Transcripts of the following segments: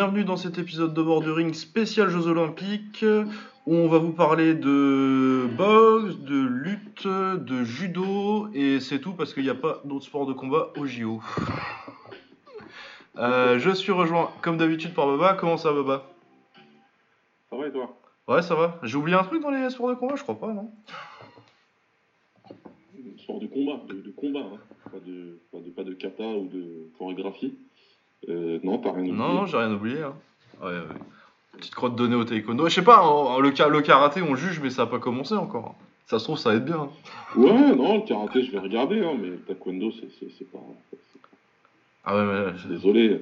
Bienvenue dans cet épisode de Bordering spécial Jeux Olympiques où on va vous parler de boxe, de lutte, de judo et c'est tout parce qu'il n'y a pas d'autres sports de combat au JO. Euh, je suis rejoint comme d'habitude par Baba. Comment ça Baba? Ça va et toi? Ouais ça va. J'ai oublié un truc dans les sports de combat? Je crois pas non Sport de combat, de, de combat, hein. pas, de, pas, de, pas de kata ou de chorégraphie. Euh, non, t'as rien oublié. Non, non, j'ai rien oublié. hein. Ouais, ouais. Petite crotte donnée au taekwondo. Je sais pas, le, le karaté on juge mais ça a pas commencé encore. Ça se trouve ça va être bien. hein. Ouais, non, le karaté, je vais regarder, hein, mais le taekwondo, c'est pas. Ah ouais, mais je- Désolé.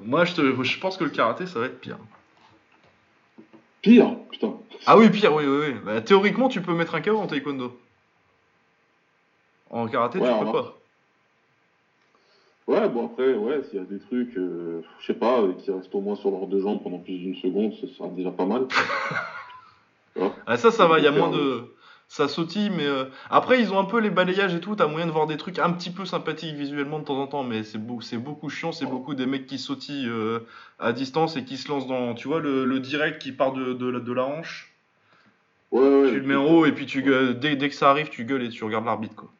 moi je, te, je pense que le karaté ça va être pire. Pire, putain. Ah oui, pire, oui, oui, oui. Bah, théoriquement, tu peux mettre un KO en taekwondo. En karaté, Ouais, tu peux pas. Ouais, bon après, ouais, s'il y a des trucs, euh, je sais pas, euh, qui restent au moins sur leurs deux jambes pendant plus d'une seconde, ça sera déjà pas mal. Ah, ça, ça va, il y a moins de. Ça sautille, mais. euh, Après, ils ont un peu les balayages et tout, t'as moyen de voir des trucs un petit peu sympathiques visuellement de temps en temps, mais c'est beau- c'est beaucoup chiant, c'est beaucoup des mecs qui sautillent euh, à distance et qui se lancent dans. Tu vois, le, le direct qui part de, de, la- de la hanche, Ouais, ouais. tu le mets en haut et puis tu gueules- dès, dès que ça arrive, tu gueules et tu regardes l'arbitre, quoi.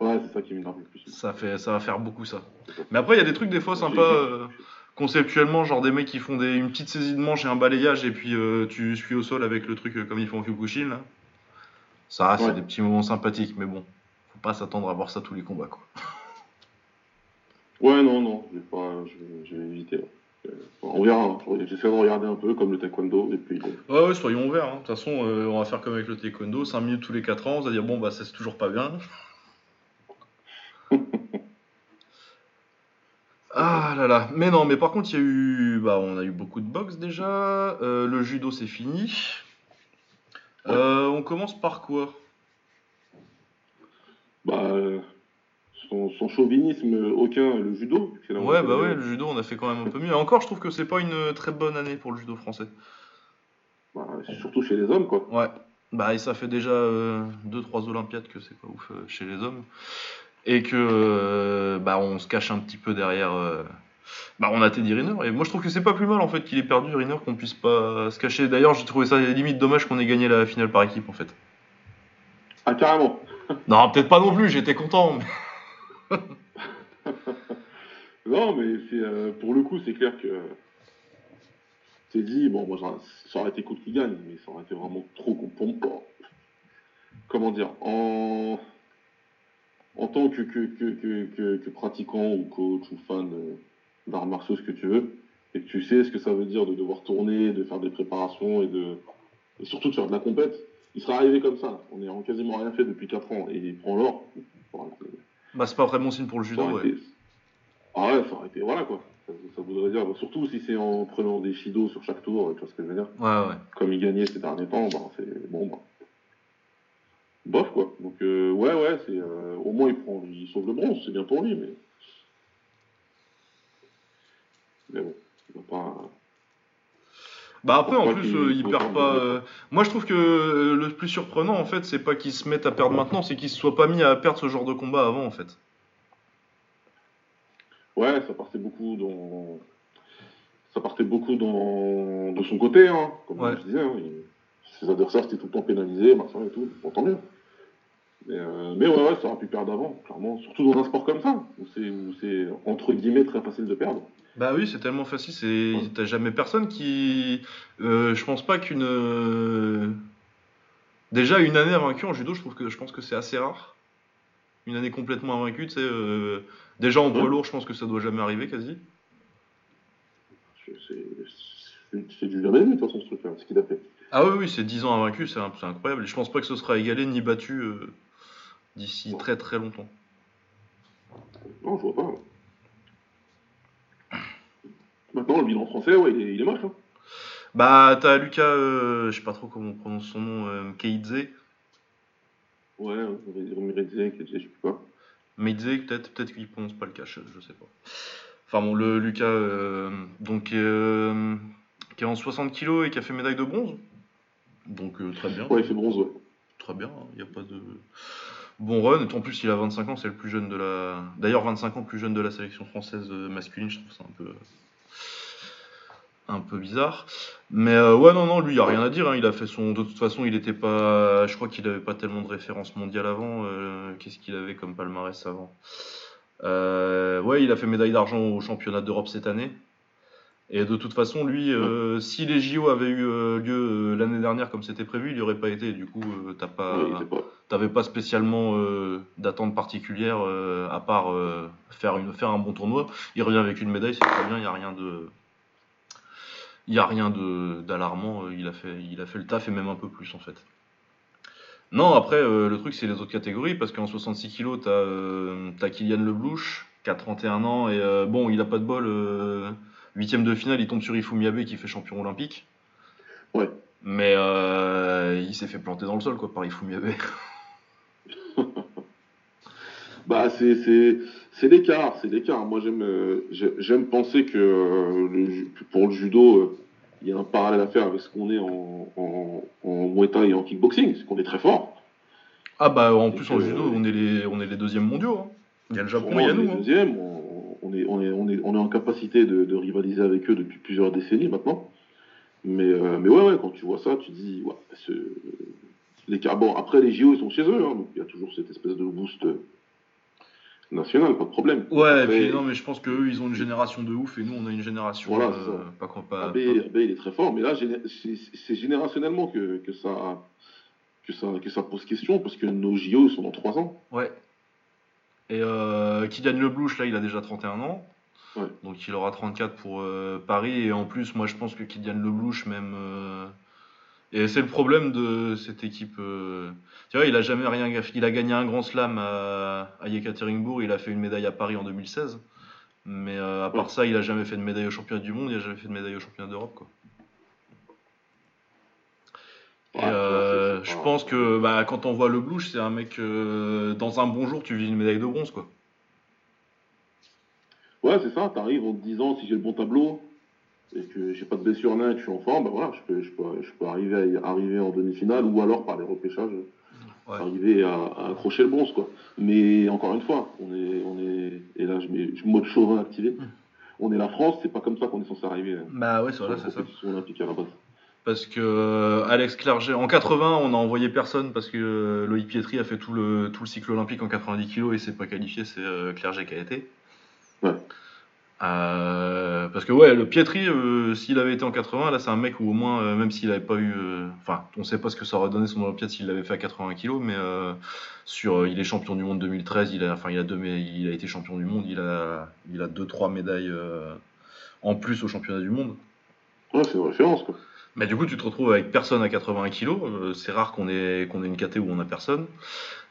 Ouais, c'est ça qui m'énerve le plus. Ça, fait, ça va faire beaucoup ça. Mais après, il y a des trucs des fois sympas. euh, conceptuellement, genre des mecs qui font des, une petite saisie de manche et un balayage, et puis euh, tu suis au sol avec le truc euh, comme ils font en Kyokushin. Là. Ça, c'est Ouais. des petits moments sympathiques, mais bon, faut pas s'attendre à voir ça tous les combats. Quoi. Ouais, non, non, je vais pas, je vais, éviter. Euh, on verra, hein. j'essaie de regarder un peu comme le taekwondo, et puis euh, Ouais, ouais, soyons ouverts. hein. De toute façon, euh, on va faire comme avec le taekwondo 5 minutes tous les 4 ans, on va dire bon, bah, ça c'est toujours pas bien. Ah là là, mais non, mais par contre, il y a eu, bah, on a eu beaucoup de boxe déjà. Euh, le judo, c'est fini. Euh, on commence par quoi? Bah, euh, son, son chauvinisme aucun, le judo. la Ouais, bah ouais, le judo, on a fait quand même un peu mieux. Et encore, je trouve que c'est pas une très bonne année pour le judo français. bah, c'est surtout chez les hommes, quoi. Ouais, bah et ça fait déjà 2-3 Olympiades que c'est pas ouf euh, chez les hommes. Et que euh, bah on se cache un petit peu derrière. euh, Bah on a Teddy Riner. Et moi je trouve que c'est pas plus mal en fait qu'il ait perdu Riner, qu'on puisse pas se cacher. D'ailleurs, j'ai trouvé ça limite dommage qu'on ait gagné la finale par équipe en fait. Ah, carrément. Non, peut-être pas non plus, j'étais content. mais- Non, mais c'est, euh, pour le coup, c'est clair que. C'est dit, bon, moi, ça- ça aurait été cool qu'il gagne, mais ça aurait été vraiment trop pour. Comment dire En, en tant que, que, que, que, que- que pratiquant ou coach ou fan euh, d'arts martiaux, ce que tu veux, et que tu sais ce que ça veut dire de devoir tourner, de faire des préparations et de et surtout de faire de la compète, il serait arrivé comme ça. On en quasiment rien fait depuis 4 ans et il prend l'or. Bah c'est pas bon signe pour le judo. Ouais. été- Ah ouais, ça aurait été. Voilà quoi. Ça, ça voudrait dire, bah, surtout si c'est en prenant des shidos sur chaque tour, tu vois ce que je veux dire. Ouais, ouais. Comme il gagnait ces derniers temps, bah, c'est bon. Bah. Bof quoi. Donc euh, ouais, ouais, c'est euh, au moins il prend, il sauve le bronze, c'est bien pour lui, mais. Mais bon, il va pas. Bah après en plus euh, il perd pas. euh, Moi je trouve que le plus surprenant en fait c'est pas qu'il se mette à perdre maintenant, c'est qu'il se soit pas mis à perdre ce genre de combat avant en fait. Ouais, ça partait beaucoup dans. Ça partait beaucoup dans... de son côté, hein, comme Ouais. je disais. hein, il- Ses adversaires étaient tout le temps pénalisés, machin et tout. Bon, tant mieux. Mais, euh, mais ouais, ouais, ça aurait pu perdre avant, clairement. Surtout dans un sport comme ça, où c'est, où c'est entre guillemets très facile de perdre. Bah oui, c'est tellement facile, c'est Ouais. t'as jamais personne qui euh, je pense pas qu'une euh, déjà une année invaincue en judo, je trouve que je pense que c'est assez rare. Une année complètement invaincue, tu sais euh, déjà en poids Ouais. lourd, je pense que ça doit jamais arriver quasi. C'est, du jamais vu, de toute façon, ce truc-là, ce qu'il a fait. Ah oui oui, c'est 10 ans invaincu, c'est incroyable et je pense pas que ce sera égalé ni battu euh, d'ici très très longtemps. Non, je vois pas. Maintenant, le bilan français, ouais, il est, il est moche. Hein. Bah t'as Lucas euh, je sais pas trop comment on prononce son nom euh, Keidze, Ouais, Miredze, je sais plus quoi. Meidze peut-être, peut-être qu'il prononce pas le cash, je sais pas. Enfin bon, le Lucas, euh, donc euh, qui est en 60 kg et qui a fait médaille de bronze. Donc euh, très bien, Ouais, il fait bronze, ouais. très bien. Il n'y a pas de, bon run. En plus, il a 25 ans, c'est le plus jeune de la. D'ailleurs, 25 ans plus jeune de la sélection française euh, masculine, je trouve ça un peu. Un peu bizarre. Mais euh, ouais, non, non, lui, il a rien à dire. hein. Il a fait son. De toute façon, il était pas. Je crois qu'il avait pas tellement de références mondiales avant. euh, Qu'est-ce qu'il avait comme palmarès avant Ouais, il a fait médaille d'argent au championnat d'Europe cette année. Et de toute façon, lui, euh, si les JO avaient eu euh, lieu euh, l'année dernière comme c'était prévu, il n'y aurait pas été. Du coup, t'as pas. Ouais, T'avais pas spécialement d'attente particulière à part faire, une, faire un bon tournoi. Il revient avec une médaille, c'est très bien, il n'y a rien de. Il y a rien de- d'alarmant, il, a fait, il a fait le taf et même un peu plus en fait. Non, après, le truc c'est les autres catégories parce qu'en 66 kg, t'as t'as Kylian Leblouch qui a 31 ans et bon, il a pas de bol. Huitième de finale, il tombe sur Ifumi Abe qui fait champion olympique. Ouais. Mais euh, il s'est fait planter dans le sol quoi par Ifumi Abe. Bah, c'est, c'est, c'est l'écart, c'est l'écart. Moi, j'aime, euh, j'aime penser que euh, le ju- pour le judo, il y a un parallèle à faire avec ce qu'on est en, en, en Muay Thai et en kickboxing, c'est qu'on est très fort. Ah bah en Et plus que- en judo on est les on est les deuxièmes mondiaux. hein. Il y a le Japon, il y a nous. hein. On, est, on, est, on, est, on est en capacité de, de rivaliser avec eux depuis plusieurs décennies maintenant. Mais, euh, mais ouais, ouais, quand tu vois ça, tu dis, ouais, ce- l'écart. Bon, après, les JO, ils sont chez eux, hein, donc il y a toujours cette espèce de boost national, pas de problème. Ouais, et Après, puis non mais je pense qu'eux ils ont une génération de ouf et nous on a une génération Voilà, euh, pas qu'on pas, AB, pas- AB, il est très fort, mais là, c'est générationnellement que, que, ça, que, ça, que ça pose question, parce que nos JO sont dans 3 ans. Ouais. Et euh, Kylian Leblouch là il a déjà 31 ans. Ouais. Donc il aura 34 pour euh, Paris et en plus moi je pense que Kylian Leblouch même euh, et c'est le problème de cette équipe tu vois il a jamais rien il a gagné un grand slam à, à Yekaterinbourg il a fait une médaille à Paris en 2016 mais à part Ouais. ça il a jamais fait de médaille au championnat du monde il a jamais fait de médaille au championnat d'Europe quoi Et euh, je pense que bah, quand on voit le Blouch, c'est un mec euh, dans un bon jour, tu vis une médaille de bronze quoi. Ouais, c'est ça, t'arrives en te disant si j'ai le bon tableau et que j'ai pas de blessure nain et que je suis en forme, bah voilà, je peux, je peux, je peux arriver, à y arriver en demi-finale ou alors par les repêchages, Ouais. arriver à, à accrocher le bronze quoi. Mais encore une fois, on est, on est, et là je mets je mode chauvin activé, Hmm. on est la France, c'est pas comme ça qu'on est censé arriver. hein, Bah ouais, c'est ça. olympique à la base. Parce que euh, Alex Clerget, en 80, on a envoyé personne parce que euh, Loïc Pietri a fait tout le, tout le cycle olympique en 90 kg et s'est pas qualifié, c'est euh, Clerget qui a été. Ouais. Euh, parce que ouais, le Pietri, euh, s'il avait été en 80, là c'est un mec où au moins, euh, même s'il avait pas eu, enfin, on sait pas ce que ça aurait donné son Olympiade s'il l'avait fait à 80 kg, mais sur, il est champion du monde 2013, il a, enfin, il a deux, mé- il a été champion du monde, il a, il a deux, trois médailles en plus au championnat du monde. Ouais, c'est une référence quoi. Mais du coup, tu te retrouves avec personne à 80 kg. euh, c'est rare qu'on ait, qu'on ait une KT où on a personne.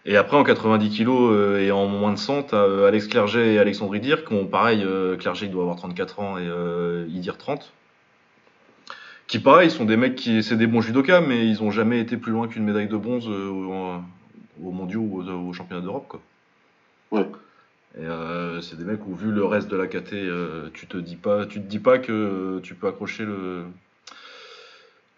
Et après, en 90 kg euh, et en moins de 100, t'as euh, Alex Clerget et Alexandre Idir, qui ont pareil, Clerget il doit avoir 34 ans et euh, Idir 30. Qui pareil, sont des mecs qui, c'est des bons judokas, mais ils ont jamais été plus loin qu'une médaille de bronze euh, au, au mondiaux ou au, au championnat d'Europe, quoi. Ouais. Et euh, c'est des mecs où vu le reste de la KT, euh, tu te dis pas, tu te dis pas que tu peux accrocher le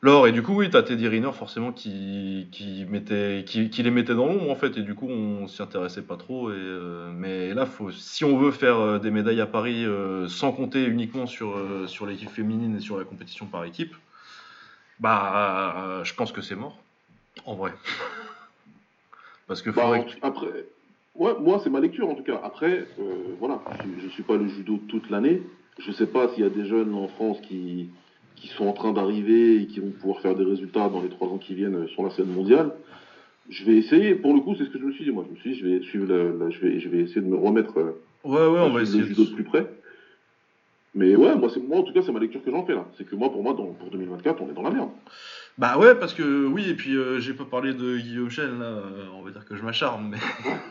l'or. Et du coup, oui, t'as Teddy Riner forcément qui qui mettait, qui, qui les mettait dans l'ombre en fait. Et du coup, on s'y intéressait pas trop. Et euh, mais là, faut, si on veut faire euh, des médailles à Paris euh, sans compter uniquement sur euh, sur l'équipe féminine et sur la compétition par équipe, bah, je pense que c'est mort. En vrai. Parce que Bah, faudrait que après, ouais, moi, c'est ma lecture en tout cas. Après, voilà, je, je suis pas le judo toute l'année. Je sais pas s'il y a des jeunes en France qui, qui sont en train d'arriver et qui vont pouvoir faire des résultats dans les trois ans qui viennent sur la scène mondiale. Je vais essayer. Pour le coup, c'est ce que je me suis dit. Moi, je me suis dit, je vais suivre, la- la- je vais, je vais essayer de me remettre euh, Ouais, ouais, on va essayer. le judo de plus près. Mais ouais, moi, moi en tout cas, c'est ma lecture que j'en fais là. C'est que moi, pour moi, dans, pour 2024, on est dans la merde. Bah ouais, parce que oui, et puis euh, j'ai pas parlé de Guillaume Chêne, là, euh, on va dire que je m'acharne,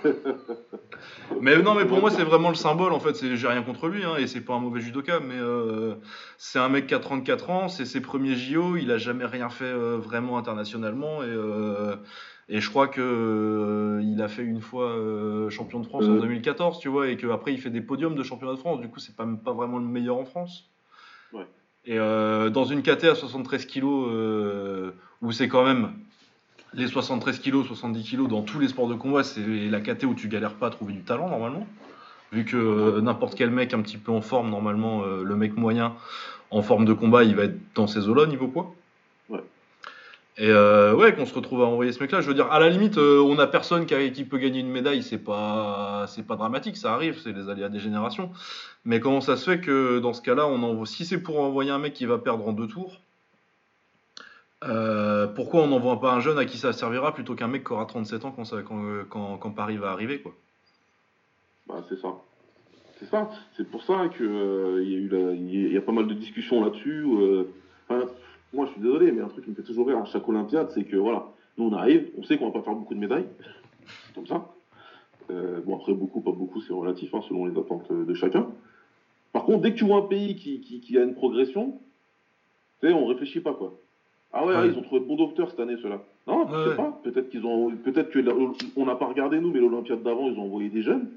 mais... mais non, mais pour moi c'est vraiment le symbole, en fait, j'ai rien contre lui, hein, et c'est pas un mauvais judoka, mais euh, c'est un mec qui a 34 ans, c'est ses premiers JO, il a jamais rien fait vraiment internationalement, et, et je crois que euh, il a fait une fois euh, champion de France en Euh. 2014, tu vois, et qu'après il fait des podiums de championnat de France, du coup c'est pas, pas vraiment le meilleur en France. Et euh, dans une KT à 73 kg, euh, où c'est quand même les 73 kg, 70 kg dans tous les sports de combat, c'est la KT où tu galères pas à trouver du talent normalement. Vu que euh, n'importe quel mec un petit peu en forme, normalement, euh, le mec moyen en forme de combat, il va être dans ces eaux-là niveau poids. Et euh, ouais, qu'on se retrouve à envoyer ce mec-là. Je veux dire, à la limite, euh, on a personne qui, peut gagner une médaille, c'est pas, c'est pas dramatique, ça arrive, c'est les aléas des générations. Mais comment ça se fait que dans ce cas-là, on envoie, si c'est pour envoyer un mec qui va perdre en deux tours, euh, pourquoi on n'envoie pas un jeune à qui ça servira plutôt qu'un mec qui aura 37 ans quand, Paris va arriver, quoi? Bah, c'est ça. C'est ça. C'est pour ça euh, il y a pas mal de discussions là-dessus. Moi, je suis désolé, mais un truc qui me fait toujours rire à chaque Olympiade, c'est que voilà, nous on arrive, on sait qu'on va pas faire beaucoup de médailles, comme ça. Euh, bon après beaucoup, pas beaucoup, c'est relatif hein, selon les attentes de chacun. Par contre, dès que tu vois un pays qui, qui, qui a une progression, tu sais, on réfléchit pas quoi. Ah ouais, Ouais. ah, ils ont trouvé de bons docteurs cette année, ceux-là. Non, Ouais, je sais ouais. pas. Peut-être qu'ils ont, peut-être que la- on n'a pas regardé nous, mais l'Olympiade d'avant, ils ont envoyé des jeunes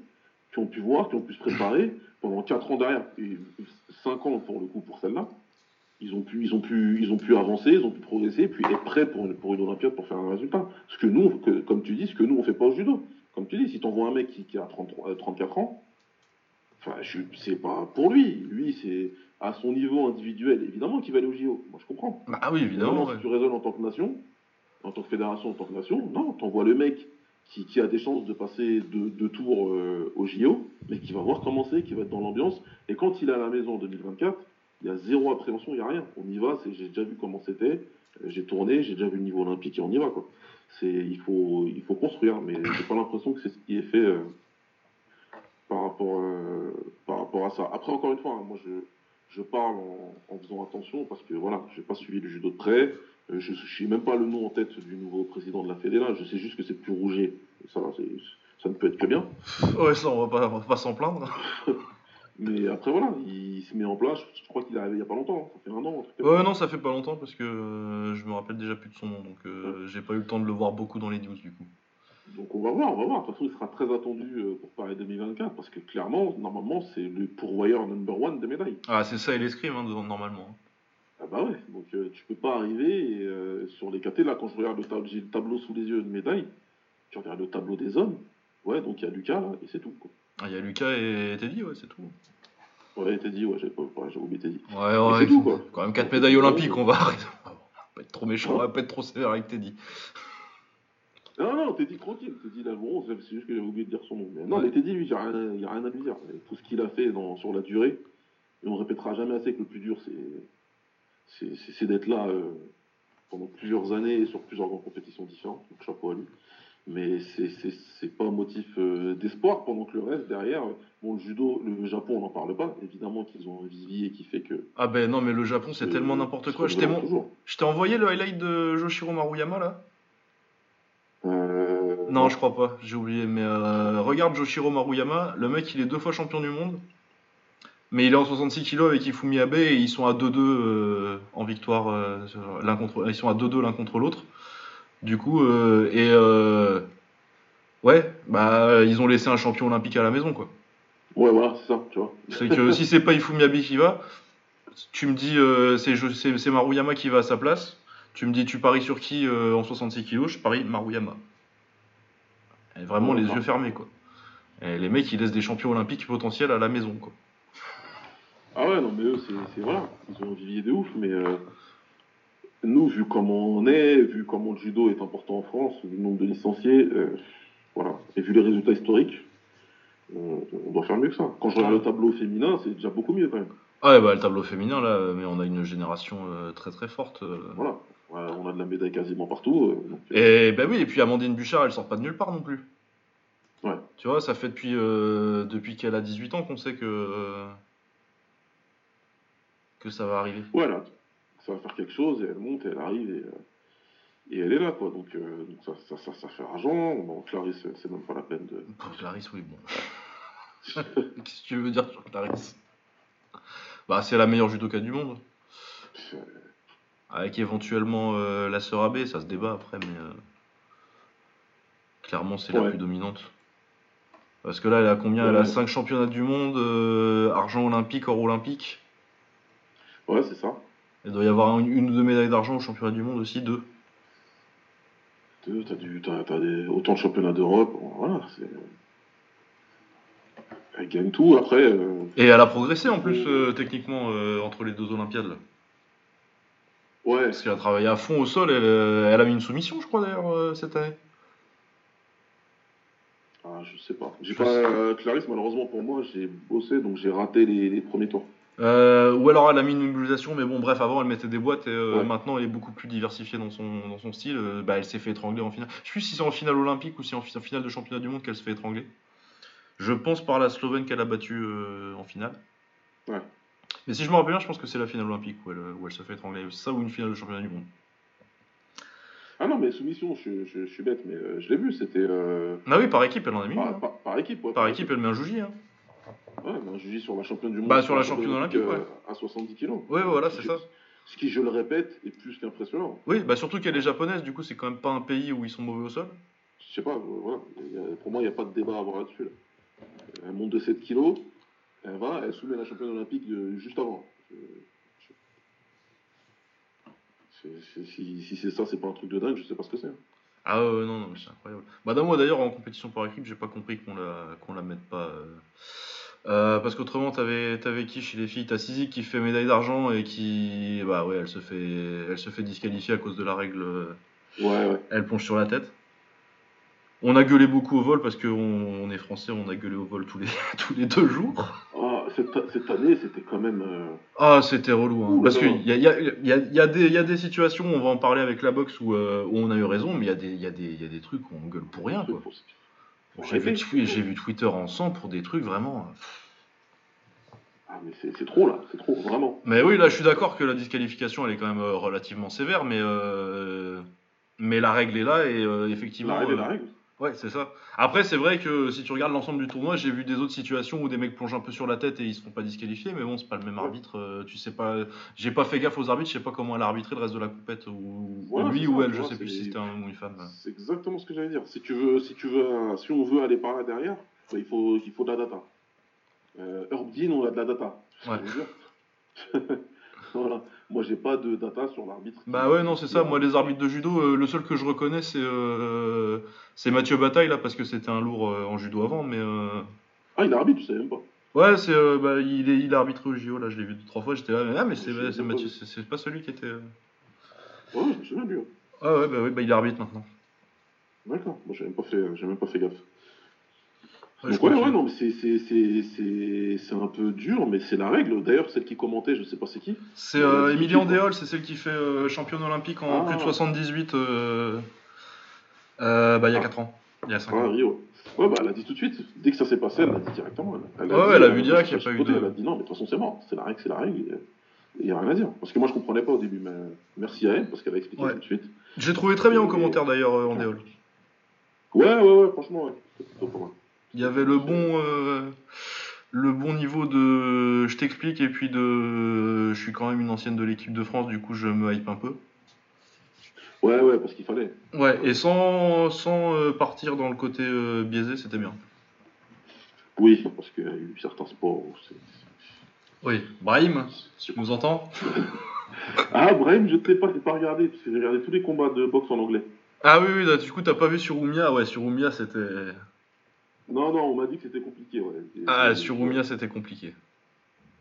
qui ont pu voir, qui ont pu se préparer pendant 4 ans derrière, et 5 ans pour le coup pour celle-là. Ils ont pu, ils ont pu, ils ont pu avancer, ils ont pu progresser, puis être prêts pour une, pour une Olympiade pour faire un résultat. Ce que nous, que, comme tu dis, ce que nous on fait pas au judo. Comme tu dis, si t'envoies un mec qui, qui a 33, euh, 34 ans, enfin, c'est pas pour lui. Lui, c'est à son niveau individuel, évidemment qu'il va aller au JO. Moi, je comprends. Bah oui, évidemment. Ouais. si tu raisonnes en tant que nation, en tant que fédération, en tant que nation, non, t'envoies le mec qui, qui a des chances de passer deux, deux tours euh, au JO, mais qui va voir comment c'est, qui va être dans l'ambiance. Et quand il est à la maison en 2024, il y a zéro appréhension, il n'y a rien. On y va, j'ai déjà vu comment c'était, euh, j'ai tourné, j'ai déjà vu le niveau olympique et on y va. Quoi. Il, faut, il faut construire, mais j'ai pas l'impression que c'est ce qui est fait euh, par, rapport, euh, par rapport à ça. Après, encore une fois, hein, moi je, je parle en, en faisant attention parce que voilà, j'ai pas suivi le judo de près. Je ne sais même pas le nom en tête du nouveau président de la Fédé là. Je sais juste que c'est plus Rouget. Ça, ça ne peut être que bien. Ouais, ça, on on va pas s'en plaindre. Mais après voilà, il se met en place. Je crois qu'il est arrivé il y a pas longtemps. Ça fait un an. un Ouais, non, ça fait pas longtemps parce que euh, je me rappelle déjà plus de son nom, donc euh, j'ai pas eu le temps de le voir beaucoup dans les news du coup. Donc on va voir, on va voir. De toute façon, il sera très attendu euh, pour Paris 2024 parce que clairement, normalement, c'est le pourvoyeur number one des médailles. Ah, c'est ça et l'escrime, hein, normalement. Ah bah ouais, donc euh, tu peux pas arriver et, euh, sur les KT, là quand je regarde le tableau, j'ai le tableau sous les yeux de médailles, tu regardes le tableau des hommes, ouais donc il y a Lucas là, et c'est tout quoi. Ah, il y a Lucas et Teddy, ouais, c'est tout. Ouais Teddy, ouais j'ai pas, ouais, oublié Teddy. Ouais, ouais, c'est tout, quoi. quand même 4 médailles olympiques, on va arrêter. On va pas être trop méchant, on va pas être trop sévère avec Teddy. Non non, Teddy tranquille, Teddy là bon, c'est juste que j'avais oublié de dire son nom. Mais non Ouais. mais Teddy lui, il n'y a, a rien à lui dire. Tout ce qu'il a fait dans, sur la durée, et on répétera jamais assez que le plus dur c'est d'être là euh, pendant plusieurs années et sur plusieurs grandes compétitions différentes, donc chapeau à lui. Mais c'est- pas un motif euh, d'espoir pendant que le reste derrière, bon le judo, le Japon on n'en parle pas, évidemment qu'ils ont un vivier qui fait que. Ah ben non, mais le Japon, c'est euh, tellement n'importe quoi. Je t'ai mon- envoyé le highlight de Joshiro Maruyama là? Euh, Non, je crois pas, j'ai oublié. Mais euh, regarde Joshiro Maruyama, le mec il est deux fois champion du monde. Mais il est en 66 kg avec Ifumi Abe et ils sont à 2-2 euh, en victoire. l'un contre, ils sont à 2-2 l'un contre l'autre. Du coup, euh, et euh, ouais, bah ils ont laissé un champion olympique à la maison quoi. Ouais voilà, c'est ça, tu vois. C'est que si c'est pas Ifumi Abe qui va, tu me dis euh, c'est Maruyama qui va à sa place. Tu me dis tu paries sur qui en 66 kg Je parie Maruyama. Et vraiment les yeux fermés quoi. Et les mecs ils laissent des champions olympiques potentiels à la maison quoi. Ah ouais, non, mais eux, c'est c'est- voilà, ils ont un vivier de ouf, mais euh, nous, vu comment on est, vu comment le judo est important en France, vu le nombre de licenciés, euh, voilà, et vu les résultats historiques, on, on doit faire mieux que ça. Quand je regarde le tableau féminin, c'est déjà beaucoup mieux quand même. Ah ouais bah le tableau féminin là, mais on a une génération euh, très très forte. euh. Voilà, Ouais, on a de la médaille quasiment partout. donc, Et bah oui, et puis Amandine Bouchard elle sort pas de nulle part non plus. Ouais. Tu vois, ça fait depuis, depuis qu'elle a 18 ans qu'on sait que, que ça va arriver. Voilà, ça va faire quelque chose, et elle monte, et elle arrive, et, euh, et elle est là, quoi. Donc, euh, donc ça, ça, ça, ça fait argent. Bon, Clarisse, c'est même pas la peine de. Clarisse, oui, bon. Qu'est-ce que tu veux dire sur Clarisse? Bah, c'est la meilleure judoka du monde. Avec éventuellement euh, la sœur AB, ça se débat après, mais euh, clairement c'est la plus dominante. Parce que là, elle a combien? Elle a Ouais. 5 championnats du monde, euh, argent olympique, or olympique? Ouais, c'est ça. Il doit y avoir une, une ou deux médailles d'argent au championnat du monde aussi, deux. T'as du, t'as, t'as des, autant de championnats d'Europe, voilà, c'est... Elle gagne tout, après... euh, Et elle a progressé en plus, euh, techniquement, euh, entre les deux Olympiades. Là. ouais, Parce qu'elle a travaillé à fond au sol. Elle, elle a mis une soumission, je crois, d'ailleurs, cette année. ah, je sais pas. J'ai Je pas... sais. Clarisse, malheureusement pour moi, j'ai bossé, donc j'ai raté les, les premiers tours. Euh, ou alors elle a mis une mobilisation, mais bon, bref, avant elle mettait des boîtes et euh, Ouais. maintenant elle est beaucoup plus diversifiée dans son, dans son style. Euh, bah, elle s'est fait étrangler en finale. Je sais plus si c'est en finale olympique ou si en fi- en finale de championnat du monde qu'elle se fait étrangler. Je pense par la Slovène qu'elle a battu euh, en finale. Ouais. Mais si je me rappelle bien, je pense que c'est la finale olympique où elle, où elle se fait étrangler. C'est ça ou une finale de championnat du monde. Ah non, mais soumission, je, je, je suis bête, mais je l'ai vu, c'était... Ah oui, par équipe, elle en a mis. par, hein. par- par équipe, ouais. Par équipe, elle met un jouji. Hein. Ouais, ben, je dis sur la championne du monde. Bah, sur la championne olympique, euh, À 70 kilos. Ouais, voilà, Ce c'est ça. Ce qui, je le répète, est plus qu'impressionnant. Oui, bah surtout qu'elle est japonaise, du coup, c'est quand même pas un pays où ils sont mauvais au sol. Je sais pas, euh, voilà. Pour moi, il n'y a pas de débat à avoir là-dessus. là. Elle monte de 7 kilos, elle va, elle soulève la championne olympique juste avant. Je- je- si si c'est ça, c'est pas un truc de dingue, je sais pas ce que c'est. hein. Ah ouais, ouais, non, non, mais c'est incroyable. Bah, moi d'ailleurs, en compétition par équipe, j'ai pas compris qu'on la, qu'on la mette pas. euh. Euh, parce qu'autrement, t'avais, t'avais qui chez les filles? T'as Sizik qui fait médaille d'argent et qui. Bah ouais, elle se fait, elle se fait disqualifier à cause de la règle. Ouais, ouais. Elle plonge sur la tête. On a gueulé beaucoup au vol parce qu'on on est français, on a gueulé au vol tous les, tous les deux jours. Ah, cette, cette année, c'était quand même. euh, Ah, c'était relou. Hein. Ouh Parce qu'il y a, y, a, y, a, y, a des- il y a des situations, on va en parler avec la boxe, où, euh, où on a eu raison, mais il y a des trucs où on gueule pour rien. Quoi. J'ai vu, vu Twitter en sang pour des trucs vraiment. euh, Ah, mais c'est trop là, c'est trop, vraiment. Mais oui, là, je suis d'accord que la disqualification, elle est quand même euh, relativement sévère, mais, euh, mais la règle est là et euh, effectivement. La règle est la euh, règle. Ouais, c'est ça. Après, c'est vrai que si tu regardes l'ensemble du tournoi, j'ai vu des autres situations où des mecs plongent un peu sur la tête et ils se font pas disqualifier, mais bon, c'est pas le même arbitre. euh, tu sais pas. J'ai pas fait gaffe aux arbitres, je sais pas comment elle a arbitré le reste de la compète, ou, Voilà, lui ou elle, je sais plus si c'était un homme ou une femme. C'est exactement ce que j'allais dire. Si tu veux, si tu veux, si on veut aller par là derrière, bah, il faut, il faut de la data. Euh, Herb Dean, on a de la data. Ouais. voilà. Moi, j'ai pas de data sur l'arbitre. Bah ouais, non, c'est ça. Moi, les arbitres de judo, euh, le seul que je reconnais, c'est euh, c'est Mathieu Bataille, là, parce que c'était un lourd euh, en judo avant, mais. euh, Ah, il est arbitre, je savais même pas. Ouais, c'est, euh, bah, il, est, il a arbitré au JO, là, je l'ai vu deux, trois fois, j'étais là, mais, ah, mais c'est. Mathieu, c'est pas celui qui était. euh, Ouais, je me souviens de lui. hein. Ah ouais, bah, ouais, bah il est arbitre maintenant. D'accord. Moi, j'ai même pas fait, j'ai même pas fait gaffe. Ouais, je Donc crois ouais, ouais, non, mais c'est, c'est, c'est, c'est, c'est un peu dur, mais c'est la règle. D'ailleurs, celle qui commentait, je sais pas c'est qui. C'est euh, quoi Andéol, c'est celle qui fait euh, championne olympique en Ah. plus de 78 euh, euh, bah, il y a Ah. 4 ans. Il y a 5 Ah, ans. Rio. Ouais, bah, elle a dit tout de suite. Dès que ça s'est passé, elle l'a dit directement. Elle, Ouais, ouais, elle a vu euh, direct qu'il y a pas eu de- Elle a dit non, mais de toute façon, c'est mort. C'est la règle, c'est la règle. Il n'y a rien à dire. Parce que moi, je comprenais pas au début, mais merci à elle, parce qu'elle a expliqué Ouais. tout de suite. J'ai trouvé très bien en commentaire d'ailleurs euh, Andéol. Ouais, ouais, ouais, franchement, ouais. C'est plutôt pas mal. Il y avait le bon, euh, le bon niveau de je t'explique et puis de je suis quand même une ancienne de l'équipe de France, du coup je me hype un peu. Ouais, ouais, parce qu'il fallait. Ouais, et sans, sans euh, partir dans le côté euh, biaisé, c'était bien. Oui, parce qu'il y a eu certains sports où c'est. Oui, Brahim, si tu nous entends? Ah, Brahim, je ne sais pas, j'ai pas regardé, parce que j'ai regardé tous les combats de boxe en anglais. Ah oui, oui, là, du coup t'as pas vu sur Oumia, ouais, sur Oumia c'était. Non, non, on m'a dit que c'était compliqué, ouais. Ah, et- sur Oumia c'était compliqué.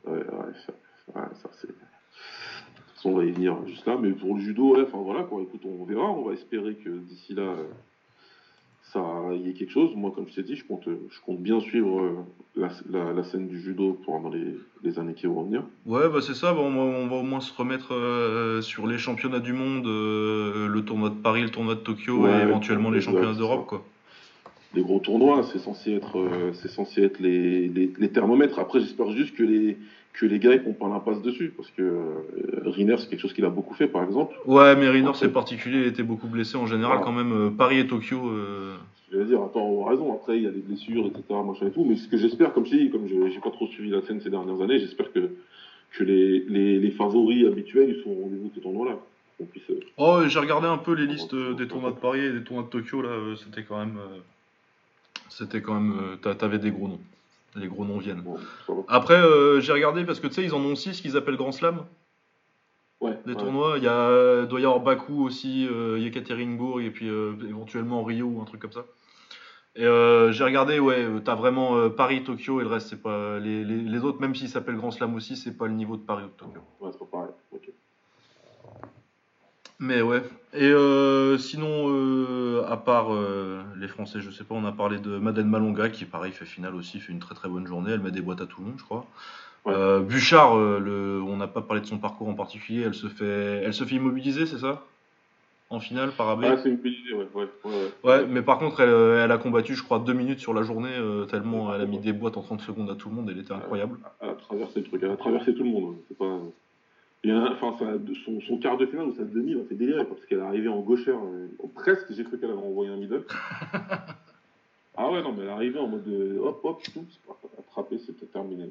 Ouais, ouais, ça, ouais, ça c'est. De toute façon, on va y venir juste là, mais pour le judo, ouais, enfin voilà, quoi. Écoute, on verra, on va espérer que d'ici là, euh, ça y ait quelque chose. Moi, comme je t'ai dit, je compte, euh, je compte bien suivre euh, la, la- la scène du judo pendant les, les années qui vont venir. Ouais, bah c'est ça, bah, on, va, on va au moins se remettre euh, sur les championnats du monde, euh, le tournoi de Paris, le tournoi de Tokyo Ouais, et éventuellement les championnats d'Europe, ça. quoi. Les gros tournois, c'est censé être, euh, c'est censé être les, les, les thermomètres. Après, j'espère juste que les, que les gars ils font pas l'impasse dessus, parce que euh, Riner, c'est quelque chose qu'il a beaucoup fait, par exemple. Ouais, mais Riner c'est particulier, il était beaucoup blessé en général Ah. quand même. euh, Paris et Tokyo. euh, Je vais dire, attends, on a raison, après il y a des blessures, etc., machin et tout, mais ce que j'espère, comme je dis, comme je j'ai pas trop suivi la scène ces dernières années, j'espère que, que les, les, les favoris habituels, ils sont au rendez-vous de ce tournoi-là. Qu'on puisse. euh, Oh, j'ai regardé un peu les listes euh, des tournois de Paris et des tournois de Tokyo là, euh, c'était quand même, euh, c'était quand même, euh, t'a- t'avais des gros noms, les gros noms viennent. bon. Après, euh, j'ai regardé parce que tu sais, ils en ont six qu'ils appellent Grand Slam. Ouais. des ouais. tournois. Il y a, doit y avoir Bakou aussi, euh, Yekaterinbourg et puis euh, éventuellement Rio ou un truc comme ça. Et euh, j'ai regardé, ouais, t'as vraiment Paris, Tokyo et le reste, c'est pas. Les, les, les autres, même s'ils s'appellent Grand Slam aussi, c'est pas le niveau de Paris ou de Tokyo. Ouais, c'est pas pareil. Mais ouais. Et euh, sinon, euh, à part euh, les Français, je sais pas, on a parlé de Madeleine Malonga qui, pareil, fait finale aussi, fait une très très bonne journée. Elle met des boîtes à tout le monde, je crois. Ouais. Bouchard, le, on n'a pas parlé de son parcours en particulier. Elle se fait, elle se fait immobiliser, c'est ça? En finale par AB Ah, c'est idée, ouais. Ouais, ouais, mais par contre, elle, elle a combattu, je crois, deux minutes sur la journée, tellement elle a mis des boîtes en 30 secondes à tout le monde, elle était incroyable. Elle a traversé le truc, elle a traversé tout le monde. ouais. C'est pas. Il y a un- enfin, ça- son, son quart de finale ou sa demi, là, c'est déliré parce qu'elle est arrivée en gauchère. euh, presque, j'ai cru qu'elle avait envoyé un middle. ah ouais, non, mais elle est arrivée en mode euh, hop, hop, tout, attrapé, c'était terminé.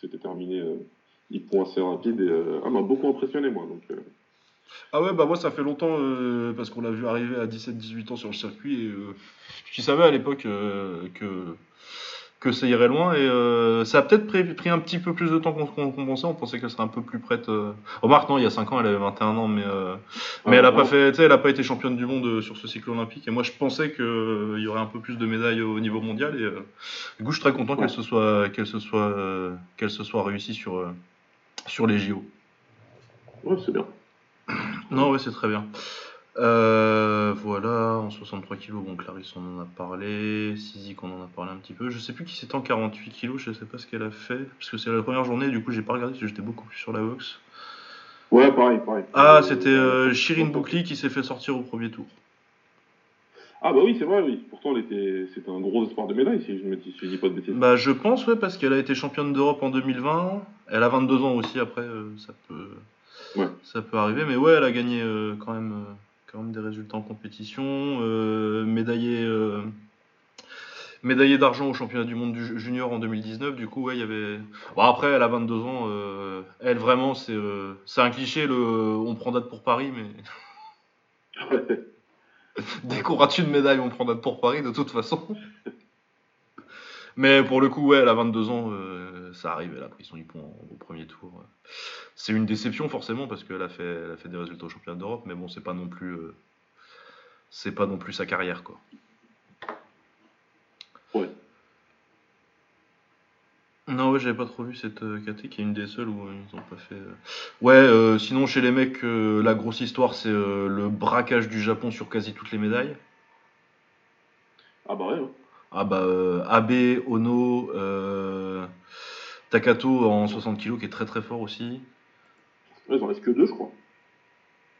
C'était terminé. Euh, il point assez rapide et euh, ah, m'a beaucoup impressionné, moi. Donc, euh, Ah ouais, bah moi ça fait longtemps, euh, parce qu'on l'a vu arriver à 17-18 ans sur le circuit, et euh, je savais à l'époque euh, que, que ça irait loin, et euh, ça a peut-être pris, pris un petit peu plus de temps qu'on pensait, on pensait qu'elle serait un peu plus prête. Euh... Remarque, non, il y a 5 ans, elle avait 21 ans, mais, euh, mais Ouais, elle a pas fait, elle a pas été championne du monde euh, sur ce cycle olympique, et moi je pensais qu'il y aurait un peu plus de médailles au niveau mondial, et du coup je suis très content Ouais. qu'elle se soit, qu'elle se soit, qu'elle se soit réussie sur, sur les JO. ouais, c'est bien. Non, ouais, c'est très bien. Euh, voilà, en 63 kg, bon, Clarisse, on en a parlé. Sizik, on en a parlé un petit peu. Je sais plus qui c'était en 48 kg, je sais pas ce qu'elle a fait. Parce que c'est la première journée, du coup, j'ai pas regardé parce que j'étais beaucoup plus sur la boxe. Ouais, pareil, pareil. Ah, c'était euh, Shirin Boukli qui s'est fait sortir au premier tour. Ah, bah oui, c'est vrai, oui. Pourtant, elle était... c'était un gros espoir de médaille, si je me dis, si dis pas de bêtises. Bah, je pense, ouais, parce qu'elle a été championne d'Europe en 2020. Elle a 22 ans aussi, après, euh, ça peut. Ouais. Ça peut arriver, mais ouais, elle a gagné quand même, des résultats en compétition, euh, médaillée, euh, médaillée d'argent au championnat du monde junior en 2019. Du coup, ouais, il y avait. Bon, après, elle a 22 ans. euh, elle vraiment, c'est, un cliché. Le, on prend date pour Paris, mais dès qu'on rate une médaille, on prend date pour Paris de toute façon. Mais pour le coup, ouais, elle a 22 ans, ça arrive, elle a pris son hippon au premier tour. C'est une déception forcément parce qu'elle a fait, elle a fait des résultats au championnat d'Europe, mais bon, c'est pas non plus, euh, c'est pas non plus sa carrière quoi. Ouais. Non, ouais, j'avais pas trop vu cette euh, KT qui est une des seules où euh, ils ont pas fait. euh. Ouais, sinon chez les mecs, la grosse histoire c'est le braquage du Japon sur quasi toutes les médailles. Ah, bah ouais. hein. Ah bah euh, Abe, Ono, euh, Takato en 60 kg qui est très très fort aussi. Ouais, il en reste que deux, je crois.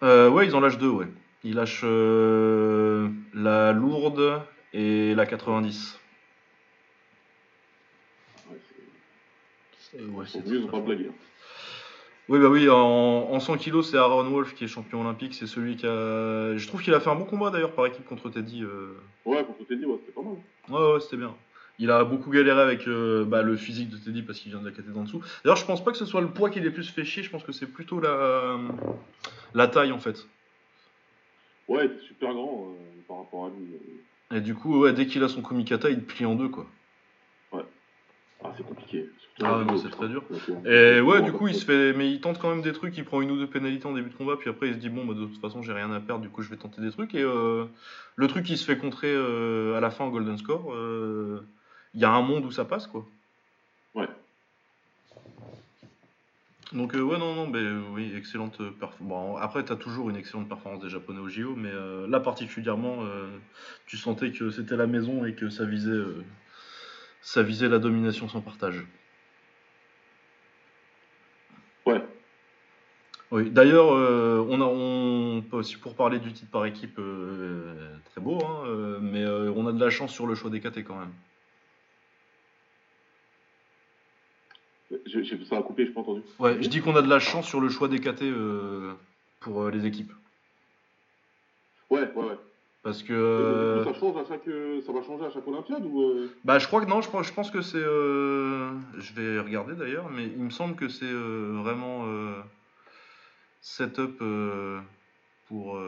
Euh, ouais, ils en lâchent deux, ouais. Ils lâchent euh, la lourde et la 90. Ouais, c'est- ouais, Ils sont venus, ils ont pas blagué. hein. Oui, bah oui, en, en 100 kg, c'est Aaron Wolf qui est champion olympique. C'est celui qui a. Je trouve qu'il a fait un bon combat d'ailleurs par équipe contre Teddy. euh. Ouais, pour tout te dit, ouais, c'était pas mal. Ouais, ouais, c'était bien. Il a beaucoup galéré avec euh, bah, le physique de Teddy parce qu'il vient de la caté d'en dessous. D'ailleurs, je pense pas que ce soit le poids qui l'ait plus fait chier, je pense que c'est plutôt la, la taille en fait. Ouais, il super grand euh, par rapport à lui. euh. Et du coup, ouais, dès qu'il a son komikata, il te plie en deux quoi. Ah, c'est compliqué. Ah, en non, judo, c'est très dur. Euh, Et ouais, du coup, il se fait. Mais il tente quand même des trucs, il prend une ou deux pénalités en début de combat, puis après il se dit, bon, bah, de toute façon, j'ai rien à perdre, du coup, je vais tenter des trucs. Et euh, le truc qui se fait contrer euh, à la fin en Golden Score, euh, il y a un monde où ça passe quoi. Ouais. Donc euh, ouais non non mais euh, oui excellente performance. Bon, après t'as toujours une excellente performance des japonais au JO mais euh, là particulièrement euh, tu sentais que c'était la maison et que ça visait euh, ça visait la domination sans partage. Ouais. Oui d'ailleurs euh, on a on peut aussi pour parler du titre par équipe euh, très beau hein, euh, mais euh, on a de la chance sur le choix des KT quand même. J'ai- ça a coupé, j'ai pas entendu. Ouais je dis qu'on a de la chance sur le choix des KT euh, pour euh, les équipes Ouais, ouais, ouais. parce que euh, du coup, ça change à chaque, ça va changer à chaque Olympiade ou euh, Bah, je crois que non, je, pense- je pense que c'est. je vais regarder d'ailleurs, mais il me semble que c'est vraiment setup pour.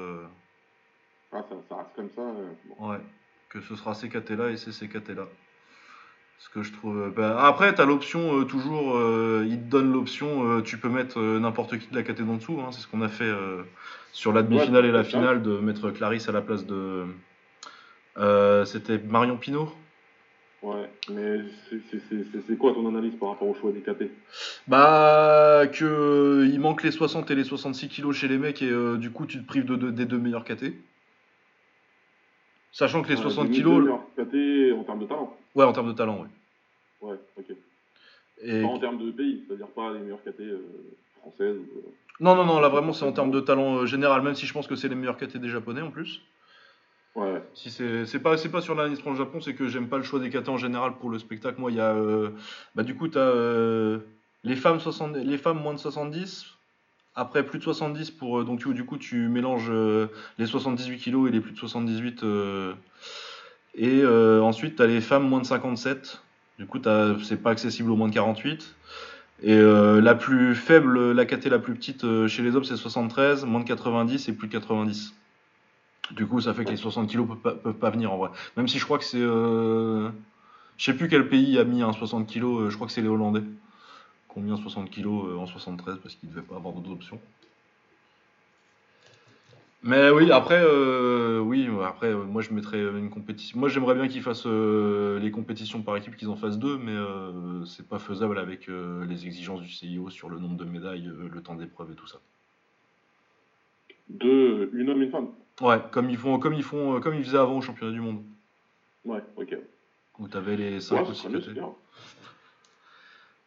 ah, ça, ça reste comme ça. bon. ouais, que ce sera ces KT là et ces KT là. Ce que je trouve. bah, après, tu as l'option, euh, toujours, euh, il te donne l'option, euh, tu peux mettre euh, n'importe qui de la caté d'en dessous. hein, c'est ce qu'on a fait euh, sur la demi-finale et la c'est ça. finale, de mettre Clarisse à la place de. euh, C'était Marion Pinot Ouais, mais c'est- c'est- c'est c'est- c'est quoi ton analyse par rapport au choix des KT Bah, que euh, il manque les 60 et les 66 kilos chez les mecs et euh, du coup tu te prives de, de- des deux meilleurs KT. Sachant que les Ouais, 60 des kilos, en termes de talent. ouais, en termes de talent, ouais. Ouais, ok. Et... Pas en termes de pays, c'est-à-dire pas les meilleurs KT euh, françaises. euh, Non, non, non, là vraiment c'est en termes de talent euh, général, même si je pense que c'est les meilleurs KT des japonais en plus. Ouais. Si c'est c'est pas, c'est pas sur l'analyse le Japon, c'est que j'aime pas le choix des KT en général pour le spectacle. Moi, il y a. euh, bah, du coup, t'as les, femmes 60, les femmes moins de 70, après plus de 70, pour, donc tu, du coup, tu mélanges les 78 kilos et les plus de 78. Et euh, ensuite, t'as les femmes moins de 57. Du coup, c'est pas accessible aux moins de 48. Et euh, la plus faible, la KT la plus petite euh, chez les hommes, c'est 73, moins de 90 et plus de 90. Du coup, ça fait que les 60 kilos peuvent pas, peuvent pas venir en vrai. Même si je crois que c'est. Euh... Je sais plus quel pays a mis un 60 kilos, je crois que c'est les Hollandais. Combien 60 kilos en 73 parce qu'ils devaient pas avoir d'autres options. Mais oui, après, euh, oui, après, euh, moi je mettrais une compétition. Moi j'aimerais bien qu'ils fassent euh, les compétitions par équipe, qu'ils en fassent deux, mais euh, c'est pas faisable avec euh, les exigences du CIO sur le nombre de médailles, le temps d'épreuve et tout ça. Deux, une homme, une femme. Ouais, comme ils font, comme ils font, comme ils faisaient avant au championnat du monde, Ouais, ok. où t'avais les Ouais, 5 ou ce 6 serait mieux, KT. c'est bien.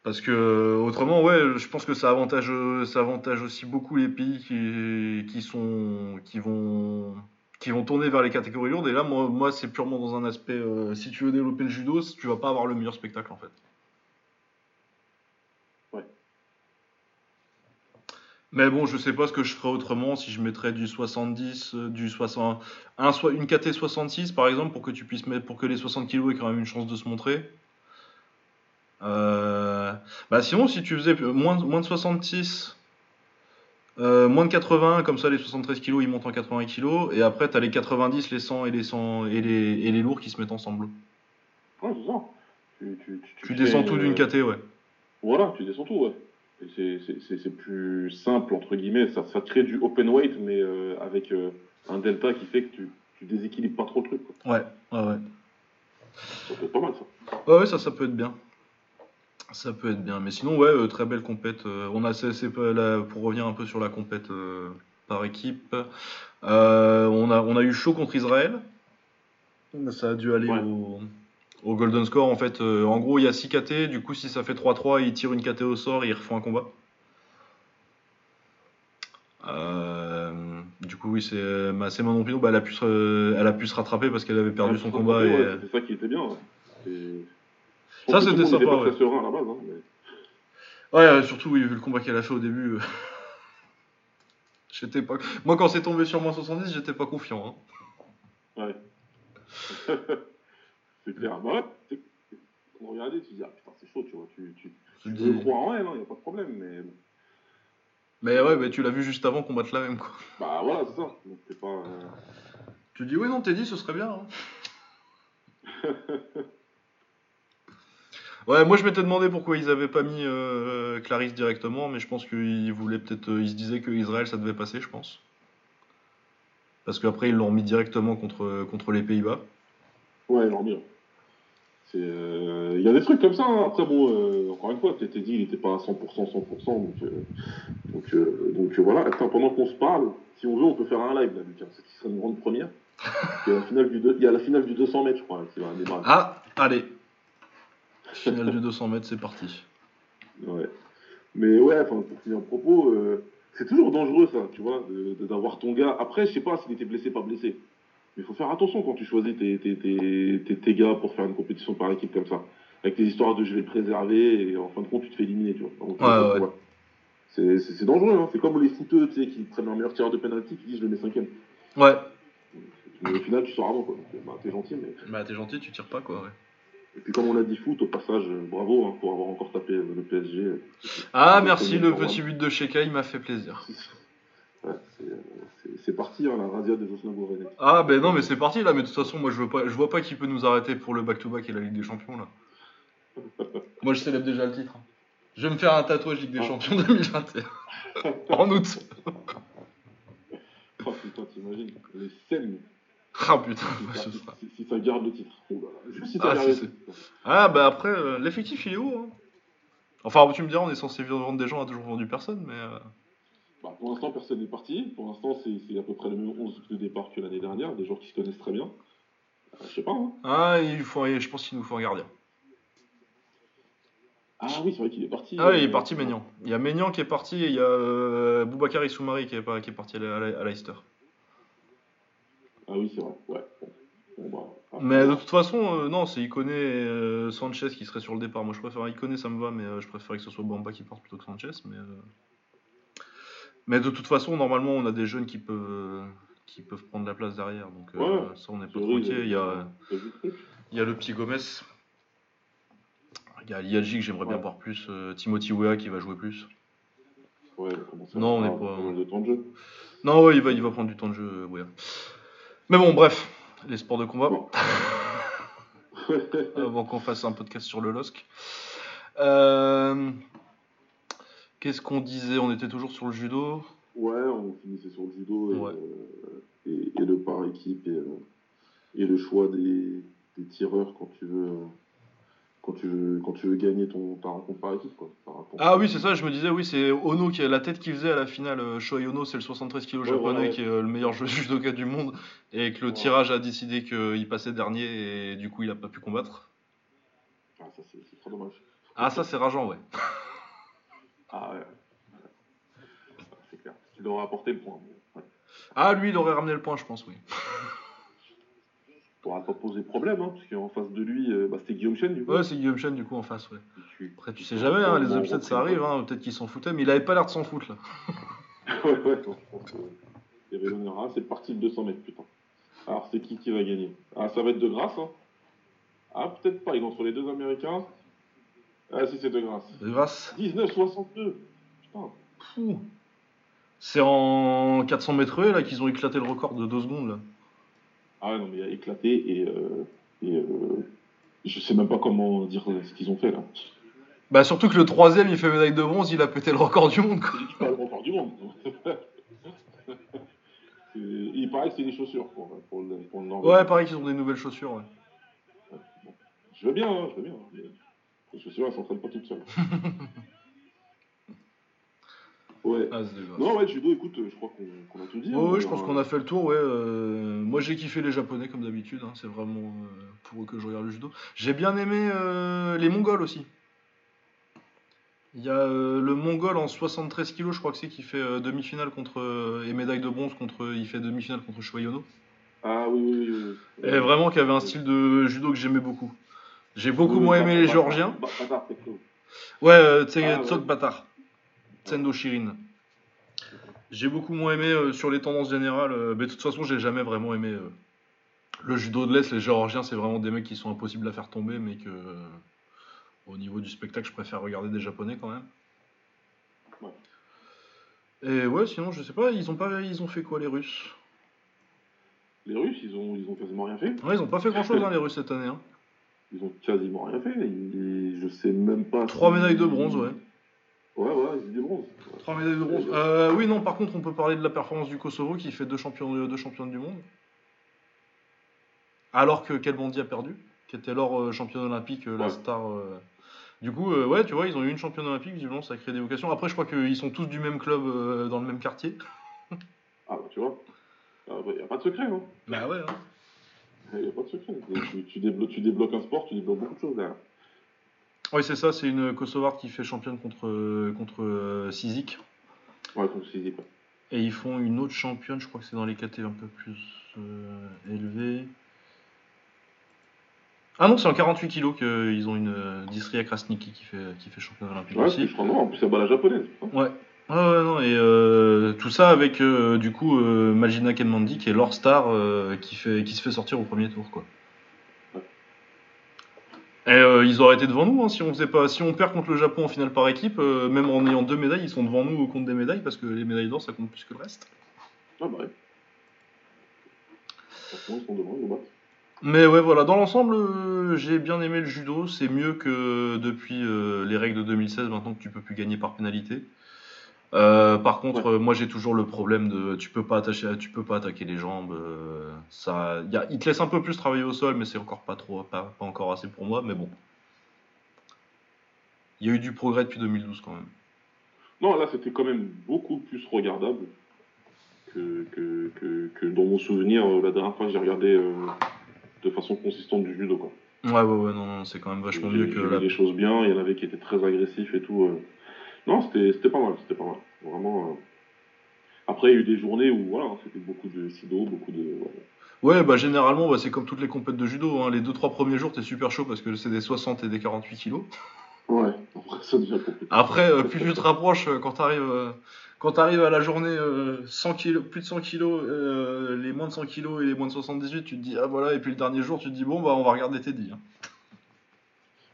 Parce que autrement, ouais, je pense que ça avantage, ça avantage aussi beaucoup les pays qui, qui sont, qui vont, qui vont tourner vers les catégories lourdes. Et là, moi, moi c'est purement dans un aspect, euh, si tu veux développer le judo, tu vas pas avoir le meilleur spectacle en fait. Ouais. Mais bon, je sais pas ce que je ferais autrement si je mettrais du 70, euh, du 60, un, soit une KT 66 par exemple pour que tu puisses mettre, pour que les 60 kilos aient quand même une chance de se montrer. Euh, bah sinon, si tu faisais moins, moins de 66, euh, moins de 80, comme ça les 73 kilos ils montent en 80 kilos, et après tu as les 90, les 100 et les 100 et les, et les lourds qui se mettent ensemble. Ouais, c'est ça. Tu, tu, tu, Tu fais descends tout une- d'une KT, ouais. Voilà, tu descends tout, ouais. C'est- c'est- C'est c'est plus simple, entre guillemets. Ça, ça crée du open weight, mais euh, avec euh, un delta qui fait que tu, tu déséquilibres pas trop le truc. Quoi. Ouais, ouais, ouais. Ça peut être pas mal, ça. Ouais, ouais, ça, ça peut être bien. Ça peut être bien. Mais sinon, ouais, euh, très belle compète. Euh, on a, c'est, pour revenir un peu sur la compète euh, par équipe, on, a, on a eu chaud contre Israël. Ça a dû aller Ouais. au, au Golden Score. En fait, Euh, en gros, il y a 6 KT. Du coup, si ça fait 3-3, ils tirent une KT au sort et ils refont un combat. Euh, du coup, oui, c'est bah, Manon Pinot. Bah, elle, a pu se, elle a pu se rattraper parce qu'elle avait perdu son combat. ouais, et, ouais, C'est ça qui était bien. Ouais. Ça, c'était sympa, pas ouais. très serein à la base. Hein, mais... Ouais, euh, surtout, oui, vu le combat qu'elle a fait au début. euh, j'étais pas... Moi, quand c'est tombé sur moins 70, j'étais pas confiant. hein. Ouais. c'est clair. Bah ouais, on regardait, tu te dis, ah putain, c'est chaud, tu vois. Tu, tu, tu dis- croire en elle, il n'y a pas de problème. Mais. Mais ouais, bah, tu l'as vu juste avant qu'on batte la même, quoi. Bah voilà, c'est ça. Donc pas. euh, Tu dis, oui, non, t'es dit, ce serait bien. hein. Ouais, moi je m'étais demandé pourquoi ils avaient pas mis euh, Clarisse directement, mais je pense qu'ils voulaient peut-être. euh, ils se disaient que Israël ça devait passer, je pense. Parce qu'après ils l'ont mis directement contre, contre les Pays-Bas. Ouais, bien. C'est, euh, Il y a des trucs comme ça. hein. Après, bon, euh, encore une fois, tu t'es dit, il n'était pas à 100%, 100%. Donc, euh, donc, donc voilà. Attends, pendant qu'on se parle, si on veut, on peut faire un live là, Lucas. Ce qui serait une grande première. Il y a la finale du, il y a la finale du 200 mètres, je crois, qui va démarrer. Ah, allez. Finale du 200 mètres, c'est parti. Ouais. Mais ouais, enfin, pour finir le propos, euh, c'est toujours dangereux ça, tu vois, de- de- d'avoir ton gars. Après, je sais pas s'il était blessé, pas blessé. Mais il faut faire attention quand tu choisis tes, tes, tes, tes, tes gars pour faire une compétition par équipe comme ça. Avec tes histoires de je vais le préserver et en fin de compte, tu te fais éliminer, tu vois. Donc, Ouais, ouais. C'est dangereux, hein. c'est comme les footeux tu sais, qui prennent leur meilleur tireur de penalty qui disent je le mets cinquième. Ouais. Mais au final, tu sors avant, quoi. Bah, t'es gentil, mais. Bah t'es gentil, tu tires pas quoi, ouais. Et puis, comme on a dit foot, au passage, bravo hein, pour avoir encore tapé le PSG. Ah merci, le programme. petit but de Sheka, il m'a fait plaisir. Ouais, c'est, euh, c'est- parti, hein, la radia des Gourvenet. Ah ben non mais c'est parti là, mais de toute façon moi je veux pas, je vois pas qui peut nous arrêter pour le back-to-back et la Ligue des Champions là. Moi, je célèbre déjà le titre. hein. Je vais me faire un tatouage Ligue des Champions 2021. en août. Oh putain, t'imagines les scènes Ah putain, si, ça, ce sera- si- si ça garde le titre. Oh là là. Juste si ça Ah, garde si, le si. titre. Ah, bah après, euh, l'effectif il est haut. hein. Enfin, tu me diras, on est censé vendre des gens, on a toujours vendu personne, mais. euh, Bah, pour l'instant, personne n'est parti. Pour l'instant, c'est à peu près le même 11 de départ que l'année dernière. Des joueurs qui se connaissent très bien. Euh, je sais pas. Hein. Ah, il faut, je pense qu'il nous faut un gardien. Ah oui, c'est vrai qu'il est parti. Ah, oui, il est parti Maignan. Il y a Maignan qui est parti et il y a Boubacar Issoumari qui est, qui est parti à Leicester. Ah oui, c'est vrai. Ouais. Bon. Bon, bah, après, Mais de toute façon, euh, non, c'est Iconé et euh, Sanchez qui seraient sur le départ. Moi, je préfère Iconé, ça me va, mais euh, je préférais que ce soit Bamba qui parte plutôt que Sanchez. Mais, mais de toute façon, normalement, on a des jeunes qui peuvent, qui peuvent prendre la place derrière. Donc, Ouais. ça, on n'est pas inquiet. Il y a, y a le petit Gomez. Il y a Liadji que j'aimerais bien voir plus. Timothy Weah qui va jouer plus. Ouais, Non, on n'est pas- de temps de jeu. Non, ouais, il va, il va prendre du temps de jeu, Weah. Mais bon, bref, les sports de combat. Avant qu'on fasse un podcast sur le LOSC. Euh, Qu'est-ce qu'on disait? On était toujours sur le judo? Ouais, on finissait sur le judo et, Ouais. euh, et, et le par équipe et, euh, et le choix des, des tireurs quand tu veux quand tu veux quand tu veux gagner ton ta rencontre par équipe quoi. Par rapport- Ah oui, c'est ça, je me disais, oui, c'est Ono qui a la tête qu'il faisait à la finale. Euh, Shohei Ono, c'est le 73 kg Ouais, japonais ouais. qui est euh, le meilleur jeu- judoka du monde. Et que le Ouais. tirage a décidé qu'il passait dernier et du coup il a pas pu combattre. Ah, ça c'est c'est très dommage. Ah, ça c'est rageant, ouais. Ah ouais. C'est clair. Tu devrais apporter le point. Ah, lui, il aurait ramené le point, je pense, oui. Pourra pas poser problème, hein, parce qu'en face de lui, euh, bah, c'était Guillaume Chen du coup. Ouais, c'est Guillaume Chen du coup en face, ouais. Tu- Après, tu sais jamais, hein, les upsets ça rentrer, arrive, hein, peut-être qu'il s'en foutait, mais il avait pas l'air de s'en foutre là. ouais, ouais, je pense que il y avait l'honneur. Ah, c'est parti le 200 mètres, putain. Alors, c'est qui qui va gagner? Ah, ça va être de grâce, hein. Ah, peut-être pas, il est entre les deux Américains. Ah, si, c'est de grâce. De grâce. 19,62 Putain. C'est en 400 mètres là qu'ils ont éclaté le record de 2 secondes là. Ah, ouais, non, mais il a éclaté et. Euh, et euh, je sais même pas comment dire ce qu'ils ont fait là. Bah surtout que le troisième il fait médaille de bronze, il a pété le record du monde quoi. C'est pas le record du monde. Il paraît que c'est des chaussures pour, pour le, pour le. Ouais, pareil qu'ils ont des nouvelles chaussures. Ouais. Je veux bien, hein, je veux bien. mais Les chaussures, elles s'entraînent pas toutes seules. ouais. Ah. Non, ouais, judo, écoute, euh, je crois qu'on a tout dit. Hein. ouais, je pense qu'on a fait le tour, ouais. euh, moi j'ai kiffé les japonais comme d'habitude, hein, c'est vraiment euh, pour eux que je regarde le judo. J'ai bien aimé euh, les mongols aussi. Il y a euh, le mongol en 73 kg, je crois que c'est, qui fait euh, demi-finale contre. euh, et médaille de bronze contre. Il fait demi-finale contre Shoyono. Ah oui, oui, oui. oui. Et vraiment qui avait un style de judo que j'aimais beaucoup. J'ai beaucoup Oui, moins bah, aimé les bah, Géorgiens. bah, Bâtard. Ouais, euh, tu sais, Ah. Tsok Batar. Tsendo Shirin. J'ai beaucoup moins aimé euh, sur les tendances générales. euh, mais de toute façon, j'ai jamais vraiment aimé euh, le judo de l'Est. Les Géorgiens, c'est vraiment des mecs qui sont impossibles à faire tomber, mais que au niveau du spectacle, je préfère regarder des Japonais quand même. Ouais. Et ouais, sinon, je sais pas, ils ont pas, ils ont fait quoi les Russes? Les Russes, ils ont, ils ont quasiment rien fait. Ouais, ils ont pas fait grand chose les Russes cette année. Hein. Ils ont quasiment rien fait. Ils- je sais même pas. Trois si- médailles de bronze, ouais. Ouais, ouais, des bronzes. Trois médailles de bronze. Euh, oui, non, par contre, on peut parler de la performance du Kosovo qui fait deux, champions, deux championnes du monde. Alors que Kelbondi a perdu, qui était leur euh, championne olympique, euh, la Ouais. star. euh. Du coup, euh, ouais, tu vois, ils ont eu une championne olympique, visiblement, ça a créé des vocations. Après, je crois qu'ils sont tous du même club dans le même quartier. Ah, bah, tu vois. Il n'y a pas de secret, hein. Bah ouais, Il n'y a pas de secret. Tu, tu, débloques, tu débloques un sport, tu débloques beaucoup de choses derrière. Oui, c'est ça, c'est une Kosovarde qui fait championne contre, euh, contre euh, Sizik. Ouais, disais. quoi. Et ils font une autre championne, je crois que c'est dans les catégories un peu plus euh, élevées. Ah non, c'est en 48 kilos qu'ils ont une euh, Disria Krasniki qui fait, qui fait championne olympique Ouais, aussi. je crois, non, en plus, elle bat la japonaise. hein. Ouais. Ouais, ouais, non, et euh, tout ça avec euh, du coup euh, Magina Kenmandi qui est leur star euh, qui, fait, qui se fait sortir au premier tour quoi. Et euh, ils auraient été devant nous hein, si on faisait pas si on perd contre le Japon en finale par équipe, euh, même en ayant deux médailles, ils sont devant nous au compte des médailles parce que les médailles d'or ça compte plus que le reste. Ah, bah ouais. Franchement, ils sont devant, ils nous battent. Mais ouais, voilà, dans l'ensemble, euh, j'ai bien aimé le judo. C'est mieux que depuis euh, les règles de 2016, maintenant que tu peux plus gagner par pénalité. Euh, par contre, moi j'ai toujours le problème de tu peux pas attacher, tu peux pas attaquer les jambes. euh, ça, y a, il te laisse un peu plus travailler au sol, mais c'est encore pas trop, pas, pas encore assez pour moi. Mais bon, il y a eu du progrès depuis 2012 quand même. Non, là, c'était quand même beaucoup plus regardable que, que, que, que dans mon souvenir, euh, la dernière fois que j'ai regardé euh, de façon consistante du judo. Quoi. Ouais, ouais, ouais, non, non, c'est quand même vachement mieux que vu la. des choses bien, il y en avait qui étaient très agressifs et tout. Non, c'était pas mal, c'était pas mal. Vraiment. euh. Après, il y a eu des journées où voilà, c'était beaucoup de sido, beaucoup de. Ouais, bah généralement, bah, c'est comme toutes les compètes de judo. hein. Les 2-3 premiers jours, t'es super chaud parce que c'est des 60 et des 48 kilos. Ouais, après ça devient compliqué. Après, euh, plus tu te rapproches, euh, quand t'arrives euh, quand t'arrives à la journée 100 kilos, plus de 100 kilos, les moins de 100 kilos et les moins de 78, tu te dis, ah voilà, et puis le dernier jour, tu te dis, bon, bah on va regarder Teddy. hein.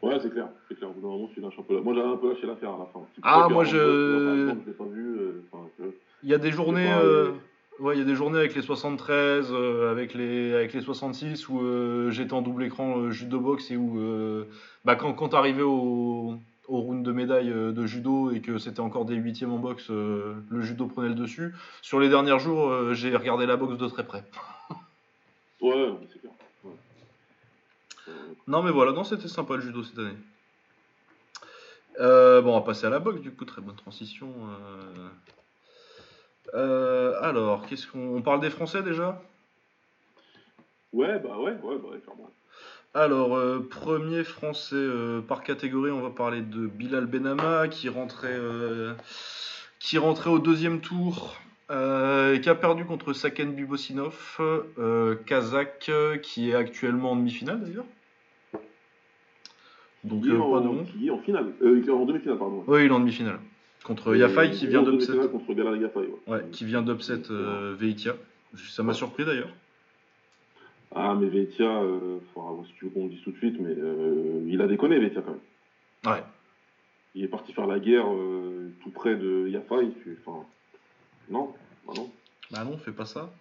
Ouais, c'est clair, c'est clair. Au bout d'un moment, tu lâches un peu. Moi, j'avais un peu lâché l'affaire à la fin. Ah, moi, je- pas vu. euh, enfin, je- Il y a des journées, pas, euh, euh, ouais, il y a des journées avec les 73, euh, avec les avec les 66 où euh, j'étais en double écran euh, judo box et où bah quand quand t'arrivais au au round de médaille de judo et que c'était encore des huitièmes en boxe, le judo prenait le dessus. Sur les derniers jours, j'ai regardé la boxe de très près. Ouais, c'est Non mais voilà, non c'était sympa le judo cette année. Euh, bon, on va passer à la boxe du coup, très bonne transition. euh. Euh, alors, qu'est-ce qu'on on parle des Français déjà? Ouais, bah ouais, ouais, bah ouais, clairement. Alors, premier français par catégorie, on va parler de Bilal Benama qui rentrait, qui rentrait au deuxième tour euh, et qui a perdu contre Saken Bibosinov, euh, Kazakh, qui est actuellement en demi-finale d'ailleurs. Donc, Qui est euh, en, pas de honte. qui est en finale. Euh, qui est en demi-finale, pardon. Oui, il est en demi-finale. Contre Yafai qui vient en d'upset. contre Yafai, ouais. Ouais, qui vient d'upset euh, Veitia. Ça m'a surpris d'ailleurs. Ah, mais Vetia, euh, faudra voir si tu veux qu'on le dise tout de suite, mais euh, il a déconné, Vetia, quand même. Ouais. Il est parti faire la guerre tout près de Yafai. Enfin, non, bah non, Bah non, fais pas ça.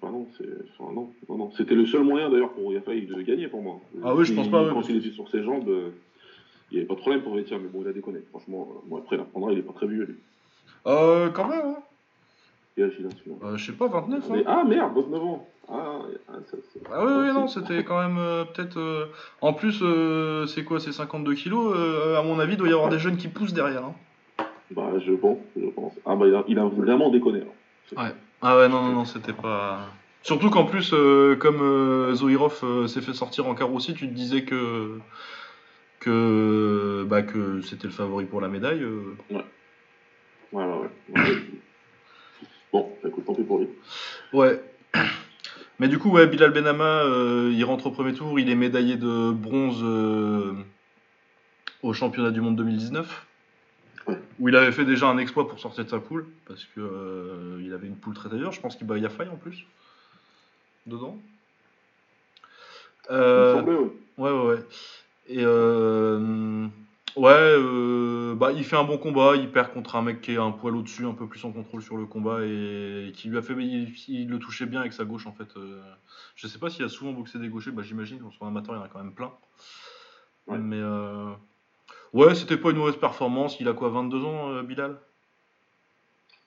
Bah non, c'est, enfin, non, non, non. C'était le seul moyen d'ailleurs pour Yafai de gagner pour moi. Ah oui, je pense pas, Quand il était sur ses jambes, euh, il n'y avait pas de problème pour Vetia, mais bon, il a déconné. Franchement, euh, bon, après, il apprendra, il est pas très vieux, lui. Euh, quand même, hein. Et âge il a, celui-là Euh, je sais pas, 29. Hein. Mais- ah merde, 29 ans. Ah, ah, ça, Ah oui, non, c'était quand même euh, peut-être. euh, En plus, euh, c'est quoi, c'est 52 kilos À mon avis, il doit y avoir des jeunes qui poussent derrière. hein. Bah, je pense, je pense. Ah, bah, il a, il a vraiment déconné. Ouais. Ah ouais, non, non, non, c'était pas. Surtout qu'en plus, euh, comme euh, Zoirov euh, s'est fait sortir en quart aussi, tu te disais que que bah que c'était le favori pour la médaille. euh. Ouais, ouais, ouais. ouais. bon, bah, écoute, tant pis pour lui. Ouais. Mais du coup, ouais, Bilal Benama, il rentre au premier tour, il est médaillé de bronze au championnat du monde 2019. Ouais. Où il avait fait déjà un exploit pour sortir de sa poule, parce que euh, il avait une poule très d'ailleurs. Je pense qu'il bat Yafai en plus. Dedans. Euh, semblait, ouais. Ouais, ouais, ouais. Et euh, ouais, euh, bah, il fait un bon combat. Il perd contre un mec qui est un poil au-dessus, un peu plus en contrôle sur le combat et, qui lui a fait. Il, il le touchait bien avec sa gauche en fait. Je sais pas s'il a souvent boxé des gauchers, bah, j'imagine. Sur un amateur, il y en a quand même plein. Ouais. Mais euh, ouais, c'était pas une mauvaise performance. Il a quoi, 22 ans, euh, Bilal?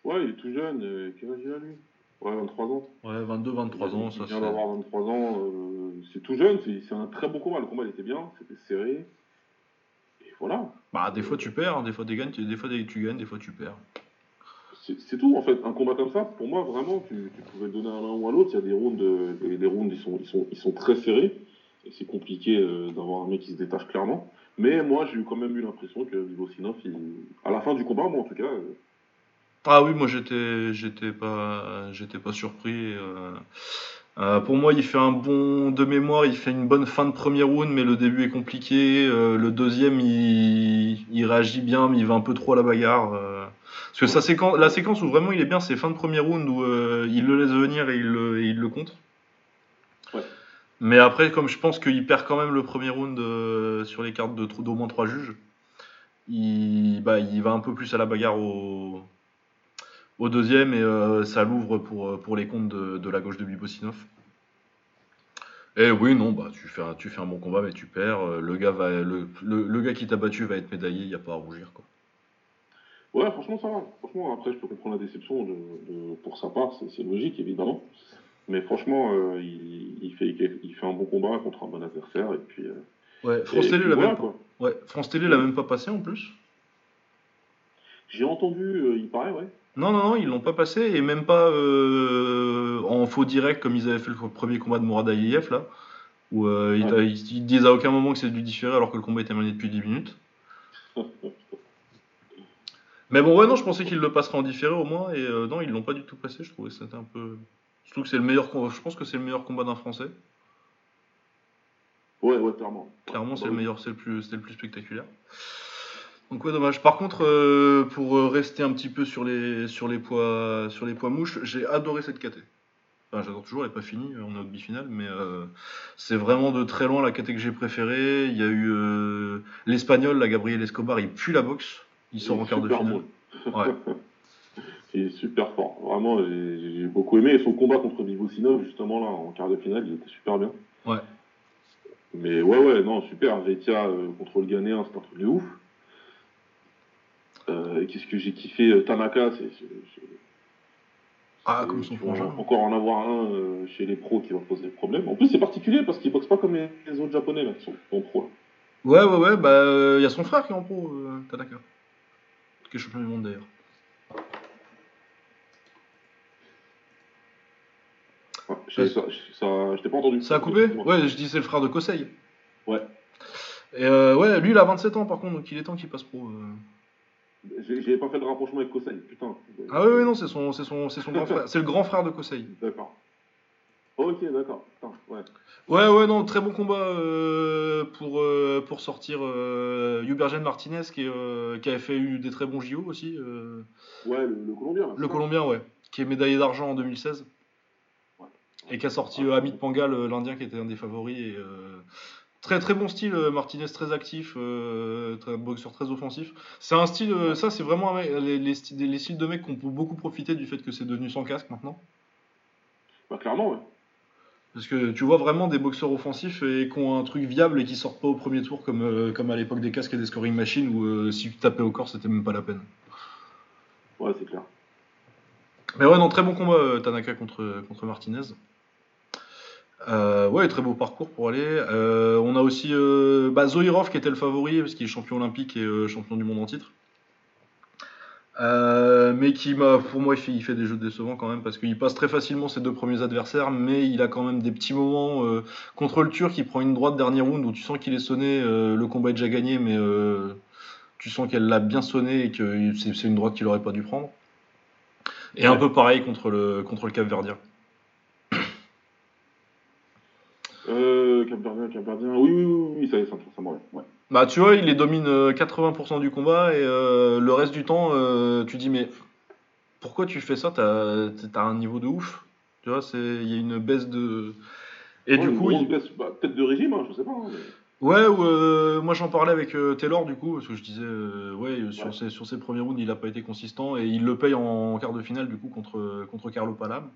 Ouais, il est tout jeune. euh, Quel âge il a, lui? Ouais, 23 ans. Ouais, 22, 23 il, ans, il ça vient c'est. d'avoir 23 ans. euh, c'est tout jeune. C'est c'est un très beau combat. Le combat, il était bien. C'était serré. Et voilà. Bah, des fois tu perds, hein, des fois tu gagnes, des fois tu gagnes, des fois tu perds. C'est c'est tout en fait. Un combat comme ça, pour moi vraiment, tu, tu pouvais le donner à l'un ou à l'autre. Il y a des rounds, les rounds ils sont, ils sont, ils sont très serrés. Et c'est compliqué d'avoir un mec qui se détache clairement. Mais moi j'ai quand même eu l'impression que Vivosinov, il... à la fin du combat, moi en tout cas, euh, Ah oui, moi j'étais j'étais pas j'étais pas surpris. euh. Euh, pour moi, il fait un bon de mémoire, il fait une bonne fin de premier round, mais le début est compliqué. Le deuxième, il, il réagit bien, mais il va un peu trop à la bagarre. Parce que sa séquence, la séquence où vraiment il est bien, c'est fin de premier round où il le laisse venir et il le, et il le contre. Mais après, comme je pense qu'il perd quand même le premier round euh, sur les cartes d'au moins trois juges, il, bah, il va un peu plus à la bagarre au, deuxième et euh, ça l'ouvre pour, pour les comptes de, la gauche de Bibosinov. Et oui, non, bah tu fais un, tu fais un bon combat, mais tu perds. euh, Le gars, va, le, le, gars qui t'a battu va être médaillé, il n'y a pas à rougir. Quoi. Ouais, franchement, ça va. Franchement, après, je peux comprendre la déception de, pour sa part, c'est logique, évidemment. Mais franchement, euh, il, il fait, il fait un bon combat contre un bon adversaire. Et puis, euh, Ouais, France et Télé l'a voilà, même pas. Ouais, France Télé l'a même pas passé en plus. J'ai entendu, euh, il paraît, ouais. Non, non, non, ils l'ont pas passé et même pas en faux direct comme ils avaient fait le premier combat de Mourad Aliyev là, où ils, disent à aucun moment que c'est du différé alors que le combat était mené depuis 10 minutes. Mais bon, ouais, non, je pensais qu'ils le passeraient en différé au moins et euh, non, ils l'ont pas du tout passé. Je trouvais que c'était un peu. Je trouve que c'est le meilleur. Je pense que c'est le meilleur combat d'un Français. Ouais, ouais, clairement. Clairement, c'est le meilleur, c'est le plus, c'était le plus spectaculaire. Donc ouais, dommage. Par contre, euh, pour euh, rester un petit peu sur les, sur les poids, sur les poids mouches, j'ai adoré cette KT. Enfin, j'adore toujours, elle n'est pas finie, on est au demi-finale, mais euh, c'est vraiment de très loin la KT que j'ai préférée. Il y a eu euh, l'espagnol, la Gabriel Escobar, il pue la boxe, il sort en quart de finale. Ouais. Il est super fort. Vraiment, j'ai beaucoup aimé. Et son combat contre Bibosinov, justement, là, en quart de finale, il était super bien. Ouais. Mais ouais, ouais, non, super. Vetia euh, contre le Ghanéen, c'est un truc de ouf. Euh, et Qu'est-ce que j'ai kiffé euh, Tanaka, c'est. c'est- c'est- Ah, c'est- comme son frangin. Encore en avoir un euh, chez les pros qui va poser problème. En plus, c'est particulier parce qu'il boxe pas comme les, les autres japonais là, qui sont en pro. là. Ouais, ouais, ouais, bah, il y a son frère qui est en pro, Tanaka. Qui est champion du monde d'ailleurs. Ouais, je ça, je- ça, je t'ai pas entendu. Ça a coupé? Ouais, je dis c'est le frère de Kosei. Ouais. Et euh, ouais, lui il a 27 ans par contre, donc il est temps qu'il passe pro. euh. J'ai j'ai pas fait le rapprochement avec Kosei, putain. Ah oui, oui, non, c'est son, c'est son, c'est son grand frère. C'est le grand frère de Kosei. D'accord. Ok, d'accord. Ouais. Ouais, ouais, non, très bon combat euh, pour, euh, pour sortir euh, Hubergen Martinez qui, qui avait fait eu des très bons JO aussi. Ouais, le, le Colombien. là, le ça? Colombien, ouais, qui est médaillé d'argent en 2016. Et qui a sorti euh, Amit Pangal, euh, l'Indien qui était un des favoris. Et, euh, très très bon style, euh, Martinez très actif, très, boxeur très offensif. C'est un style, ça c'est vraiment mec- les, les, styles- les styles de mecs qui ont beaucoup profité du fait que c'est devenu sans casque maintenant. Bah, clairement, ouais. Parce que tu vois vraiment des boxeurs offensifs et qui ont un truc viable et qui sortent pas au premier tour comme, euh, comme à l'époque des casques et des scoring machines où euh, si tu tapais au corps c'était même pas la peine. Ouais, c'est clair. Mais ouais, non, très bon combat euh, Tanaka contre, contre Martinez. Euh, ouais, très beau parcours pour aller. Euh, on a aussi euh, bah, Zoirov qui était le favori parce qu'il est champion olympique et euh, champion du monde en titre. Mais qui pour moi, il fait, il fait des jeux décevants quand même parce qu'il passe très facilement ses deux premiers adversaires, mais il a quand même des petits moments contre le Turc. Il prend une droite dernier round où tu sens qu'il est sonné. le combat est déjà gagné, mais tu sens qu'elle l'a bien sonné et que c'est une droite qu'il aurait pas dû prendre. Et un peu pareil contre le contre le Cap-Verdien. Euh, Capverdien, Capverdien. Oui, oui, oui, oui, ça y est, ça, ça. Ouais. Bah tu vois, il les domine euh, 80% du combat et euh, le reste du temps, euh, tu dis mais pourquoi tu fais ça? T'as un niveau de ouf, tu vois, il y a une baisse de et Ouais, du coup, il- baisse, bah, peut-être de régime, hein, je sais pas. hein, mais- ouais, ou, euh, moi j'en parlais avec euh, Taylor du coup parce que je disais euh, ouais sur Ouais. ses sur ses premiers rounds il a pas été consistant et il le paye en, quart de finale du coup contre contre Carlo Palam.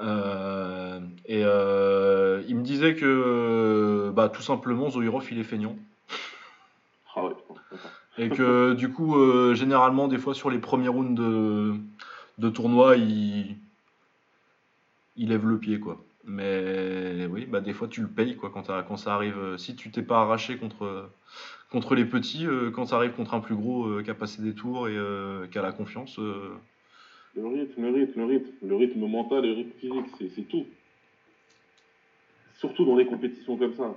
Euh, et euh, il me disait que bah, tout simplement Zoirov il est feignant. Ah d'accord. Et que du coup, euh, généralement, des fois sur les premiers rounds de, de tournoi, il, il lève le pied, quoi. Mais oui, bah, des fois tu le payes, quoi, quand, quand ça arrive. Si tu t'es pas arraché contre, contre les petits, quand ça arrive contre un plus gros qui a passé des tours et qui a la confiance, Le rythme, le rythme, le rythme, le rythme mental et le rythme physique, c'est c'est tout. Surtout dans les compétitions comme ça.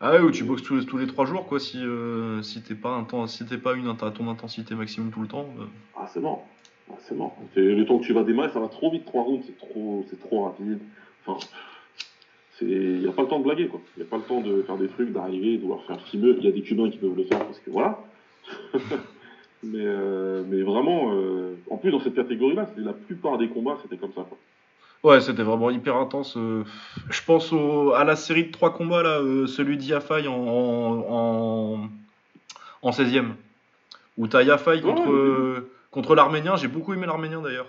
ah ouais, où tu boxes tous les, tous les trois jours, quoi, si, euh, si t'es pas, inten- si t'es pas une, à ton intensité maximum tout le temps. euh. Ah, c'est mort. Ah, c'est mort. C'est- Le temps que tu vas démarrer, ça va trop vite, trois rounds, c'est trop, c'est trop rapide. Enfin, il n'y a pas le temps de blaguer, quoi. Il n'y a pas le temps de faire des trucs, d'arriver, de devoir faire fimeux. Il y a des Cubains qui peuvent le faire parce que voilà. mais, euh, mais vraiment, euh, en plus, dans cette catégorie-là, c'est la plupart des combats, c'était comme ça, quoi. Ouais, c'était vraiment hyper intense. euh. Je pense au- à la série de trois combats, là, celui d'Yafai en, en, en, en 16e. Où t'as Yafai contre, Ouais, ouais, contre l'Arménien. J'ai beaucoup aimé l'Arménien d'ailleurs.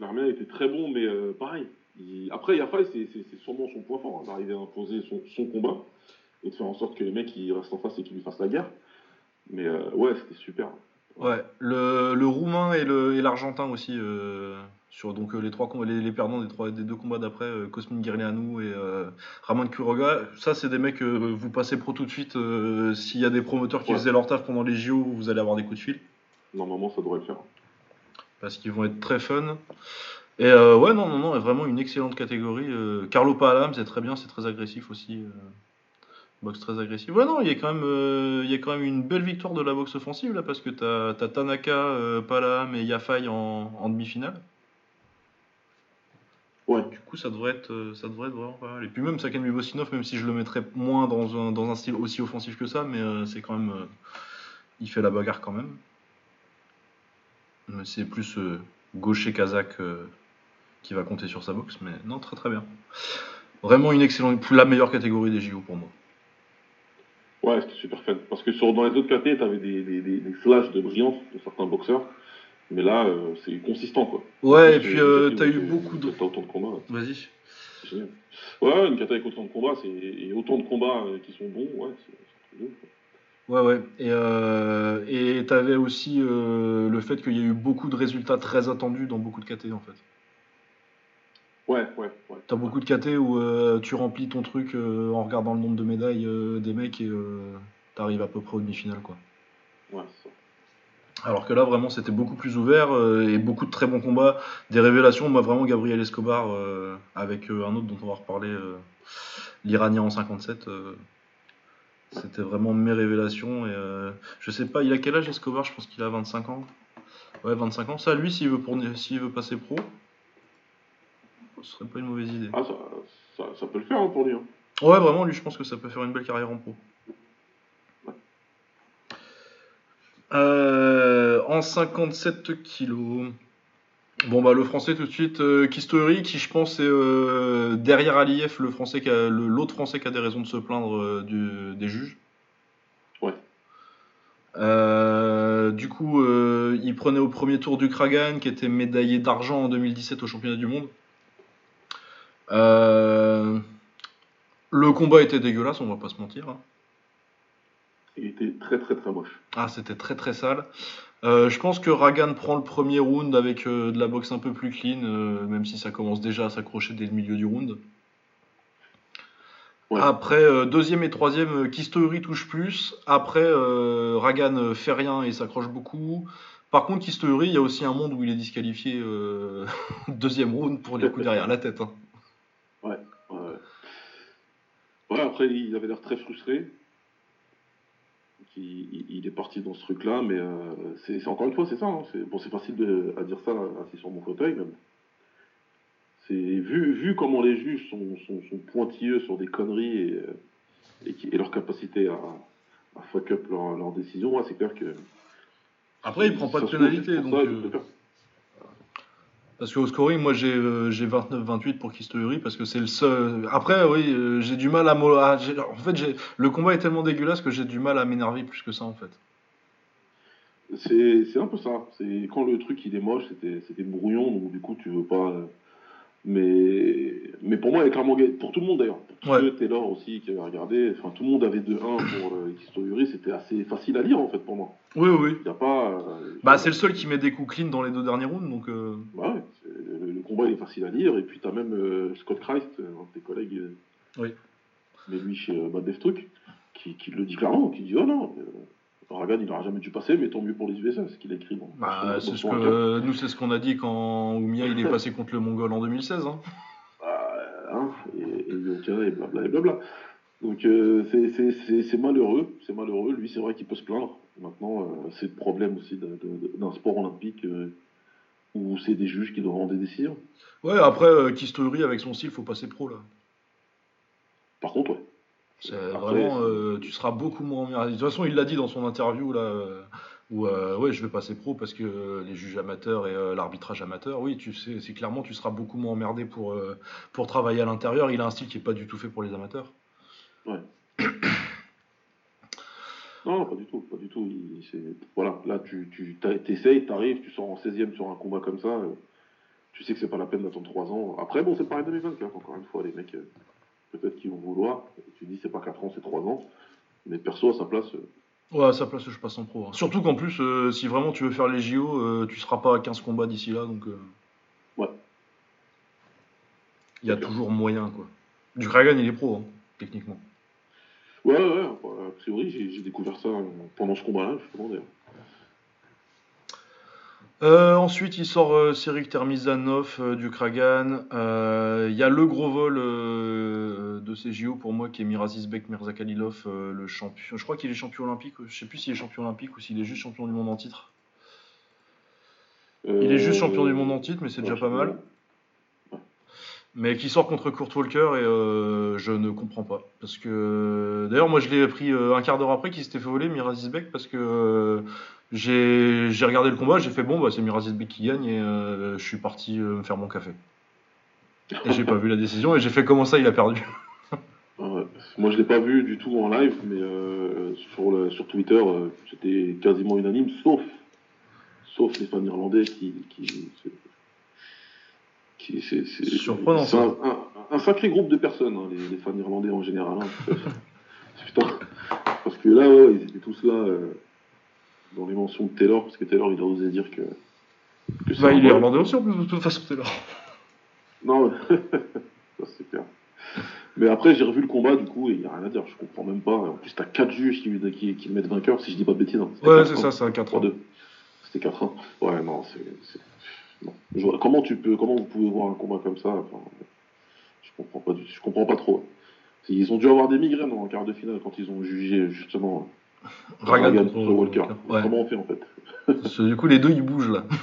L'armée était très bon, mais pareil. il- Après, Yafai, c'est sûrement son point fort, hein, d'arriver à imposer son, son combat et de faire en sorte que les mecs ils restent en face et qu'ils lui fassent la guerre. Mais euh, ouais, c'était super. Ouais, le, le roumain et le et l'argentin aussi euh, sur donc euh, les trois les, les perdants des trois des deux combats d'après euh, Cosmin Guerleanu et euh, Ramon Quiroga, ça c'est des mecs euh, vous passez pro tout de suite s'il y a des promoteurs qui Ouais. faisaient leur taf pendant les JO, vous allez avoir des coups de fil Normalement, ça devrait le faire. parce qu'ils vont être très fun. Et euh, ouais non non non, vraiment une excellente catégorie. Carlo Palam, c'est très bien, c'est très agressif aussi. Boxe très agressive. Ouais, non, il y a quand même, euh, il y a quand même une belle victoire de la boxe offensive là, parce que t'as as Tanaka, euh, Palam et Yafai en, en demi-finale. Ouais. Du coup, ça devrait être, euh, ça devrait être vraiment pas mal. Et puis même Sakan Mibosinov, même si je le mettrais moins dans un, dans un style aussi offensif que ça, mais euh, c'est quand même, il fait la bagarre quand même. Mais c'est plus gaucher kazakh qui va compter sur sa boxe, mais non, très très bien. Vraiment une excellente, la meilleure catégorie des JO pour moi. Ouais, c'était super fun. Parce que sur, dans les autres KT, t'avais des, des, des, des flashs de brillance de certains boxeurs. Mais là, euh, c'est consistant, quoi. Ouais, et puis euh, t'as eu beaucoup de. T'as autant de combats. ouais. Vas-y. Ouais, une kata avec autant de combats, c'est et autant de combats euh, qui sont bons, ouais, c'est trop. Ouais, ouais. Et euh, et t'avais aussi euh, le fait qu'il y a eu beaucoup de résultats très attendus dans beaucoup de KT en fait. Ouais, ouais, ouais. T'as beaucoup de KT où euh, tu remplis ton truc euh, en regardant le nombre de médailles euh, des mecs et t'arrives à peu près aux demi-finales quoi. Ouais, c'est ça. Alors que là vraiment c'était beaucoup plus ouvert et beaucoup de très bons combats, des révélations. Moi vraiment Gabriel Escobar avec un autre dont on va reparler, l'Iranien en 57. euh, c'était vraiment mes révélations et je sais pas, il a quel âge Escobar? Je pense qu'il a 25 ans. Ouais 25 ans. Ça lui s'il veut pour s'il veut passer pro, ce serait pas une mauvaise idée. Ah, ça, ça, ça peut le faire hein, pour lui. Hein. Ouais, vraiment, lui, je pense que ça peut faire une belle carrière en pro. Euh, en 57 kilos. Bon, bah, le français tout de suite, euh, Kistori, qui je pense est euh, derrière Aliyev, le français qui a- le- l'autre français qui a des raisons de se plaindre du- des juges. Ouais. Euh, du coup, euh, il prenait au premier tour du Kragan, qui était médaillé d'argent en 2017 au championnat du monde. Euh, le combat était dégueulasse, on va pas se mentir. hein. Il était très, très, très moche. Ah, c'était très très sale. Euh, je pense que Ragan prend le premier round avec euh, de la boxe un peu plus clean, euh, même si ça commence déjà à s'accrocher dès le milieu du round. Ouais. Après, deuxième et troisième, Kistori touche plus. Après, Ragan fait rien et s'accroche beaucoup. Par contre, Kistori, il y a aussi un monde où il est disqualifié deuxième round pour les coups derrière la tête. hein. Ouais. Ouais, après, il avait l'air très frustré. Il, il- est parti dans ce truc-là, mais euh, c'est encore une fois, c'est ça. hein, c'est bon, c'est facile de, à dire ça assis sur mon fauteuil, même. C'est vu, vu comment les juges sont, sont, sont pointilleux sur des conneries et, euh, et, qui- et leur capacité à, à fuck up leur, leur décision, ouais, c'est clair que. Après, il prend pas de pénalité, donc. ça, euh. Parce qu'au scoring, moi j'ai euh, j'ai 29-28 pour Kistori parce que c'est le seul. Après, oui, euh, j'ai du mal à. En fait, le combat est tellement dégueulasse que j'ai du mal à m'énerver plus que ça en fait. C'est un peu ça. Quand le truc il est moche, c'était brouillon, donc du coup tu veux pas. euh, Mais mais pour moi, il est clairement gagné. Pour tout le monde d'ailleurs. Ouais. Taylor aussi qui avait regardé. Enfin, tout le monde avait 2-1 pour euh. C'était assez facile à lire en fait pour moi. Oui, oui. Il y a pas. euh, Bah, c'est le seul qui met des coups clean dans les deux derniers rounds donc. euh, Bah ouais, le, le combat il est facile à lire. Et puis t'as même euh, Scott Christ, un de tes collègues. Oui. Mais lui chez Bad Death Truc, qui, qui le dit clairement, qui dit oh non. Ragan, il n'aura jamais dû passer, mais tant mieux pour les USA, ce qu'il a écrit. Bah, c'est ce que nous c'est ce qu'on a dit quand Oumia il est passé contre le Mongol en 2016. hein. Hein, et, et Yoka et blabla et blabla. Donc euh, c'est- malheureux, c'est malheureux. Lui, c'est vrai qu'il peut se plaindre. Maintenant, euh, c'est le problème aussi d'un sport olympique euh, où c'est des juges qui doivent rendre des décisions. Ouais, après Kistori avec son style, faut passer pro là. Par contre, ouais. Après, vraiment, tu seras beaucoup moins. De toute façon, il l'a dit dans son interview là, où euh, ouais, je vais passer pro parce que euh, les juges amateurs et euh, l'arbitrage amateur, oui, tu sais, c'est clairement, tu seras beaucoup moins emmerdé pour euh, pour travailler à l'intérieur. Il a un style qui est pas du tout fait pour les amateurs. Non, pas du tout, pas du tout. Voilà, là, tu, tu t'essayes, tu sors en 16e sur un combat comme ça. tu sais que c'est pas la peine d'attendre 3 ans. Après, bon, c'est pareil 2024, encore une fois, les mecs, peut-être qu'ils vont vouloir. Tu dis, c'est pas 4 ans, c'est 3 ans. Mais perso, à sa place, Ouais, à sa place, je passe en pro. hein. Surtout qu'en plus, euh, si vraiment tu veux faire les JO, euh, tu seras pas à 15 combats d'ici là, donc. euh, Ouais. Il y a toujours moyen, quoi. Du Kragan, il est pro, hein, techniquement. ouais, ouais, ouais, a priori, j'ai j'ai découvert ça euh, pendant ce combat-là, justement, d'ailleurs. Euh, ensuite, il sort euh, Serik Termizanov euh, du Kragan. Euh, Il y a le gros vol de ces JO pour moi qui est Mirazizbek Mirzakalilov, le champion. Je crois qu'il est champion olympique. Je sais plus s'il est champion olympique ou s'il est juste champion du monde en titre. Il est juste champion du monde en titre, mais c'est déjà pas mal. Mais qui sort contre Kurt Walker et je ne comprends pas. Parce que d'ailleurs, moi je l'ai appris un quart d'heure après qu'il s'était fait voler Mirazizbek parce que j'ai regardé le combat, j'ai fait bon, bah, c'est Mirazizbek qui gagne et euh, je suis parti euh, me faire mon café. Et j'ai pas vu la décision et j'ai fait comment ça il a perdu? Ouais. Moi, je l'ai pas vu du tout en live, mais euh, sur, le- sur Twitter, euh, c'était quasiment unanime, sauf, sauf les fans irlandais qui. qui, qui c'est, Surprenant, ça. un, un- un sacré groupe de personnes, hein, les, les fans irlandais en général. hein. Putain. Parce que là, ouais, ils étaient tous là euh, dans les mentions de Taylor, parce que Taylor, il a osé dire que. Bah, il est irlandais aussi en plus de toute façon, là. Non, c'est clair. Mais après, j'ai revu le combat, du coup, et il n'y a rien à dire, je comprends même pas. En plus, t'as 4 juges qui, qui, qui le mettent vainqueur, si je dis pas de bêtises. hein. Ouais, 4-1. c'est ça, c'est un 4 3-2. C'était 4-1. Ouais, non, c'est. Je comment, tu peux, comment vous pouvez voir un combat comme ça enfin, Je comprends pas, du- je comprends pas trop. Ils ont dû avoir des migraines en quart de finale quand ils ont jugé justement Ragan Ragan contre contre Walker. Ouais. Comment on fait en fait Parce que du coup, les deux ils bougent là.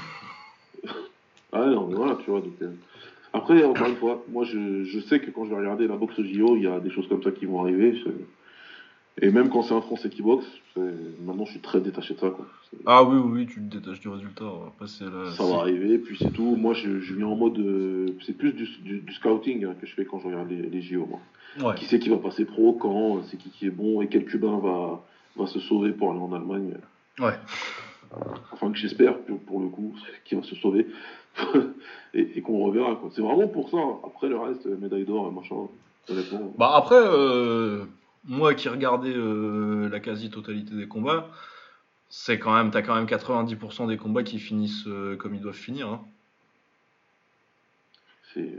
Ah non, mais voilà, tu vois. Donc, euh, Après, encore une fois, moi je, je sais que quand je vais regarder la boxe JO, il y a des choses comme ça qui vont arriver. Et même quand c'est un Français qui boxe, maintenant je suis très détaché de ça. Quoi. Ah oui, oui, oui, tu te détaches du résultat. Après, c'est la- Ça va arriver, puis c'est tout. Moi je, je viens en mode. euh, c'est plus du, du- du scouting hein, que je fais quand je regarde les, les JO. Moi. Ouais. Qui c'est qui va passer pro, quand, c'est qui qui est bon, et quel Cubain va, va se sauver pour aller en Allemagne. Ouais. Enfin, que j'espère, pour, le coup, qui va se sauver. et et qu'on reverra. quoi. C'est vraiment pour ça. Après le reste, médaille d'or, machin, honnêtement. Bah après, euh, moi qui regardais euh, la quasi-totalité des combats, c'est quand même, t'as quand même 90% des combats qui finissent euh, comme ils doivent finir. hein. C'est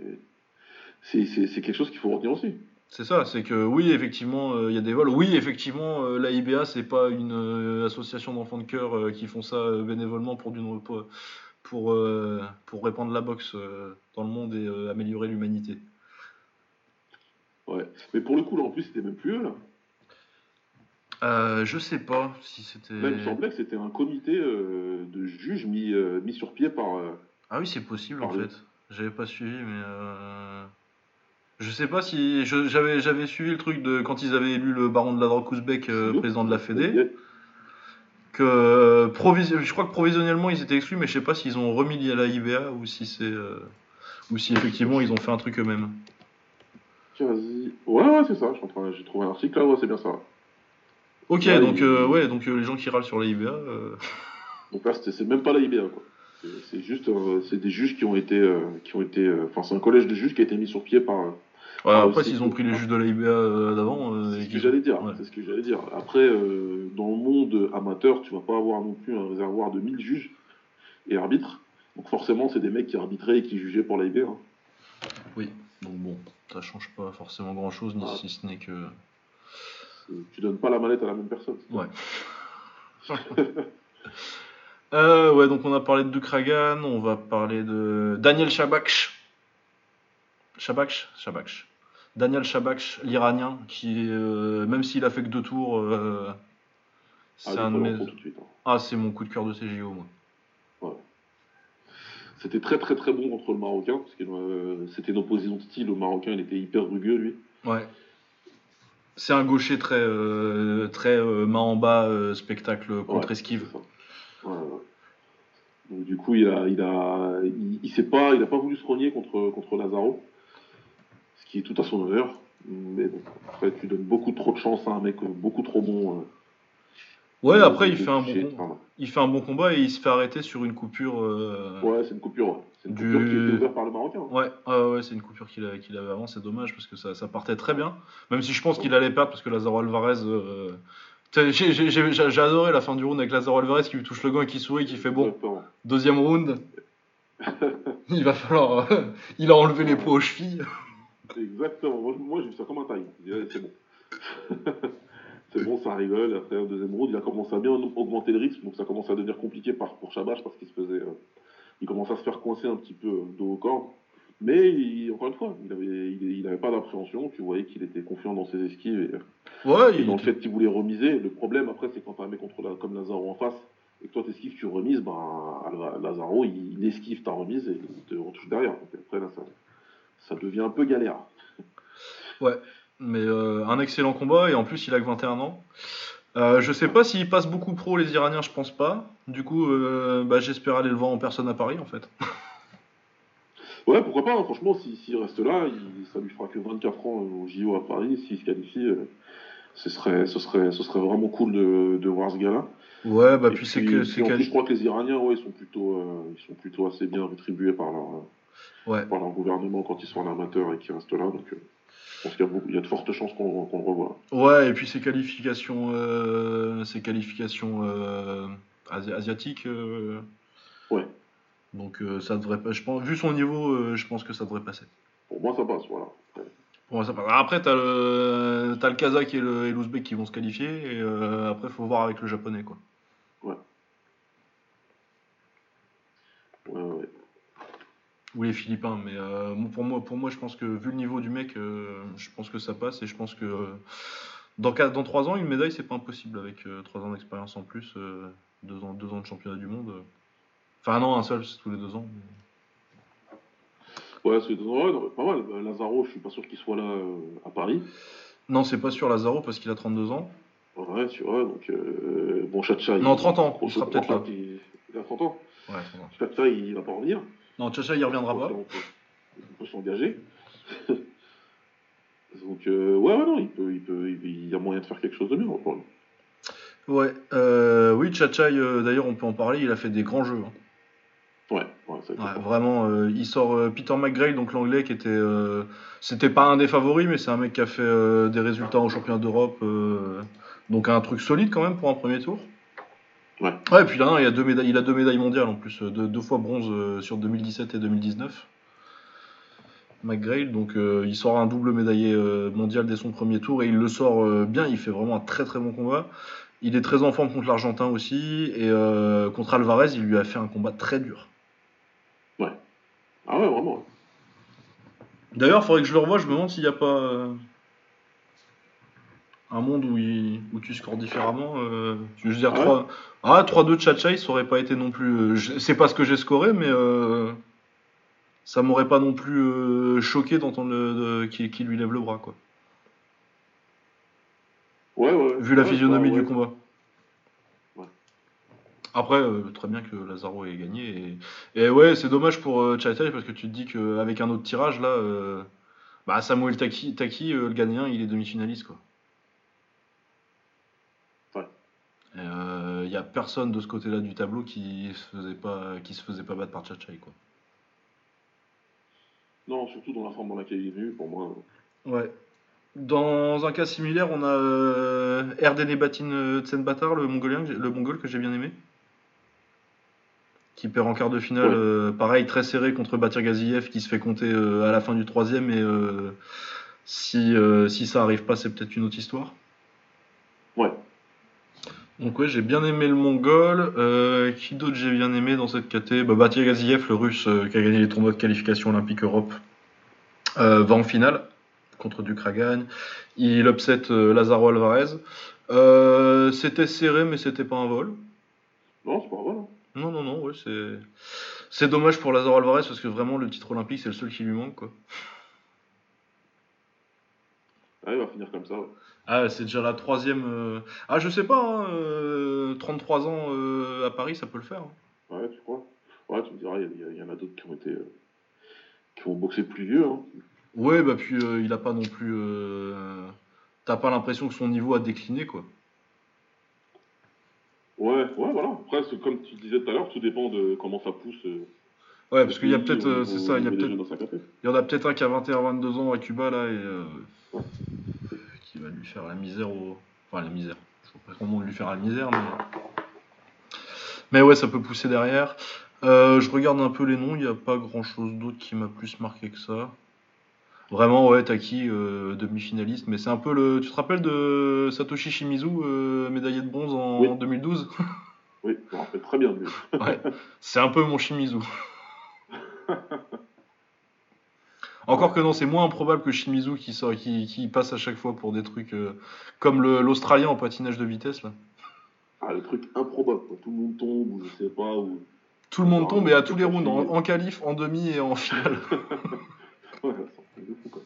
c'est- c'est- c'est quelque chose qu'il faut retenir aussi. C'est ça, c'est que oui, effectivement, euh, il y a des vols. Oui, effectivement, euh, la IBA, c'est pas une euh, association d'enfants de cœur euh, qui font ça bénévolement pour, du, pour, pour, pour répandre la boxe dans le monde et améliorer l'humanité. Ouais. Mais pour le coup, là, en plus, c'était même plus eux, là. Euh, je sais pas si c'était. Là, il me semblait que c'était un comité de juges mis, mis sur pied par. Ah oui, c'est possible en fait. J'avais pas suivi, mais. Je sais pas si j'avais j'avais suivi le truc de quand ils avaient élu le baron de la drogue Ouzbek euh, Sinon, président de la Fédé, Ouais. que euh, provis- je crois que provisionnellement ils étaient exclus, mais je sais pas s'ils ont remis à la IBA ou si c'est euh, ou si effectivement ils ont fait un truc eux-mêmes. Tiens, vas-y. Ouais, ouais, c'est ça. J'ai trouvé un article là, ouais, c'est bien ça. Ok, Ouais, donc euh, ouais, donc euh, les gens qui râlent sur la IBA. euh, Donc là, c'est même pas la IBA, quoi. C'est- juste, euh, c'est des juges qui ont été, euh, qui ont été, euh, enfin, c'est un collège de juges qui a été mis sur pied par. Ouais, après s'ils ont pris les juges de la IBA euh, d'avant. euh, C'est et ce que j'allais dire. ouais. C'est ce que j'allais dire. Après, euh, dans le monde amateur, tu vas pas avoir non plus un réservoir de 1000 juges et arbitres. Donc forcément, c'est des mecs qui arbitraient et qui jugeaient pour la IBA. hein. Oui, donc bon, ça change pas forcément grand-chose, ni Ah. si ce n'est que. Tu donnes pas la mallette à la même personne. Ouais. Euh, ouais, donc on a parlé de Dukragan, on va parler de Daniel Shabaksh. Shabaksh Shabaksh. Daniel Shabaksh, l'Iranien, qui, euh, même s'il a fait que deux tours, euh, Ah, c'est un de mes. suite. hein. Ah, c'est mon coup de cœur de CJO, moi. C'était très très très bon contre le Marocain, parce que euh, c'était une opposition de style. Le Marocain, il était hyper rugueux, lui. Ouais. C'est un gaucher très, très main en bas, spectacle contre Ouais, esquive. Ouais, ouais. Donc du coup, il a, il a, il, pas, il a pas voulu se renier contre contre Lazaro, ce qui est tout à son honneur. Mais bon, après, tu donnes beaucoup trop de chance à un mec beaucoup trop bon. euh, Ouais, après, il fait un bon, il fait un bon combat et il se fait arrêter sur une coupure. euh, Ouais, c'est une coupure. ouais. C'est une Du- coupure qui été ouverte par le Marocain. Ouais, ouais, ouais, c'est une coupure qu'il avait avant, c'est dommage parce que ça, ça partait très bien. Même si je pense qu'il allait perdre parce que Lazaro Alvarez. euh, J'ai adoré la fin du round avec Lazaro Alvarez qui lui touche le gant et qui sourit, qui fait bon, deuxième round, il va falloir. il a enlevé les poids aux chevilles. Exactement. Moi, moi, j'ai vu ça comme un taille. C'est bon. c'est bon, ça rigole. Après, au deuxième round, il a commencé à bien augmenter le rythme. Donc, ça commence à devenir compliqué par, pour Chabash parce qu'il se faisait. euh, il commençait à se faire coincer un petit peu euh, dos au corps. Mais, il- encore une fois, il n'avait il, il avait pas d'appréhension. Tu voyais qu'il était confiant dans ses esquives. Et, Ouais, et il dans le fait qu'il voulait remiser. Le problème, après, c'est quand tu as un mec contre la- comme Lazaro en face. Et que toi, t'esquives, tu remises, ben, Lazaro, il, il esquive ta remise et il te retouche derrière. Donc, après, là, ça, ça devient un peu galère. Mais euh, un excellent combat et en plus il a que 21 ans. Euh, je sais pas s'il passe beaucoup pro les Iraniens, je pense pas. Du coup, euh, bah, j'espère aller le voir en personne à Paris en fait. Ouais, pourquoi pas, hein. franchement, s'il reste là, il, ça lui fera que 24 ans au JO à Paris, s'il se qualifie, euh, ce, serait, ce, serait, ce serait vraiment cool de, de voir ce gars-là. Ouais, bah Et puis c'est que puis, en plus, je crois que les Iraniens, ouais, ils sont plutôt, euh, ils sont plutôt assez bien rétribués par leur, euh, Ouais. par leur gouvernement quand ils sont en amateur et qu'ils restent là, donc euh, je pense qu'il y, a y de fortes chances qu'on le revoie. Ouais, et puis ces qualifications, euh, ces qualifications euh, asi- asiatiques. euh, Ouais. Donc ça devrait pas. Je pense, vu son niveau, je pense que ça devrait passer. Pour moi, ça passe, voilà. Pour moi, ça passe. Après, t'as le, t'as le Kazakh et l'Ouzbek qui vont se qualifier. Et après, faut voir avec le japonais quoi. Ouais, ouais. Ou les Philippins, mais euh, pour, moi, pour moi, je pense que vu le niveau du mec, euh, je pense que ça passe et je pense que euh, dans, quatre- dans 3 ans, une médaille, c'est pas impossible avec 3 ans d'expérience en plus, 2 ans, deux ans de championnat du monde. Enfin, non, un seul, c'est tous les 2 ans. mais- Ouais, c'est pas mal. Euh, Lazaro, je suis pas sûr qu'il soit là à Paris. Non, c'est pas sûr, Lazaro, parce qu'il a 32 ans. Ouais, tu vois, donc bon, Chacha. Non, 30 ans, il sera peut-être là. Il, il a 30 ans. Ouais, 30 ans. Chacha, il va pas revenir. Non, Chacha, il reviendra pas. On peut, s'engager. donc, euh, ouais, ouais, non, il, peut, il, peut, il, y a moyen de faire quelque chose de mieux pour lui. Ouais, euh, oui, Chachai, euh, d'ailleurs, on peut en parler, il a fait des grands jeux. hein. Ouais, ouais, ça Ouais, vraiment, il sort Peter McGrail, donc l'anglais qui était. C'était pas un des favoris, mais c'est un mec qui a fait des résultats au championnat d'Europe. donc un truc solide quand même pour un premier tour. Ouais. Ouais, et puis là, il, a deux médailles, il a deux médailles mondiales en plus, euh, deux, deux fois bronze euh, sur 2017 et 2019. McGrail, donc euh, il sort un double médaillé euh, mondial dès son premier tour et il le sort euh, bien, il fait vraiment un très très bon combat. Il est très en forme contre l'Argentin aussi et contre Alvarez, il lui a fait un combat très dur. Ah ouais, vraiment. D'ailleurs, il faudrait que je le revoie. Je me demande s'il n'y a pas un monde où, il- où tu scores différemment. euh, je veux dire, Ah ouais 3... Ah, 3-2 de Chachai, ça aurait pas été non plus. euh, C'est pas ce que j'ai scoré, mais euh, ça m'aurait pas non plus euh, choqué d'entendre le- de- qu'il qu'il lui lève le bras, quoi. Ouais, ouais. Vu la Ouais, physionomie ouais, du ouais. combat. Ouais. Après, euh, très bien que Lazaro ait gagné. Et, et ouais, c'est dommage pour Chachai parce que tu te dis qu'avec un autre tirage, là, bah, Samuel Taki, Taki le Ghanéen, il est demi-finaliste, quoi. Ouais. Il n'y a personne de ce côté-là du tableau qui se faisait pas, qui se faisait pas battre par Chachai, quoi. Non, surtout dans la forme dans laquelle il est venu, pour moi. Ouais. Dans un cas similaire, on a euh, Batin euh, Tsenbatar, le mongolien, mongol que j'ai bien aimé. Qui perd en quart de finale, Ouais. euh, pareil, très serré contre Batir Gaziev, qui se fait compter euh, à la fin du troisième. Et euh, si, euh, si ça arrive pas, c'est peut-être une autre histoire. Donc ouais, j'ai bien aimé le mongol. Euh, qui d'autre j'ai bien aimé dans cette KT bah, Batir Gaziev, le russe euh, qui a gagné les tournois de qualification olympique Europe, euh, va en finale contre Ducragagne. Il upset Lazaro Alvarez. C'était serré, mais c'était pas un vol. Non, c'est pas vrai. hein. Non, non, non, ouais, c'est. C'est dommage pour Lazaro Alvarez parce que vraiment le titre olympique c'est le seul qui lui manque quoi. Ah, il va finir comme ça. ouais. Ah c'est déjà la troisième. euh, Ah je sais pas, hein, euh, 33 ans euh, à Paris ça peut le faire. hein. Ouais, tu crois? Ouais, tu me diras, il y, a- il y en a d'autres qui ont été. euh, qui ont boxé plus vieux. Hein. Ouais bah puis euh, il a pas non plus. euh, T'as pas l'impression que son niveau a décliné quoi. Après, c'est comme tu disais tout à l'heure, tout dépend de comment ça pousse. euh, Ouais, parce qu'il y a peut-être, euh, c'est ça, il y a peut-être, il y en a peut-être un qui a 21-22 ans à Cuba là et euh, qui va lui faire la misère au, enfin la misère. Je sais pas comment lui faire la misère, mais mais ouais, ça peut pousser derrière. Euh, je regarde un peu les noms, il n'y a pas grand-chose d'autre qui m'a plus marqué que ça. Vraiment, ouais, Taki, euh, demi-finaliste, mais c'est un peu le. Tu te rappelles de Satoshi Shimizu, euh, médaillé de bronze en Oui. 2012 Oui, je me rappelle très bien de lui. Ouais, c'est un peu mon Shimizu. Encore que non, c'est moins improbable que Shimizu qui, sort- qui, qui passe à chaque fois pour des trucs euh, comme l'Australien en patinage de vitesse. Là. Ah, le truc improbable, quoi. Tout le monde tombe, ou je sais pas, ou. Tout le monde Ah, tombe et à tous les rounds, en, en qualif, en demi et en finale. Ouais, fou, quoi.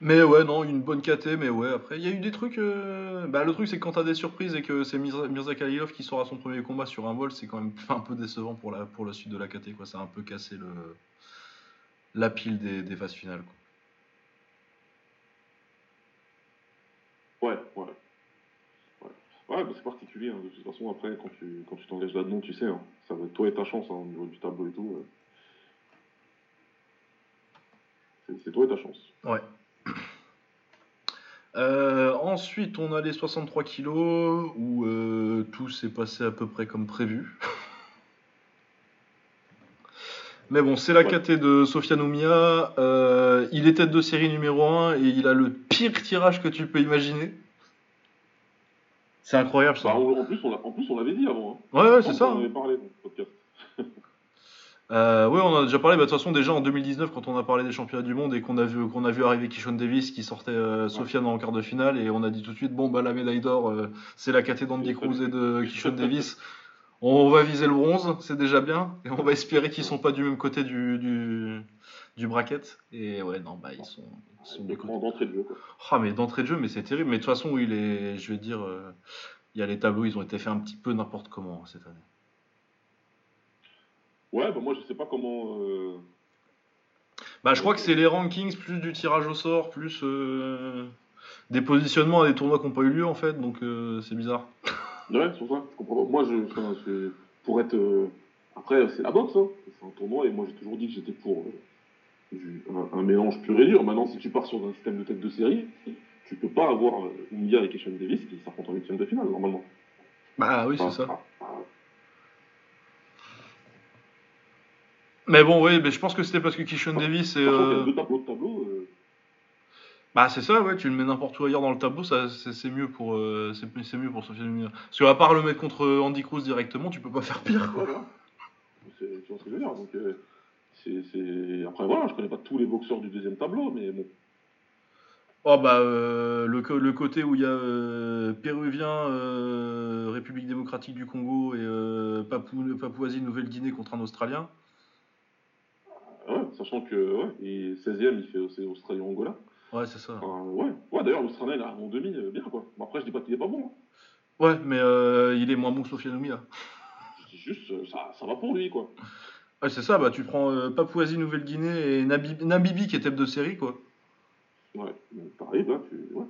Mais ouais, non, une bonne KT, mais ouais, après, il y a eu des trucs. euh, Bah, le truc, c'est que quand t'as des surprises et que c'est Mirza, Mirza Khalilov qui sort à son premier combat sur un vol, c'est quand même un peu décevant pour la, pour la suite de la KT, quoi. Ça a un peu cassé le, la pile des, des phases finales, quoi. Ouais, ouais. Ouais, ouais bah, c'est particulier. hein. De toute façon, après, quand tu quand tu t'engages là-dedans, tu sais, hein, ça va être toi et ta chance hein, au niveau du tableau et tout. euh. C'est- C'est toi et ta chance. Ouais. Euh, ensuite, on a les 63 kilos où euh, tout s'est passé à peu près comme prévu. Mais bon, c'est la. KT de Sofiane Oumia. Euh, il est tête de série numéro 1 et il a le pire tirage que tu peux imaginer. C'est incroyable ça. Bah, on- en plus, on l'a- en plus, on l'avait dit avant. Hein. Ouais, ouais, c'est On ça. en avait parlé dans le podcast. Euh, ouais, on en a déjà parlé. Bah, de toute façon, déjà en 2019, quand on a parlé des championnats du monde et qu'on a vu qu'on a vu arriver Kishon Davis qui sortait euh, Sofiane en quart de finale, et on a dit tout de suite bon bah la médaille d'or, euh, c'est la KT d'Andy Cruz et de Kishon Davis. On va viser le bronze, c'est déjà bien, et on va espérer qu'ils sont pas du même côté du du, du bracket. Et ouais, non, bah ils sont, ils sont des d'entrée de jeu. Ah mais d'entrée de jeu, mais c'est terrible. Mais de toute façon, il est, je vais dire, euh, il y a les tableaux, ils ont été faits un petit peu n'importe comment hein, cette année. Ouais, bah moi, je sais pas comment. euh, Bah, je crois que c'est les rankings, plus du tirage au sort, plus euh, des positionnements à des tournois qui n'ont pas eu lieu en fait, donc euh, c'est bizarre. Ouais, c'est pour ça. Je comprends pas. Moi, je, enfin, c'est- pour être. euh, Après, c'est la boxe, hein. C'est un tournoi, et moi, j'ai toujours dit que j'étais pour euh, du- un, un mélange pur et dur. Maintenant, si tu pars sur un système de tête de série, tu peux pas avoir euh, Oumbia et Keshan Davis qui s'affrontent en huitième de finale, normalement. Bah oui, c'est ça. ah, ah, Mais bon, oui, mais je pense que c'était parce que Kishon Davis y euh, a deux tableaux de tableau. euh, Bah c'est ça, ouais, tu le mets n'importe où ailleurs dans le tableau, ça c'est mieux pour euh, c'est mieux pour Oumia. Parce qu'à part le mettre contre Andy Cruz directement, tu peux pas faire pire. Quoi. Voilà. C'est- ce que je veux dire Donc, euh, c'est- c'est- Après, voilà, je connais pas tous les boxeurs du deuxième tableau, mais bon. Oh bah euh, le, le côté où il y a euh, Péruvien, euh, République démocratique du Congo et euh, Papou- Papouasie Nouvelle-Guinée contre un Australien. Sachant que ouais, et 16ème, il fait c'est Australie-Angola. Ouais, c'est ça. Enfin, ouais, ouais d'ailleurs, l'Australien, il a en demi, euh, bien quoi. Bon, après, je dis pas qu'il est pas bon. hein. Ouais, mais euh, il est moins bon que Sofiane Oumia. Je dis juste, euh, ça, ça va pour lui, quoi. Ouais, c'est ça, bah tu prends euh, Papouasie Nouvelle-Guinée et Nabi- Namibie qui est tête de série quoi. Ouais, t'arrives là, tu, ouais.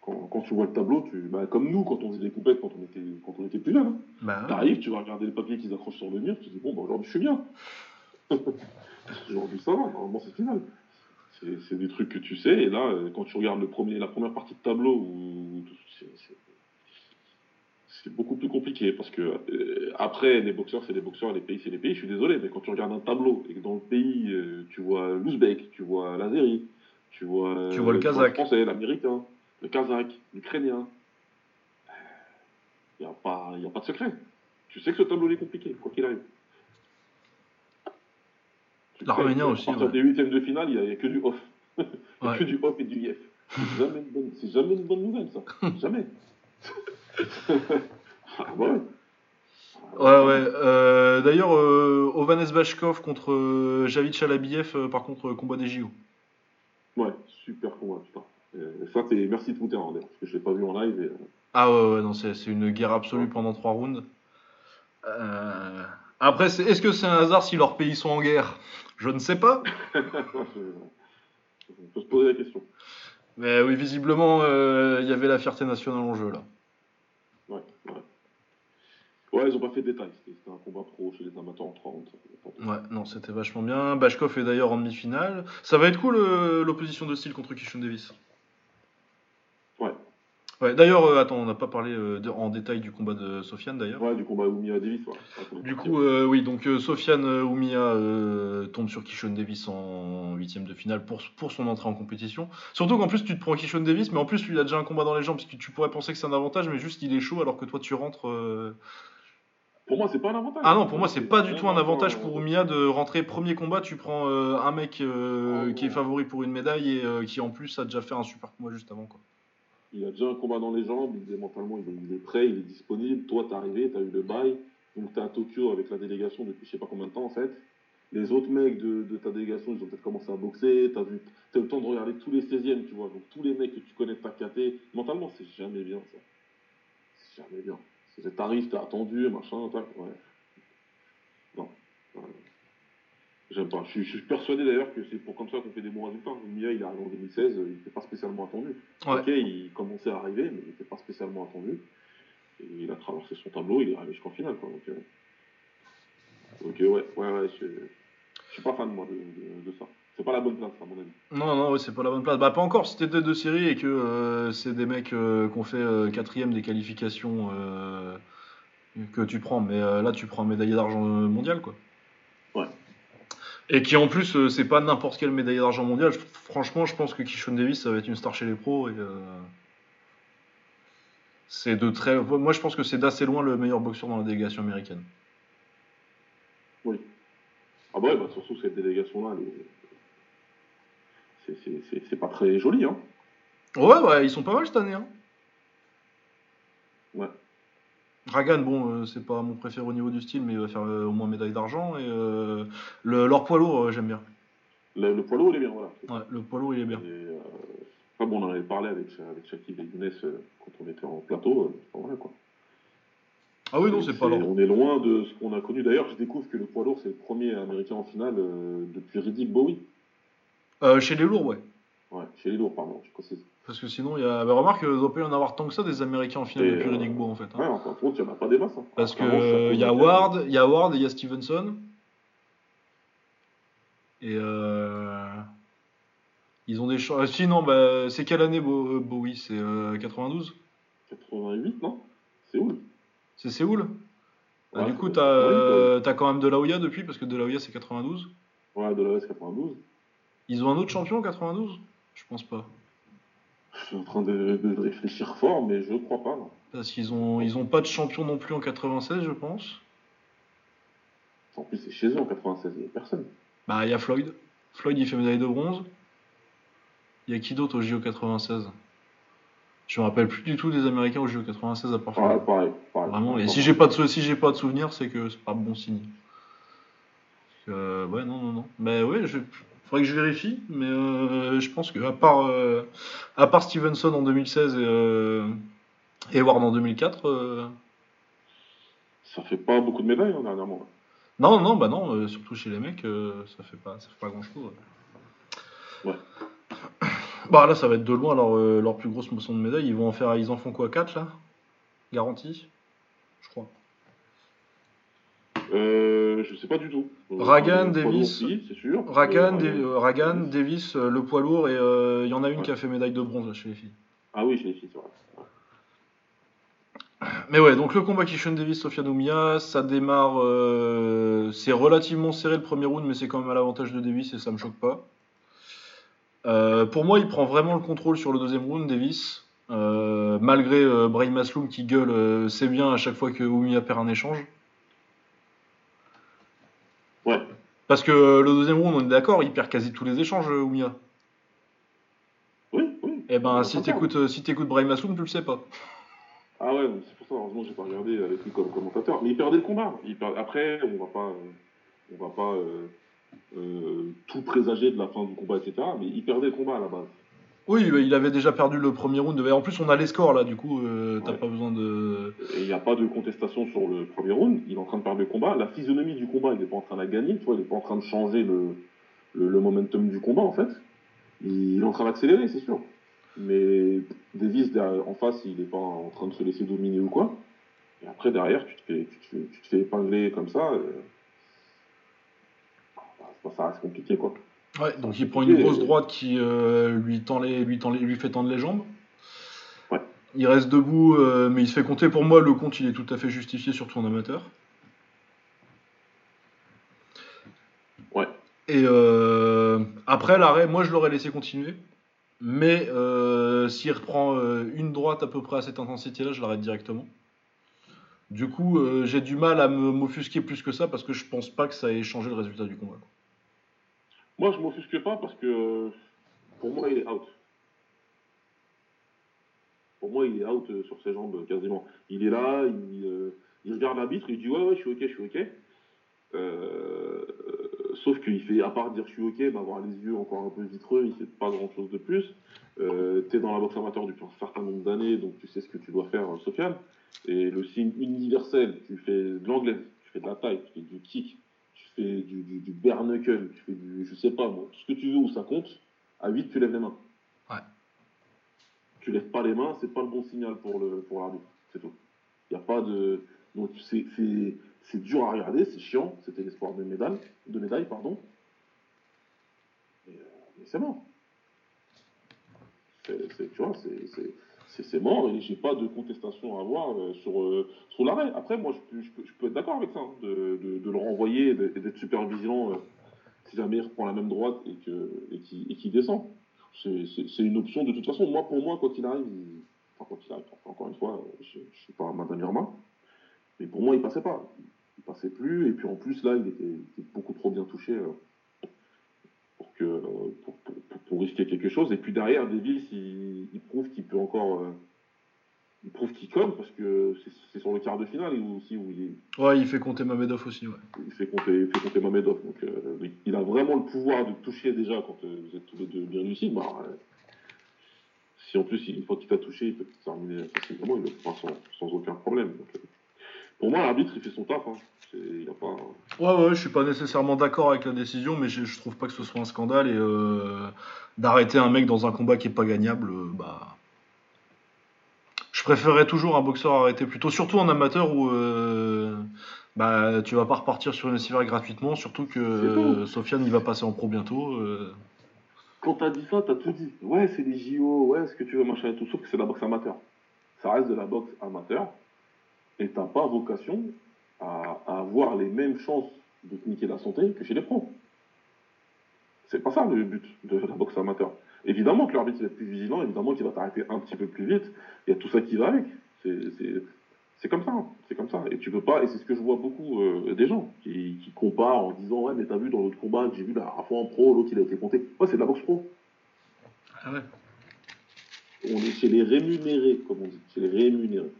Quand, quand tu vois le tableau, tu, bah, comme nous, quand on faisait des coupettes, quand on était, quand on était plus jeunes, hein. Bah, t'arrives, tu vas regarder les papiers qu'ils accrochent sur le mur, tu te dis, bon, bah, aujourd'hui, je suis bien. aujourd'hui, ça va, normalement, c'est final. C'est des trucs que tu sais, et là, quand tu regardes le premier, la première partie de tableau, c'est- beaucoup plus compliqué, parce que euh, après, les boxeurs, c'est les boxeurs, les pays, c'est les pays, je suis désolé, mais quand tu regardes un tableau, et que dans le pays, euh, tu vois l'Ouzbek, tu vois l'Azéri, tu vois, euh, Tu vois le Kazakh. français, l'américain, le kazakh, l'ukrainien, il n'y a, pas- y a pas de secret. Tu sais que ce tableau est compliqué, quoi qu'il arrive. L'Arménien à aussi, partir ouais. des huitièmes de finale, il n'y a, que du off. Il n'y a Ouais. que du off et du yef. C'est jamais, une bonne- c'est jamais une bonne nouvelle, ça. jamais. ah, ouais. Ouais, ouais. euh, D'ailleurs, euh, Ovanes Bashkov contre euh, Javid Chalabiev, euh, par contre, combat des JO. Ouais, super combat, putain. Ça, c'est merci Twitter, hein, d'ailleurs, parce que je l'ai pas vu en live. Et, Ah ouais, ouais, non, c'est une guerre absolue pendant trois rounds. Après, est-ce que c'est un hasard si leurs pays sont en guerre? Je ne sais pas. on peut se poser la question. Mais oui, visiblement, euh, il y avait la fierté nationale en jeu là. Ouais, ouais. Ouais, ils ont pas fait de détails. C'était un combat pro chez les amateurs en 30. Ouais, non, c'était vachement bien. Bashkov est d'ailleurs en demi-finale. Ça va être cool euh, l'opposition de style contre Kishon Davis. Ouais. D'ailleurs, euh, attends, on n'a pas parlé euh, de- en détail du combat de Sofiane d'ailleurs. Ouais, du combat Oumia Davis. Ouais. Du coup, euh, oui, donc euh, Sofiane euh, Oumia euh, tombe sur Kishon Davis en huitième de finale pour, pour son entrée en compétition. Surtout qu'en plus, tu te prends Kishon Davis, mais en plus, lui, il a déjà un combat dans les jambes, parce que tu pourrais penser que c'est un avantage, mais juste il est chaud alors que toi, tu rentres. euh, Pour moi, c'est pas un avantage. Ah non, pour moi, c'est pas du tout un avantage pour Oumia de rentrer premier combat. Tu prends euh, un mec euh, Oh, qui est favori pour une médaille et euh, qui en plus a déjà fait un super combat juste avant. Quoi. Il a déjà un combat dans les jambes, il mentalement, il est, prêt, il est disponible. Toi, t'es arrivé, t'as eu le bail, donc t'es à Tokyo avec la délégation depuis je sais pas combien de temps en fait. Les autres mecs de, ta délégation, ils ont peut-être commencé à boxer, t'as t'as eu le temps de regarder tous les 16e, tu vois. Donc tous les mecs que tu connais de ta KT, mentalement, c'est jamais bien ça. C'est jamais bien. T'arrives, t'es attendu, machin, tac, ouais. Non. J'aime pas. Je suis, je suis persuadé d'ailleurs que c'est pour comme ça qu'on fait des bons résultats. Mia, il est arrivé en 2016, il n'était pas spécialement attendu. Ouais. Ok, il commençait à arriver, mais il n'était pas spécialement attendu. Et il a traversé son tableau, il est arrivé jusqu'en finale. Quoi. Donc, euh, donc, euh, ouais, ouais, ouais, je, je suis pas fan moi de, de, de ça. C'est pas la bonne place, à mon avis. Non, non, ouais, c'est pas la bonne place. Bah, pas encore. Si t'es tête de série et que euh, c'est des mecs euh, qui ont fait euh, quatrième des qualifications euh, que tu prends, mais euh, là, tu prends un médaillé d'argent euh, mondial, quoi. Et qui en plus, euh, c'est pas n'importe quel médaillé d'argent mondial. Je- franchement, je pense que Kishon Davis, ça va être une star chez les pros. Et, euh, c'est de très. Moi, je pense que c'est d'assez loin le meilleur boxeur dans la délégation américaine. Oui. Ah bah ouais, bah, surtout cette délégation-là, elle est- c'est- c'est- c'est c'est pas très joli. Hein. Ouais, ouais, ils sont pas mal cette année. Hein. Ouais. Ragan, bon, euh, c'est pas mon préféré au niveau du style, mais il va faire euh, au moins médaille d'argent. Et euh, le, leur poids lourd, euh, j'aime bien. Le, le poids lourd, il est bien, voilà. Ouais, le poids lourd, il est bien. Et, enfin, bon, on en avait parlé avec, avec Shakib et Younes quand on était en plateau. enfin, voilà, quoi. Ah oui, non, c'est pas leur. On est loin de ce qu'on a connu. D'ailleurs, je découvre que le poids lourd, c'est le premier américain en finale depuis Riddick Bowie. Euh, chez les lourds, ouais. Ouais, chez les lourds, pardon, je précise. Parce que sinon, il y a. Bah, remarque, il doit pas y en avoir tant que ça des Américains en finale depuis euh, Riddick Bowe, en fait. hein. Ouais, en fin de compte, il n'y en a pas des masses. hein. Parce que Clairement, ça euh, peut il y a Ward, il y a Ward et il y a Stevenson. Et euh, ils ont des chances. si non, bah, c'est quelle année Bo- euh, Bowie? C'est euh, 92 88, non? C'est où C'est Séoul? Bah, Ouais, Du coup, c'est- t'as euh, quand même De La Hoya depuis, parce que De La Hoya c'est 92. Ouais, de la S 92. Ils ont un autre champion en 92 Je pense pas. Je suis en train de, de réfléchir fort, mais je crois pas. Non. Parce qu'ils ont, ils ont pas de champion non plus en 96, je pense. En plus, c'est chez eux en 96, il n'y a personne. Bah, il y a Floyd. Floyd, il fait médaille de bronze. Il y a qui d'autre au JO 96 Je me rappelle plus du tout des Américains au JO 96 à part Floyd. Ouais, pareil, pareil. Vraiment. Et si j'ai pas de, si j'ai pas de souvenir, c'est que c'est pas bon signe. Euh, ouais, non, non, non. Mais ouais, je, faudrait que je vérifie. Mais euh, je pense que à part, euh, à part Stevenson en 2016 et euh, et Ward en 2004. euh, Ça fait pas beaucoup de médailles hein, dernièrement. Non, non, bah non. surtout chez les mecs, ça fait pas, ça fait pas grand chose. Ouais. Bah là, ça va être de loin leur, leur plus grosse moisson de médailles. Ils vont en faire, ils en font quoi 4 là? Garantie? Je crois. Euh, je sais pas du tout. Euh, Ragan, Davis. sûr. Ragan, Euh, euh, Davis, euh, le poids lourd et euh, il y en a une Ouais. qui a fait médaille de bronze là, chez les filles. Ah oui, chez les filles, c'est vrai. Mais ouais, donc le combat Kishon Davis, Sofia Noumia, ça démarre. euh, c'est relativement serré le premier round, mais c'est quand même à l'avantage de Davis et ça me choque pas. Euh, pour moi, il prend vraiment le contrôle sur le deuxième round, Davis. Euh, malgré euh, Brahim qui gueule, euh, c'est bien à chaque fois que Oumia perd un échange. Ouais. Parce que euh, le deuxième round, on est d'accord, il perd quasi tous les échanges, euh, Oumia. Oui, oui. Eh ben, si t'écoutes euh, si t'écoutes Brahim Masloum, tu le sais pas. Ah ouais, c'est pour ça, heureusement, j'ai pas regardé avec lui comme commentateur. Mais il perdait le combat. Il per- Après, on va pas, on va pas euh, euh, tout présager de la fin du combat, etc. Mais il perdait le combat à la base. Oui, bah, il avait déjà perdu le premier round. En plus, on a les scores là, du coup, euh, t'as Ouais. pas besoin de. Et il n'y a pas de contestation sur le premier round. Il est en train de perdre le combat. La physionomie du combat, il n'est pas en train de la gagner. Tu vois, il n'est pas en train de changer le, le, le momentum du combat, en fait. Il est en train d'accélérer, c'est sûr. Mais Davis, en face, il n'est pas en train de se laisser dominer ou quoi. Et après, derrière, tu te fais, tu te fais, tu te fais épingler comme ça. euh, bah, ça reste compliqué, quoi. Ouais, donc il prend une grosse droite qui euh, lui, tend les, lui, tend les- lui fait tendre les jambes. Ouais. Il reste debout, euh, mais il se fait compter. Pour moi, le compte, il est tout à fait justifié, surtout en amateur. Ouais. Et euh, après l'arrêt, moi je l'aurais laissé continuer. Mais euh, s'il reprend une droite à peu près à cette intensité-là, je l'arrête directement. Du coup, j'ai du mal à m'offusquer plus que ça parce que je pense pas que ça ait changé le résultat du combat. quoi. Moi, je m'offusque pas parce que pour moi, il est out. Pour moi, il est out euh, sur ses jambes euh, quasiment. Il est là, il, euh, il regarde l'arbitre, il dit ouais, ouais, je suis ok, je suis ok. Euh, euh, sauf qu'il fait, à part dire je suis ok, bah, avoir les yeux encore un peu vitreux, il fait pas grand chose de plus. Euh, tu es dans la boxe amateur depuis un certain nombre d'années, donc tu sais ce que tu dois faire, euh, Sofiane. Et le signe universel, tu fais de l'anglaise, tu fais de la taille, tu fais du kick, fais du, du, du bare knuckle, tu fais du, je sais pas moi, tout ce que tu veux où ça compte, à 8 tu lèves les mains. Ouais. Tu lèves pas les mains, c'est pas le bon signal pour le pour l'arbitre, c'est tout. Il n'y a pas de. Donc c'est, c'est, c'est dur à regarder, c'est chiant, c'était l'espoir de médaille, de médaille, pardon. Mais, euh, mais c'est mort. C'est, c'est- tu vois, c'est, c'est, mort et j'ai pas de contestation à avoir euh, sur, euh, sur l'arrêt. Après, moi, je peux, je être d'accord avec ça, hein, de, le renvoyer et d'être super vigilant euh, si jamais il reprend la même droite et, qu'il, descend. C'est, une option de toute façon. Moi, pour moi, quand il arrive, enfin, quand il arrive, encore une fois, je, je suis pas Madame Irma, mais pour moi, il passait pas. Il passait plus, et puis en plus, là, il était, beaucoup trop bien touché que, euh, pour, pour, pour- pour risquer quelque chose. Et puis derrière, Davis, il, il prouve qu'il peut encore. euh, il prouve qu'il colle parce que c'est, sur le quart de finale aussi où il, Ouais, il fait compter Mamedov aussi. Ouais. il fait compter, il fait compter Mamedov. Donc, euh, il- a vraiment le pouvoir de toucher déjà quand vous êtes tous les deux bien lucides. Bah, euh, si en plus, une fois qu'il t'a touché, il peut te terminer facilement, il le fera sans, sans aucun problème. Donc, pour moi, l'arbitre, il fait son taf. Hein. Il a pas. Ouais, ouais, je suis pas nécessairement d'accord avec la décision, mais je, je trouve pas que ce soit un scandale et euh, d'arrêter un mec dans un combat qui est pas gagnable, euh, bah. Je préférerais toujours un boxeur arrêté plutôt, surtout en amateur où euh, bah tu vas pas repartir sur une civière gratuitement, surtout que euh, Sofiane il va passer en pro bientôt. Quand t'as dit ça, t'as tout dit. Ouais, c'est les JO, ouais, ce que tu veux, machin et tout. Sauf que c'est de la boxe amateur. Ça reste de la boxe amateur. Et t'as pas vocation à, à avoir les mêmes chances de te niquer la santé que chez les pros. C'est pas ça le but de la boxe amateur. Évidemment que l'arbitre va être plus vigilant, évidemment qu'il va t'arrêter un petit peu plus vite. Il y a tout ça qui va avec. C'est- comme ça. hein. C'est comme ça. Et tu peux pas, et c'est ce que je vois beaucoup euh, des gens qui, qui comparent en disant Ouais, mais t'as vu dans l'autre combat j'ai vu la dernière fois en pro, l'autre il a été compté. Ouais, c'est de la boxe pro. Ah ouais. On est chez les rémunérés, comme on dit, chez les rémunérés.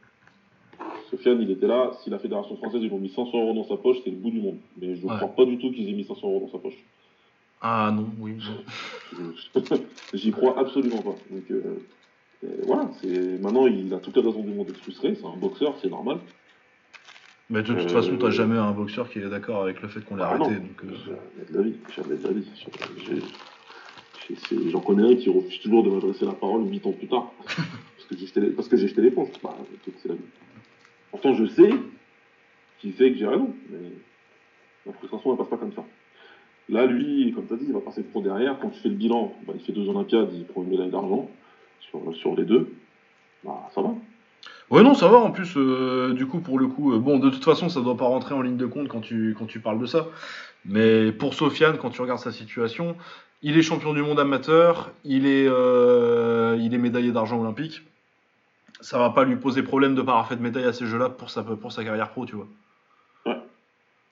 Sofiane, il était là. Si la Fédération française, ils ont mis 500 euros dans sa poche, c'est le bout du monde. Mais je ne Ouais. crois pas du tout qu'ils aient mis 500 euros dans sa poche. Ah non, oui. J'y crois absolument pas. Donc euh, euh, voilà, c'est maintenant il a toutes les raisons du monde d'être frustré. C'est un boxeur, c'est normal. Mais de toute Euh, façon, t'as jamais un boxeur qui est d'accord avec le fait qu'on l'ait Ah arrêté. non. Donc, euh, Jamais de la vie, jamais de la vie. J'en connais un qui refuse toujours de m'adresser la parole 8 ans plus tard. parce que j'ai jeté les- jeté l'éponge. Bah, c'est la vie. Pourtant, je sais qu'il sait que j'ai raison. Mais la frustration, elle passe pas comme ça. Là, lui, comme tu as dit, il va passer pro derrière. Quand tu fais le bilan, bah, il fait deux Olympiades, il prend une médaille d'argent sur, les deux. Bah, ça va. Ouais, non, ça va. En plus, euh, du coup, pour le coup, euh, bon, de toute façon, ça doit pas rentrer en ligne de compte quand tu, quand tu parles de ça. Mais pour Sofiane, quand tu regardes sa situation, il est champion du monde amateur, il est, euh, il est médaillé d'argent olympique. Ça va pas lui poser problème de pas de médaille à ces jeux-là pour sa, pour sa carrière pro, tu vois. Ouais.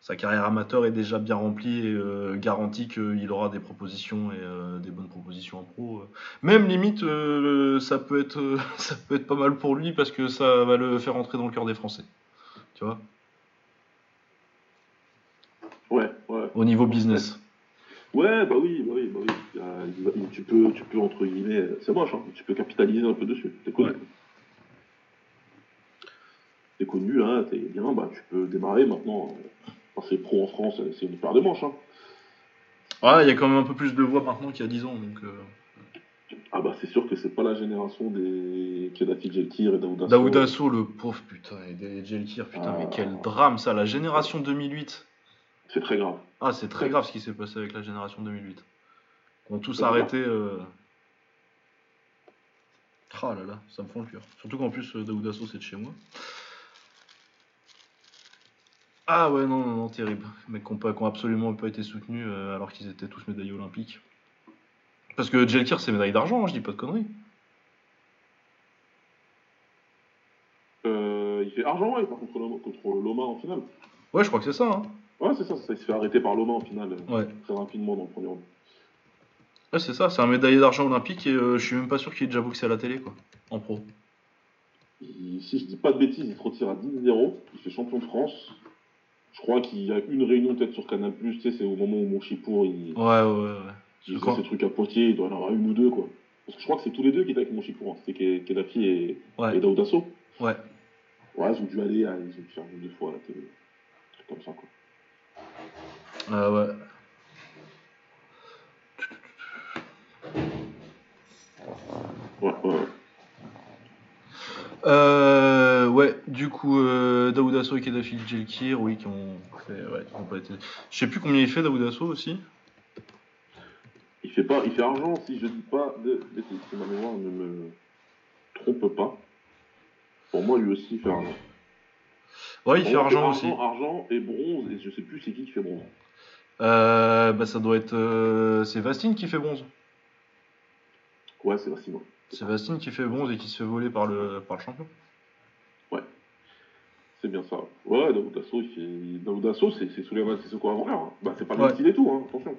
Sa carrière amateur est déjà bien remplie et euh, garantit qu'il aura des propositions et euh, des bonnes propositions en pro. euh. Même limite, euh, ça, peut être, ça peut être pas mal pour lui parce que ça va le faire entrer dans le cœur des Français. Tu vois? Ouais, ouais. Au niveau business. Ouais, bah oui, bah oui, bah oui. Il y a- il va- il- tu, peux, tu peux, entre guillemets, c'est moche, hein, tu peux capitaliser un peu dessus. Connu. Ouais. T'es connu, hein, t'es bien, bah tu peux démarrer maintenant. Enfin, c'est pro en France, c'est une paire de manches. Hein. Ouais, il y a quand même un peu plus de voix maintenant qu'il y a 10 ans. Donc, euh, Ah bah c'est sûr que c'est pas la génération des Kedati Jelkir et Daoudasso. Daoudasso, le pauvre putain, et des Jelkir, putain, mais Ah. quel drame ça, la génération 2008. C'est très grave. Ah, c'est très grave ce qui s'est passé avec la génération 2008. Ils ont tous arrêté. euh, Ah là là, ça me fend le cœur. Surtout qu'en plus, euh, Daoudasso, c'est de chez moi. Ah ouais, non, non, non, terrible. Mais qui n'ont absolument pas été soutenus euh, alors qu'ils étaient tous médaillés olympiques. Parce que Jelkir, c'est médaille d'argent, hein, je dis pas de conneries. Euh, il fait argent, ouais, par contre, Loma, contre Loma en finale. Ouais, je crois que c'est ça. Hein. Ouais, c'est ça, ça, il se fait arrêter par Loma en finale, euh, Ouais. très rapidement dans le premier round. Ouais, c'est ça, c'est un médaillé d'argent olympique et euh, je suis même pas sûr qu'il ait déjà boxé à la télé, quoi, en pro. Il- si je dis pas de bêtises, il se retire à 10-0, il fait champion de France. Je crois qu'il y a une réunion peut-être sur Canal+, tu sais, c'est au moment où Monchipour, il, Ouais, ouais, ouais. il crois- ses trucs à Poitiers, il doit y en avoir une ou deux, quoi. Parce que je crois que c'est tous les deux qui étaient avec Monchipour, hein. c'était Ke- Kedafi et, et Ouais, Daoudasso. ouais. Ouais, ils ont dû aller, à- ils ont dû faire une ou deux fois à la télé. Comme ça, quoi. Ah ouais. Ouais, ouais, ouais. Euh, ouais, du coup, euh, Daoudasso et Kedafi Jelkir, oui, qui ont fait, ouais, qui ont pas été. Je sais plus combien il fait Daoudasso aussi. Il fait pas, il fait argent si je dis pas de bêtises, si ma mémoire ne me trompe pas. Pour moi, lui aussi, il fait argent. Ouais, il fait argent aussi. Argent et bronze, et je sais plus c'est qui qui fait bronze. Euh, bah ça doit être, euh, c'est Vastine qui fait bronze. Ouais, c'est Vassino. C'est Vastine qui fait bronze et qui se fait voler par le, par le champion. C'est bien ça. Ouais, Daoudasso, il fait. Daoudasso, c'est Souleymane Sissoko avant l'heure. hein. Bah, c'est pas le Ouais. même style et tout, hein, attention.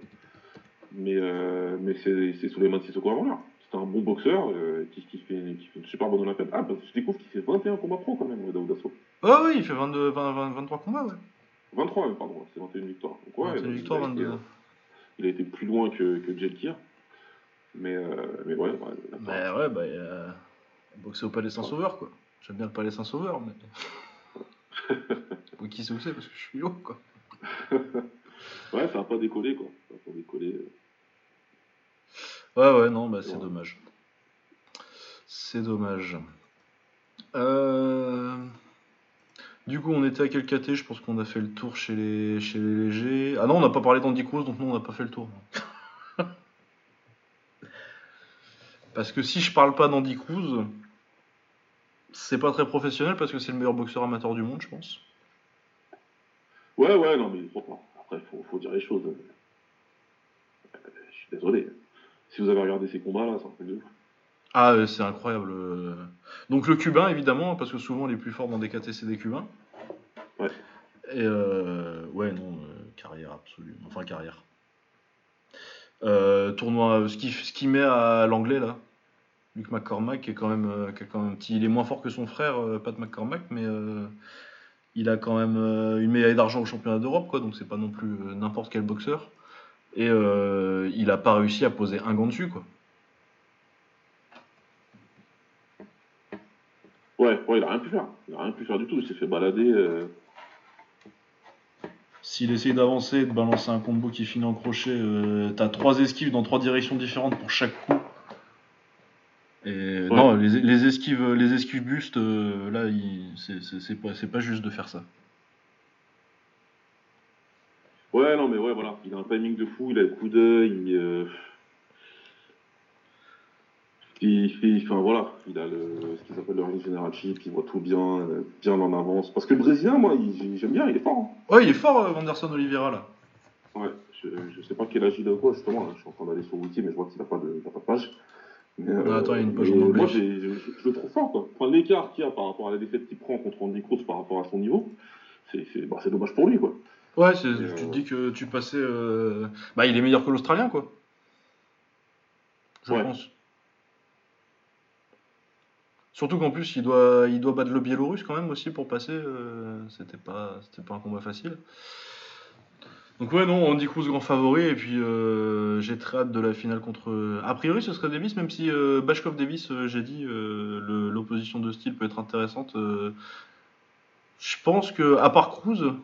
Mais, euh, mais c'est Souleymane Sissoko avant l'heure. C'est un bon boxeur euh, qui, qui, fait, qui fait une super bonne Olympiade. Ah, bah, je découvre qu'il fait 21 combats pro quand même, ouais, Daoudasso. Ouais, ouais, il fait 22, 20, 20, 23 combats, ouais. 23 même, pardon, c'est 21 victoires. Donc, ouais, 21 il a victoires, été, 22. euh, Il a été plus loin que, que Jelkir. Mais, euh, mais ouais. Mais ouais, bah, il a boxé au Palais Saint-Sauveur, quoi. J'aime bien le Palais Saint-Sauveur, mais. Ou qui sait où c'est, parce que je suis haut, quoi. Ouais, ça a pas décollé, quoi. Ça pas décollé. Ouais, ouais, non, bah c'est Ouais. dommage. C'est dommage. Euh, Du coup, on était à quel KT Je pense qu'on a fait le tour chez les, chez les légers. Ah non, on n'a pas parlé d'Andy Cruz, donc non, on n'a pas fait le tour. parce que si je parle pas d'Andy Cruz, c'est pas très professionnel parce que c'est le meilleur boxeur amateur du monde, je pense. Ouais, ouais, non, mais pas. Après, faut, faut dire les choses. Euh, Je suis désolé. Si vous avez regardé ces combats-là, c'est un truc de. Ah, euh, c'est incroyable. euh. Donc le cubain, évidemment, parce que souvent les plus forts dans des KT, c'est des cubains. Ouais. Et euh, ouais, non, euh, carrière absolue. Enfin, carrière. Tournoi, ce qui, ce qui met à l'anglais, là. Luke McCormack, qui est quand même, euh, qui est quand même petit. Il est moins fort que son frère, euh, Pat McCormack, mais euh, il a quand même euh, une médaille d'argent au championnat d'Europe, quoi. Donc c'est pas non plus euh, n'importe quel boxeur. Et euh, il a pas réussi à poser un gant dessus, quoi. Ouais, ouais, il a rien pu faire. Il a rien pu faire du tout. Il s'est fait balader. euh, S'il essaye d'avancer et de balancer un combo qui finit en crochet, euh, t'as trois esquives dans trois directions différentes pour chaque coup. Et non, les, les esquives, les esquives bustes, euh, là, c'est- pas, c'est pas juste de faire ça. Ouais, non, mais ouais, voilà. Il a un timing de fou. Il a le coup d'œil. Il, euh, il enfin voilà, il a le, ce qu'ils appellent le ring general chip. Il voit tout bien, euh, bien en avance. Parce que le Brésilien, moi, j'aime bien. Il est fort. hein. Ouais, il est fort, euh, Wanderson Oliveira, là. Ouais, je, je sais pas quel âge il a quoi, justement, là, je suis en train d'aller sur Wiki, mais je vois qu'il n'a pas, de- il a pas de page. Mais, Non, attends, il y a une page mais en anglais. Moi, je, le trouve fort, quoi. Enfin, l'écart qu'il y a par rapport à la défaite qu'il prend contre Andy Cruz par rapport à son niveau, c'est bah, dommage pour lui, quoi. Ouais, tu te euh, dis que tu passais. euh, Bah, il est meilleur que l'Australien, quoi. Je Ouais. pense. Surtout qu'en plus, il doit, il doit battre le Biélorusse quand même aussi pour passer. euh, C'était pas, c'était pas un combat facile. Donc ouais, non, Andy Cruz grand favori et puis euh, j'ai très hâte de la finale contre. A priori, ce serait Davis, même si euh, Bashkov Davis, euh, j'ai dit, euh, l'opposition de style peut être intéressante. euh, je pense que à part Cruz,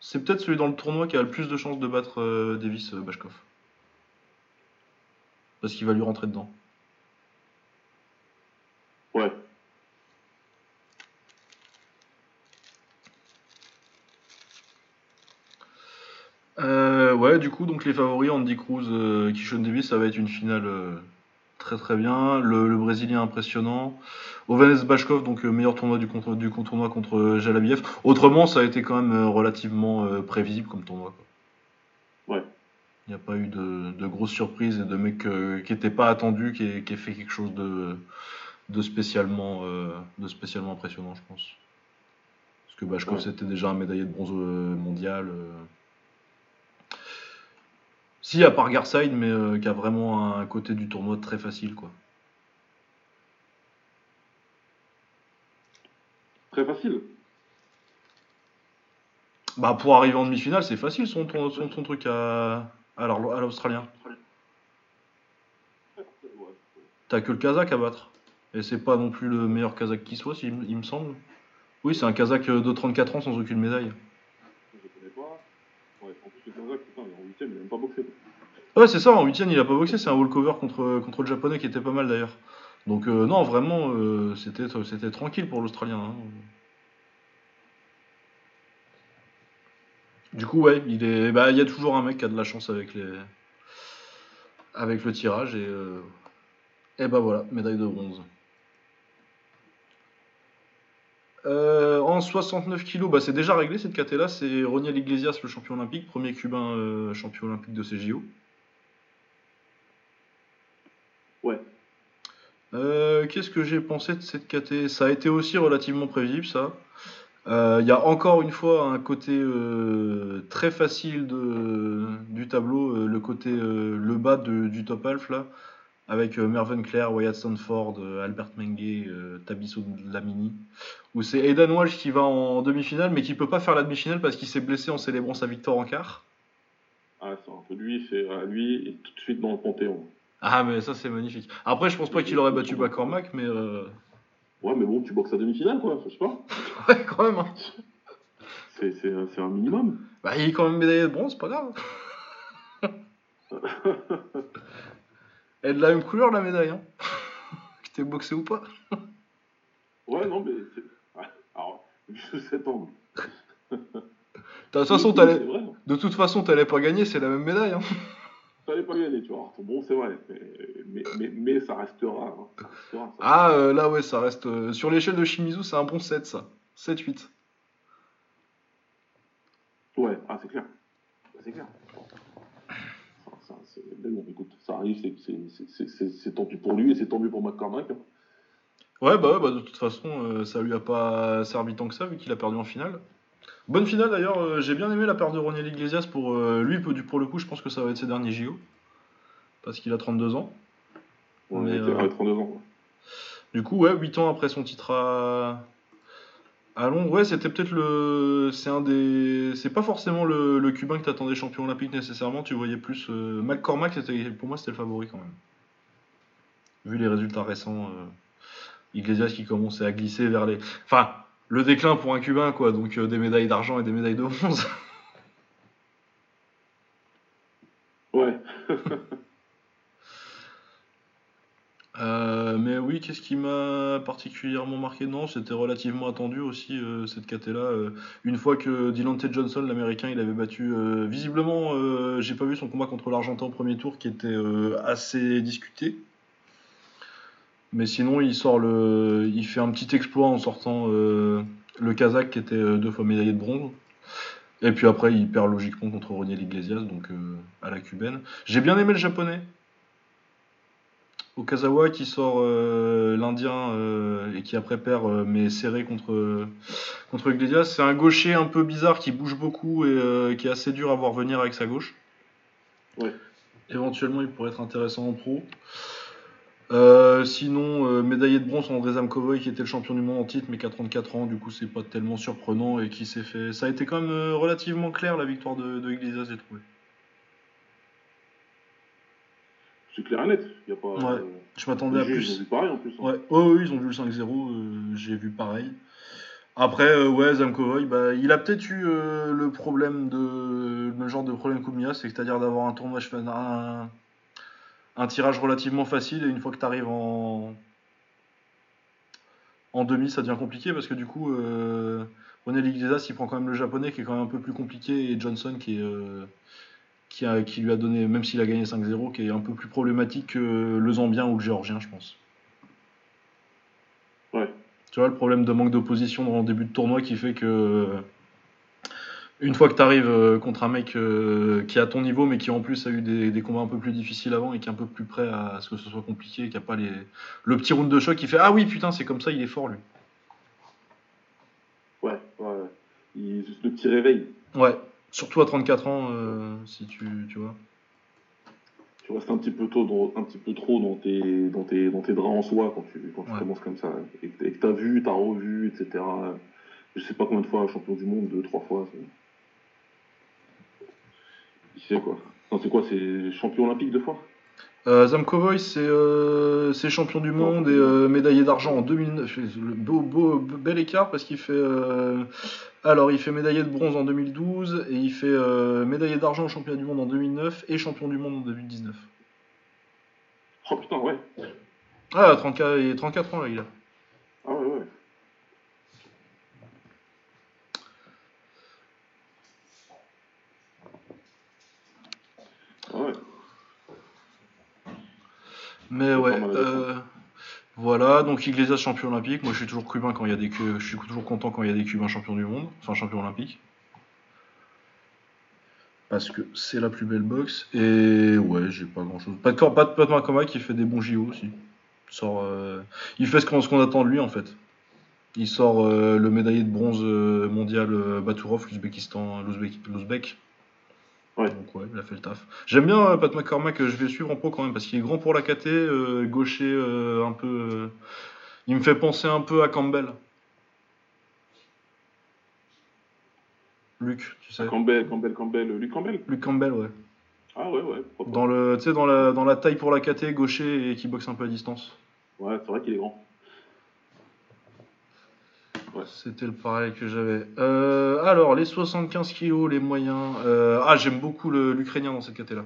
c'est peut-être celui dans le tournoi qui a le plus de chances de battre euh, Davis euh, Bashkov. Parce qu'il va lui rentrer dedans. Ouais. Euh, ouais, du coup, donc les favoris, Andy Cruz, euh, Kishon Davis, ça va être une finale euh, très très bien. Le, le Brésilien impressionnant. Ovanes Bashkov, donc euh, meilleur tournoi du, contre, du tournoi contre Jalabiev. Autrement, ça a été quand même euh, relativement euh, prévisible comme tournoi. quoi. Ouais. Il n'y a pas eu de, de grosses surprises et de mecs euh, qui n'étaient pas attendus, qui aient, qui aient fait quelque chose de, de, spécialement, euh, de spécialement impressionnant, je pense. Parce que Bashkov, Ouais. c'était déjà un médaillé de bronze euh, mondial. Si, à part Garside, mais euh, qui a vraiment un côté du tournoi très facile, quoi. Très facile. Bah, pour arriver en demi-finale, c'est facile son, ton- son, son truc à, l'Australien. T'as que le Kazakh à battre. Et c'est pas non plus le meilleur Kazakh qui soit, si- il me semble. Oui, c'est un Kazakh de 34 ans sans aucune médaille. Je connais pas. Ouais, en plus, le Kazakh, putain, mais en 8 il pas boxé. Ouais, c'est ça, en 8 il a pas boxé, c'est un walkover contre, contre le japonais qui était pas mal d'ailleurs. Donc, euh, non, vraiment, euh, c'était tranquille pour l'Australien. hein. Du coup, ouais, il est, bah, y a toujours un mec qui a de la chance avec le tirage et, euh, et bah voilà, médaille de bronze. Euh, en 69 kilos, bah, c'est déjà réglé cette caté là, c'est Roniel Iglesias, le champion olympique, premier cubain euh, champion olympique de ces JO. Ouais. Euh, Qu'est-ce que j'ai pensé de cette KT Ça a été aussi relativement prévisible, ça. Il y a encore une fois un côté très facile de, du tableau, le côté le bas de- du top half là, avec euh, Mervyn Clare, Wyatt Stanford, euh, Albert Mengue, euh, Tabiso Lamini, où c'est Aidan Walsh qui va en demi-finale, mais qui peut pas faire la demi-finale parce qu'il s'est blessé en célébrant sa victoire en quart. Ah, c'est un peu lui, c'est à lui, et tout de suite dans le panthéon. Ah mais ça c'est magnifique. Après je pense pas qu'il aurait battu McCormack, mais euh... Ouais, mais bon, tu boxes à demi-finale, quoi, je sais pas. ouais quand même. hein. C'est c'est un, c'est un minimum. Bah, il est quand même médaillé de bronze, c'est pas grave. Elle est de la même couleur la médaille, hein. Que t'es boxé ou pas? ouais, non, mais ouais, Alors, sous cet angle. De toute façon, t'allais, hein. de toute façon, t'allais pas gagner, c'est la même médaille. Hein. T'allais pas gagner, tu vois. Bon, c'est vrai, mais, mais, mais, mais ça restera. hein. Ça restera, ça. Ah, euh, là, ouais, ça reste. euh, sur l'échelle de Shimizu, c'est un bon 7, ça. 7-8. Ouais, ah, c'est clair. C'est clair. Ça, ça, c'est- mais bon, écoute, ça arrive, c'est- tant pis pour lui et c'est tant mieux pour McCormack. hein. Ouais, bah, ouais, bah, de toute façon, euh, ça lui a pas servi tant que ça, vu qu'il a perdu en finale. Bonne finale d'ailleurs, euh, j'ai bien aimé la paire de Roniel Iglesias pour euh, lui, pour, le coup, je pense que ça va être ses derniers JO. Parce qu'il a 32 ans. On Mais, était euh, à 32 ans. Du coup, ouais, 8 ans après son titre à, à Londres, ouais, c'était peut-être le. C'est un des. C'est pas forcément le, le Cubain que t'attendais champion olympique nécessairement, tu voyais plus. euh, McCormack, c'était, pour moi, c'était le favori quand même. Vu les résultats récents, euh, Iglesias qui commençait à glisser vers les. Enfin, le déclin pour un Cubain, quoi, donc euh, des médailles d'argent et des médailles de bronze. Ouais. Euh, mais oui, qu'est-ce qui m'a particulièrement marqué? Non, c'était relativement attendu aussi euh, cette KT-là. euh, une fois que Dylan T. Johnson, l'américain, il avait battu. euh, visiblement, euh, j'ai pas vu son combat contre l'Argentin au premier tour qui était euh, assez discuté. Mais sinon, il sort il fait un petit exploit en sortant le Kazakh qui était deux fois médaillé de bronze. Et puis après, il perd logiquement contre Roniel Iglesias, donc à la cubaine. J'ai bien aimé le japonais. Okazawa qui sort euh, l'Indien euh, et qui après perd euh, mais serré contre, contre Iglesias. C'est un gaucher un peu bizarre qui bouge beaucoup et qui est assez dur à voir venir avec sa gauche. Ouais. Éventuellement il pourrait être intéressant en pro. Sinon, médaillé de bronze André Zamkovoy qui était le champion du monde en titre mais qui a 34 ans, du coup c'est pas tellement surprenant et qui s'est fait. Ça a été quand même relativement clair la victoire de, de Iglesias, j'ai trouvé. C'est clair et net. Y a pas, Ouais, euh, Je m'attendais à plus. Ils ont vu pareil en plus. hein. Ouais, ouais, ouais, ils ont vu le 5-0, euh, j'ai vu pareil. Après, euh, ouais, Zamkovoy, bah, il a peut-être eu euh, le problème de. le genre de problème qu'Oumia, c'est-à-dire d'avoir un tournoi, un, un tirage relativement facile, et une fois que tu arrives en. en demi, ça devient compliqué parce que du coup, Ronel Iglesias, il prend quand même le japonais qui est quand même un peu plus compliqué et Johnson qui est. euh, qui, a, qui lui a donné, même s'il a gagné 5-0, qui est un peu plus problématique que le Zambien ou le Géorgien, je pense. Ouais. Tu vois, le problème de manque d'opposition dans le début de tournoi qui fait que. Une fois que tu arrives contre un mec euh, qui est à ton niveau, mais qui en plus a eu des, des combats un peu plus difficiles avant et qui est un peu plus prêt à ce que ce soit compliqué, qui a pas les. Le petit round de choc qui fait Ah oui, putain, c'est comme ça, il est fort lui. Ouais, ouais. ouais. Il- le petit réveil. Ouais, surtout à 34 ans, euh, si tu, tu vois. Tu restes un petit peu tôt, dans- un petit peu trop dans tes, dans tes, dans tes draps en soie quand tu, quand tu Ouais. commences comme ça. Et, que- et que t'as vu, t'as revu, etc. Je sais pas combien de fois champion du monde, deux, trois fois. Il sait quoi. Non, c'est quoi C'est champion olympique deux fois? Euh, Zamkovoy, c'est euh, c'est champion du monde et euh, médaillé d'argent en 2009. Le beau, beau, bel écart parce qu'il fait. euh, alors, il fait médaillé de bronze en 2012 et il fait médaillé d'argent au championnat du monde en 2009 et champion du monde en 2019. Oh putain, ouais. Ah, 34, il est 34 ans là, il a. Ah ouais, ouais. Mais ouais, pas euh, voilà, donc Iglesias champion olympique. Moi je suis toujours cubain quand il y a des je suis toujours content quand il y a des cubains champions du monde, enfin champion olympique. Parce que c'est la plus belle boxe. Et ouais, j'ai pas grand chose. Pas de pas de Pat Makoma qui fait des bons JO aussi. Il sort, euh, il fait ce qu'on ce qu'on attend de lui en fait. Il sort euh, le médaillé de bronze mondial Baturov, l'Ouzbékistan, l'Ouzbék. l'Ouzbek. Ouais. Donc ouais, il a fait le taf. J'aime bien euh, Pat McCormack, euh, je vais suivre en pro quand même parce qu'il est grand pour la KT, euh, gaucher euh, un peu. euh, il me fait penser un peu à Campbell. Luc, tu sais. Campbell, Campbell, Campbell, Luc Campbell. Luc Campbell, ouais. Ah ouais, ouais. Dans le, tu sais, dans la, dans la taille pour la KT, gaucher et qui boxe un peu à distance. Ouais, c'est vrai qu'il est grand. C'était le pareil que j'avais. Euh, alors, les 75 kilos, les moyens. euh, ah, j'aime beaucoup l'Ukrainien dans cette KT là.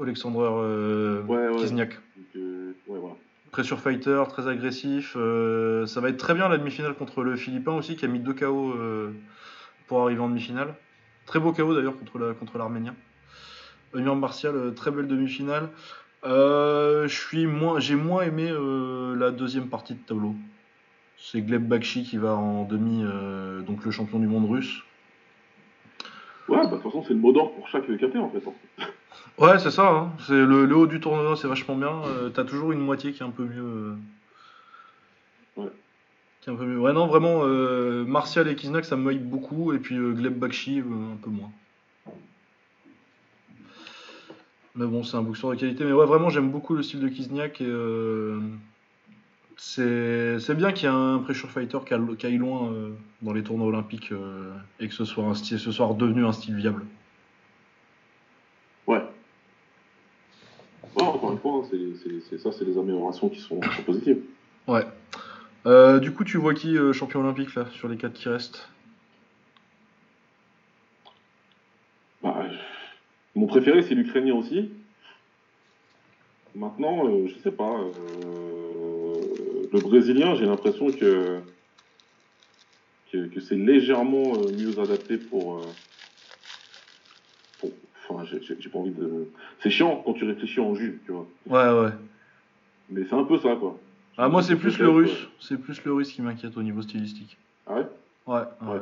Alexander euh, Ouais, ouais. Kizniak. Voilà. Pressure fighter, très agressif. ça va être très bien la demi-finale contre le Philippin aussi, qui a mis 2 KO pour arriver en demi-finale. Très beau KO d'ailleurs contre la- contre l'Arménien. Union martial, très belle demi-finale. Euh, moins, j'ai moins aimé euh, la deuxième partie de tableau. C'est Gleb Bakshi qui va en demi, euh, donc le champion du monde russe. Ouais, bah de toute façon, c'est le mot d'ordre pour chaque KT en fait. hein. Ouais, c'est ça. hein. C'est le, le haut du tournoi, c'est vachement bien. Euh, T'as toujours une moitié qui est un peu mieux. euh, Ouais. Qui est un peu mieux. Ouais, non, vraiment, Martial et Kiznak, ça me hype beaucoup. Et puis Gleb Bakshi, un peu moins. Mais bon, c'est un boxeur de qualité. Mais ouais, vraiment, j'aime beaucoup le style de Kizniak. Et c'est bien qu'il y ait un pressure fighter qui, aille- loin euh, dans les tournois olympiques euh, et que ce soit, un style, ce soit redevenu un style viable. Ouais. Encore une fois, hein, c'est ça, c'est les améliorations qui sont, positives. Ouais. Euh, du coup, tu vois qui champion olympique là, sur les quatre qui restent? Bah, mon préféré, c'est l'Ukrainien aussi. Maintenant, je sais pas. Le Brésilien, j'ai l'impression que, que, que c'est légèrement euh, mieux adapté pour. euh, pour- Enfin, j'ai- pas envie de. C'est chiant quand tu réfléchis en juge, tu vois. Ouais, ouais. Mais c'est un peu ça, quoi. Ah, moi, c'est plus le russe. C'est plus le russe qui m'inquiète au niveau stylistique. Ah ouais? Ouais, ouais. Ouais.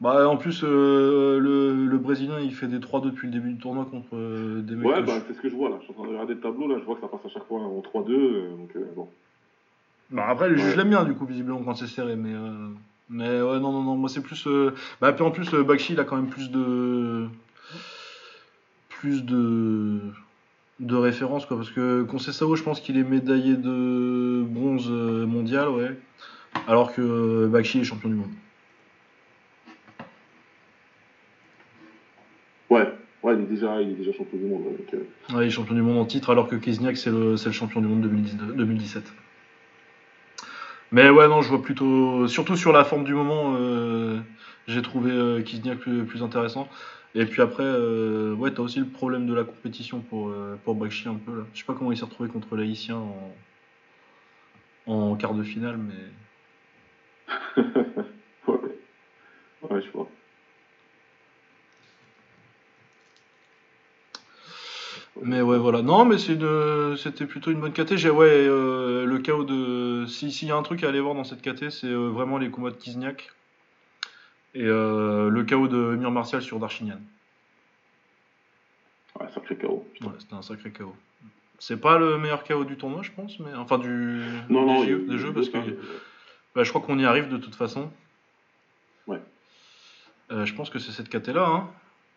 Bah, en plus, euh, le, le Brésilien, il fait des 3-2 depuis le début du tournoi contre euh, des mecs. Ouais, bah, je- c'est ce que je vois là. Je suis en train de regarder le tableau là. Je vois que ça passe à chaque fois en 3-2. euh, donc, bon. Bah, après, le juge Ouais. l'aime bien, du coup, visiblement, quand c'est serré. Mais, euh, mais ouais, non, non, non. Moi, c'est plus. euh, Bah, puis en plus, Bakshi, il a quand même plus de. Plus de. De références, quoi. Parce que Conceição, je pense qu'il est médaillé de bronze euh, mondial, ouais. Alors que euh, Bakshi est champion du monde. Ouais, ouais, il est déjà, il est déjà champion du monde. ouais, donc, euh, Ouais, il est champion du monde en titre, alors que Kizniak, c'est le, le champion du monde 2019 2017. Mais ouais, non, je vois plutôt. Surtout sur la forme du moment, euh, j'ai trouvé euh, plus intéressant. Et puis après, euh, ouais, t'as aussi le problème de la compétition pour, euh, pour Bakshi un peu là. Je sais pas comment il s'est retrouvé contre l'Haïtien en, en quart de finale, mais. ouais. Ouais, je vois. Mais ouais, voilà. Non, mais une- c'était plutôt une bonne KT. J'ai, ouais, euh, le chaos de. Si- S'il y a un truc à aller voir dans cette KT, c'est euh, vraiment les combats de Kizniak. Et euh, le chaos de Mir Martial sur Darchinian. Ouais, sacré chaos. Ouais, c'était un sacré chaos. C'est pas le meilleur chaos du tournoi, je pense, mais enfin du Non, non, des, jeux, des parce que bah, je crois qu'on y arrive de toute façon. Ouais. Je pense que c'est cette KT là. Hein.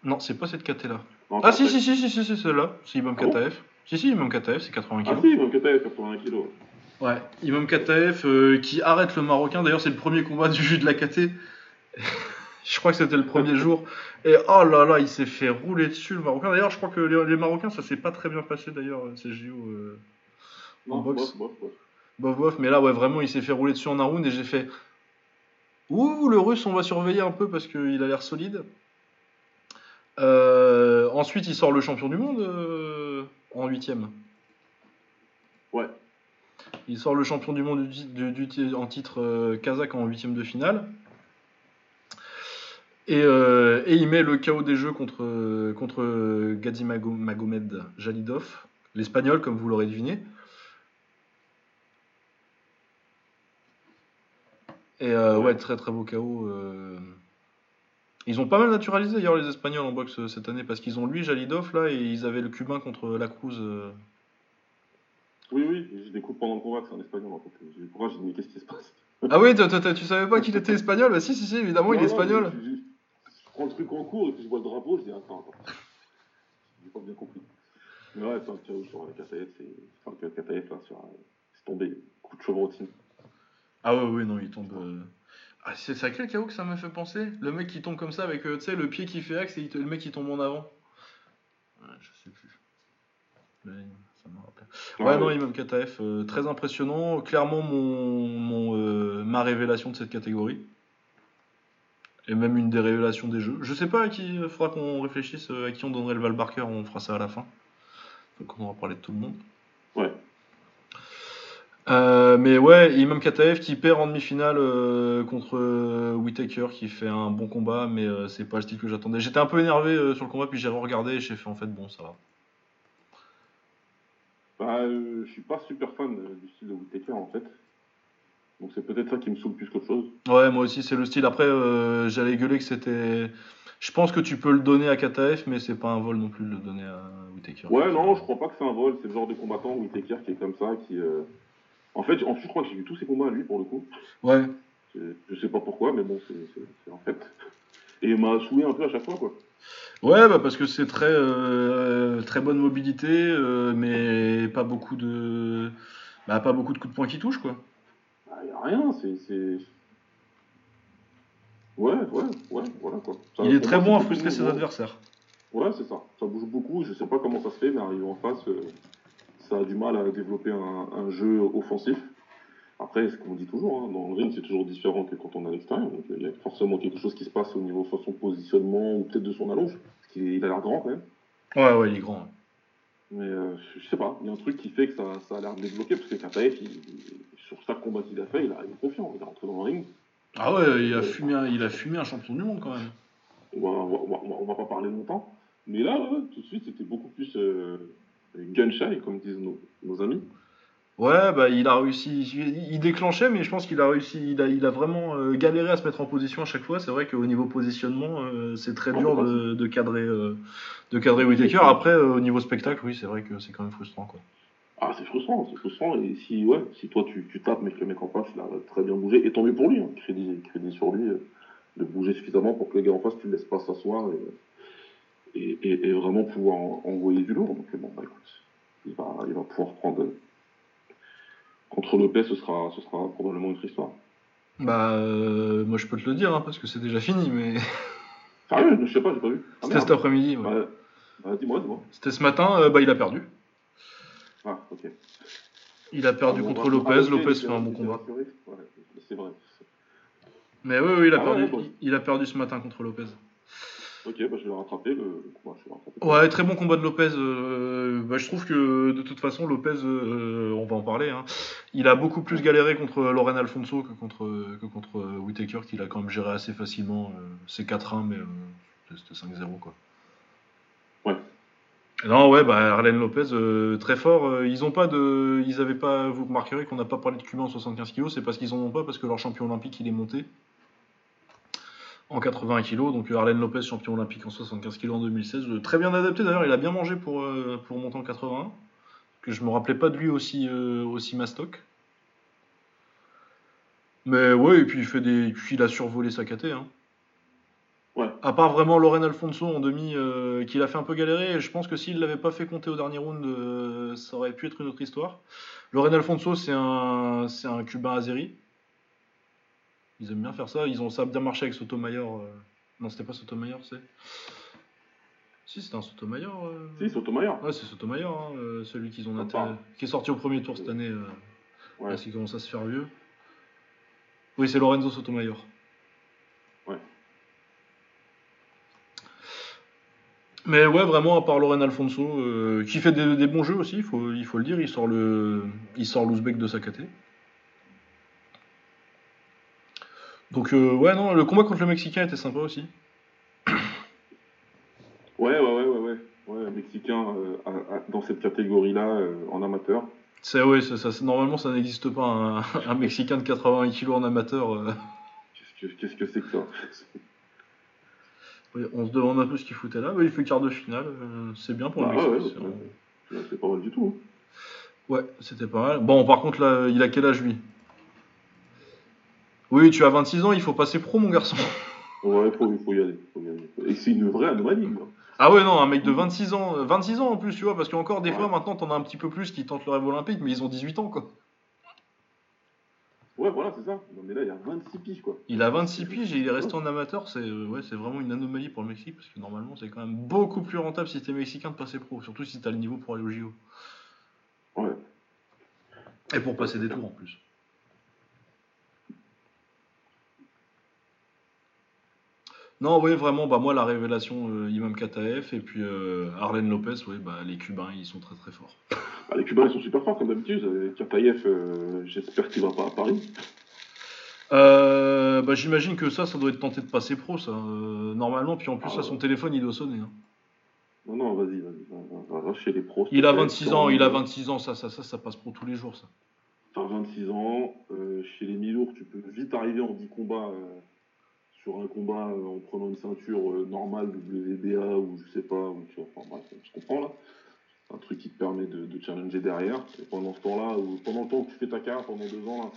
Non, c'est pas cette KT là. Non, Ah si si si si si, c'est là. C'est Imam Ah bon KTF. Si si Imam KTF, c'est 80 Ah kg. si, même KTF, 80 kilos. Ouais, Imam KTF euh, qui arrête le Marocain. D'ailleurs, c'est le premier combat du de la KT. je crois que c'était le premier jour. Et oh là là, il s'est fait rouler dessus le Marocain. D'ailleurs, je crois que les, les Marocains, ça s'est pas très bien passé d'ailleurs, ces JO. euh, En Non, boxe. bof, bof, bof. bof bof. Mais là, ouais, vraiment, il s'est fait rouler dessus en un round et j'ai fait. Ouh, le russe, on va surveiller un peu parce qu'il a l'air solide. Euh, ensuite, il sort le champion du monde euh, en huitième. Ouais. Il sort le champion du monde du, du- du ti- en titre euh, kazakh en huitième de finale. Et, et il met le chaos des jeux contre, contre Magomed Jalidov, l'espagnol, comme vous l'aurez deviné. Et euh, ouais, très très beau chaos. Euh. Ils ont pas mal naturalisé d'ailleurs les Espagnols en boxe euh, cette année parce qu'ils ont lui Jalidov là et ils avaient le Cubain contre la Cruz. euh. Oui, oui, je découvre pendant le combat que c'est un espagnol en fait. J'ai découvert, j'ai dit, mais qu'est-ce qui se passe? Ah oui, toi, toi, toi, tu savais pas qu'il était espagnol? Bah si, si, si, évidemment, il est Non, non, espagnol. je, je- je prends le truc en cours et puis je vois le drapeau, je dis attends, attends. J'ai pas bien compris. Mais ouais, c'est un chaos sur la KTF, c'est. Enfin, le là, sur. C'est tombé. Coup de chevrotine. Ah ouais, oui, non, il tombe. euh. Ah, c'est quel chaos que ça m'a fait penser Le mec qui tombe comme ça avec, euh, tu sais, le pied qui fait axe et le mec qui tombe en avant. Ouais, je sais plus. Ça me rappelle. Ouais, non, Imam KTF, euh, très impressionnant. Clairement, mon, mon, euh, ma révélation de cette catégorie. Et même une des révélations des jeux. Je sais pas à qui, il faudra qu'on réfléchisse à qui on donnerait le Val Barker, on fera ça à la fin. Donc on aura parlé de tout le monde. Euh, mais ouais, Imam KTF qui perd en demi-finale euh, contre euh, Whittaker qui fait un bon combat, mais euh, c'est pas le style que j'attendais. J'étais un peu énervé sur le combat, puis j'ai regardé et j'ai fait en fait bon, ça va. Bah, je suis pas super fan du style de Whittaker en fait. Donc c'est peut-être ça qui me saoule plus qu'autre chose. Ouais, moi aussi, c'est le style. Après, j'allais gueuler que c'était. Je pense que tu peux le donner à KTF, mais c'est pas un vol non plus de le donner à Whittaker. Ouais, non, je crois pas que c'est un vol. C'est le genre de combattant Whittaker qui est comme ça, qui. En fait, en plus, je crois que j'ai vu tous ses combats à lui pour le coup. Ouais, Je sais pas pourquoi, mais bon, c'est en fait. Et il m'a saoulé un peu à chaque fois, quoi. ouais bah parce que c'est très, euh, très bonne mobilité, euh, mais pas beaucoup de. Bah, pas beaucoup de coups de poing qui touchent, quoi. Ah, y a rien, c'est. Ouais, ouais, ouais, voilà quoi. Ça, Il est très bon à frustrer ses ouais. adversaires. Ouais, c'est ça. Ça bouge beaucoup, je sais pas comment ça se fait, mais arrivé en face, euh, ça a du mal à développer un, un jeu offensif. Après, ce qu'on dit toujours, hein, dans le ring, c'est toujours différent que quand on est à l'extérieur. Donc, il y a forcément quelque chose qui se passe au niveau soit de son positionnement ou peut-être de son allonge. Parce qu'il il a l'air grand quand même. Ouais, ouais, il est grand. Mais euh, je sais pas, il y a un truc qui fait que ça, ça a l'air de débloquer, parce que Kataef, sur chaque combat qu'il a fait, il, a, il est confiant. Il est rentré dans le ring. Ah ouais, il a fumé un, il a fumé un champion du monde quand même. On va, on va, on va- on va pas parler longtemps. Mais là, tout de suite, c'était beaucoup plus euh, gun shy, comme disent nos, nos amis. Ouais, bah il a réussi, il il déclenchait, mais je pense qu'il a réussi, il a, il a vraiment euh, galéré à se mettre en position à chaque fois. C'est vrai qu'au niveau positionnement, euh, c'est très dur de, de cadrer, euh, de cadrer Whittaker. Après, euh, au niveau spectacle, oui, c'est vrai que c'est quand même frustrant, quoi. Ah, c'est frustrant, c'est frustrant. Et si, ouais, si toi, tu, tu tapes, mais que le mec en face, il a très bien bougé, et tant mieux pour lui, hein, crédit, crédit sur lui, de bouger suffisamment pour que le gars en face, tu le laisses pas s'asseoir et, et, et- et vraiment pouvoir en- envoyer du lourd. Donc, bon, bah écoute, il va, il va pouvoir prendre. Contre Lopez, ce sera, ce sera probablement une autre histoire. Bah, euh, moi je peux te le dire, hein, parce que c'est déjà fini, mais Sérieux, je sais pas, j'ai pas vu. Ah, c'était cet après-midi. ouais. Bah, bah, dis-moi, dis-moi. C'était ce matin, euh, bah il a perdu. Ah, ok. Il a perdu Ah, bon, contre Lopez. ah, Lopez fait un bon combat. Ouais, c'est vrai. Mais oui, oui, il a Ah perdu. ouais, ouais. Il, il a perdu ce matin contre Lopez. Ok, bah, je vais le rattraper, le, le combat, je vais le rattraper. Ouais, très bon combat de Lopez. euh, bah, je trouve que de toute façon, Lopez, euh, on va en parler, hein, Il a beaucoup plus galéré contre Loren Alfonso que contre, que contre Whitaker, qu'il a quand même géré assez facilement. c'est 4-1, mais c'était 5-0, quoi. Ouais. Non, ouais, bah, Arlen Lopez, très fort. ils ont pas de. Ils avaient pas. Vous remarquerez qu'on n'a pas parlé de Cubain en 75 kg, c'est parce qu'ils en ont pas, parce que leur champion olympique, il est monté en 80 kg. Donc Arlen Lopez, champion olympique en 75 kg en 2016. Très bien adapté d'ailleurs, il a bien mangé pour, euh, pour monter en 81. Que je me rappelais pas de lui aussi, euh, aussi mastoc. Mais ouais, et puis il, fait des, il a survolé sa KT. Hein. Ouais. À part vraiment Loren Alfonso en demi, euh, qu'il a fait un peu galérer. Et je pense que s'il l'avait pas fait compter au dernier round, ça aurait pu être une autre histoire. Loren Alfonso, c'est un, c'est un cubain azéri. Ils aiment bien faire ça. Ils ont ça a bien marché avec Sotomayor. Euh. Non, c'était pas Sotomayor, c'est. Si, c'était un Sotomayor. Euh... Si, Sotomayor. Ouais, c'est Sotomayor, hein, euh, celui qu'ils ont qui est sorti au premier tour cette année. Euh, ouais. Parce qu'il commence à se faire vieux. Oui, c'est Lorenzo Sotomayor. Ouais. Mais ouais, vraiment, à part Loren Alfonso, qui fait des, bons jeux aussi, il faut, il faut le dire, il sort le, il sort l'Ouzbek de Sakaté. Donc, euh, ouais, non, le combat contre le Mexicain était sympa aussi. Ouais, ouais, ouais, ouais, ouais. ouais Mexicain euh, dans cette catégorie-là, euh, en amateur. C'est, ouais, ça, normalement, ça n'existe pas, un, Mexicain de 80 kg en amateur. Qu'est-ce que c'est que, ça? On se demande un peu ce qu'il foutait là. il fait quart de finale. c'est bien pour le ah, Mexicain. Ouais, c'est pas mal du tout. Hein. Ouais, c'était pas mal. Bon, par contre, là, il a quel âge lui? Oui, tu as 26 ans, il faut passer pro, mon garçon. Ouais, faut, il faut, y aller, faut y aller. Et c'est une vraie anomalie, quoi. Ah ouais, non, un mec de 26 ans, 26 ans en plus, tu vois, parce qu'encore des fois, maintenant, t'en as un petit peu plus qui tentent le rêve olympique, mais ils ont 18 ans, quoi. Ouais, voilà, c'est ça. Non, mais là, il a 26 piges, quoi. Il a 26 piges et il est resté en amateur. C'est ouais, c'est vraiment une anomalie pour le Mexique, parce que normalement, c'est quand même beaucoup plus rentable si t'es mexicain de passer pro, surtout si t'as le niveau pour aller au JO. Ouais. Et pour passer des tours en plus. Non, oui, vraiment, bah moi la révélation euh, Imam Kataef et puis euh, Arlen Lopez, oui, bah les Cubains ils sont très très forts. Bah, les Cubains ils sont super forts comme d'habitude. Euh, Kataef, j'espère qu'il va pas à Paris. bah, j'imagine que ça, ça doit être tenté de passer pro, ça. normalement, puis en plus, à ah, son téléphone, il doit sonner. Hein. Non, non, vas-y, vas-y, va, chez les pros. Il a 26 ans, il a 26 ans, ça, ça, ça, ça passe pro tous les jours, ça. T'as 26 ans, chez les Milours, tu peux vite arriver en 10 combats sur un combat euh, en prenant une ceinture euh, normale WBA ou je sais pas, ou tu vois, enfin bref, je comprends là. Un truc qui te permet de, challenger derrière. Et pendant ce temps-là, ou pendant le temps que tu fais ta carrière, pendant deux ans,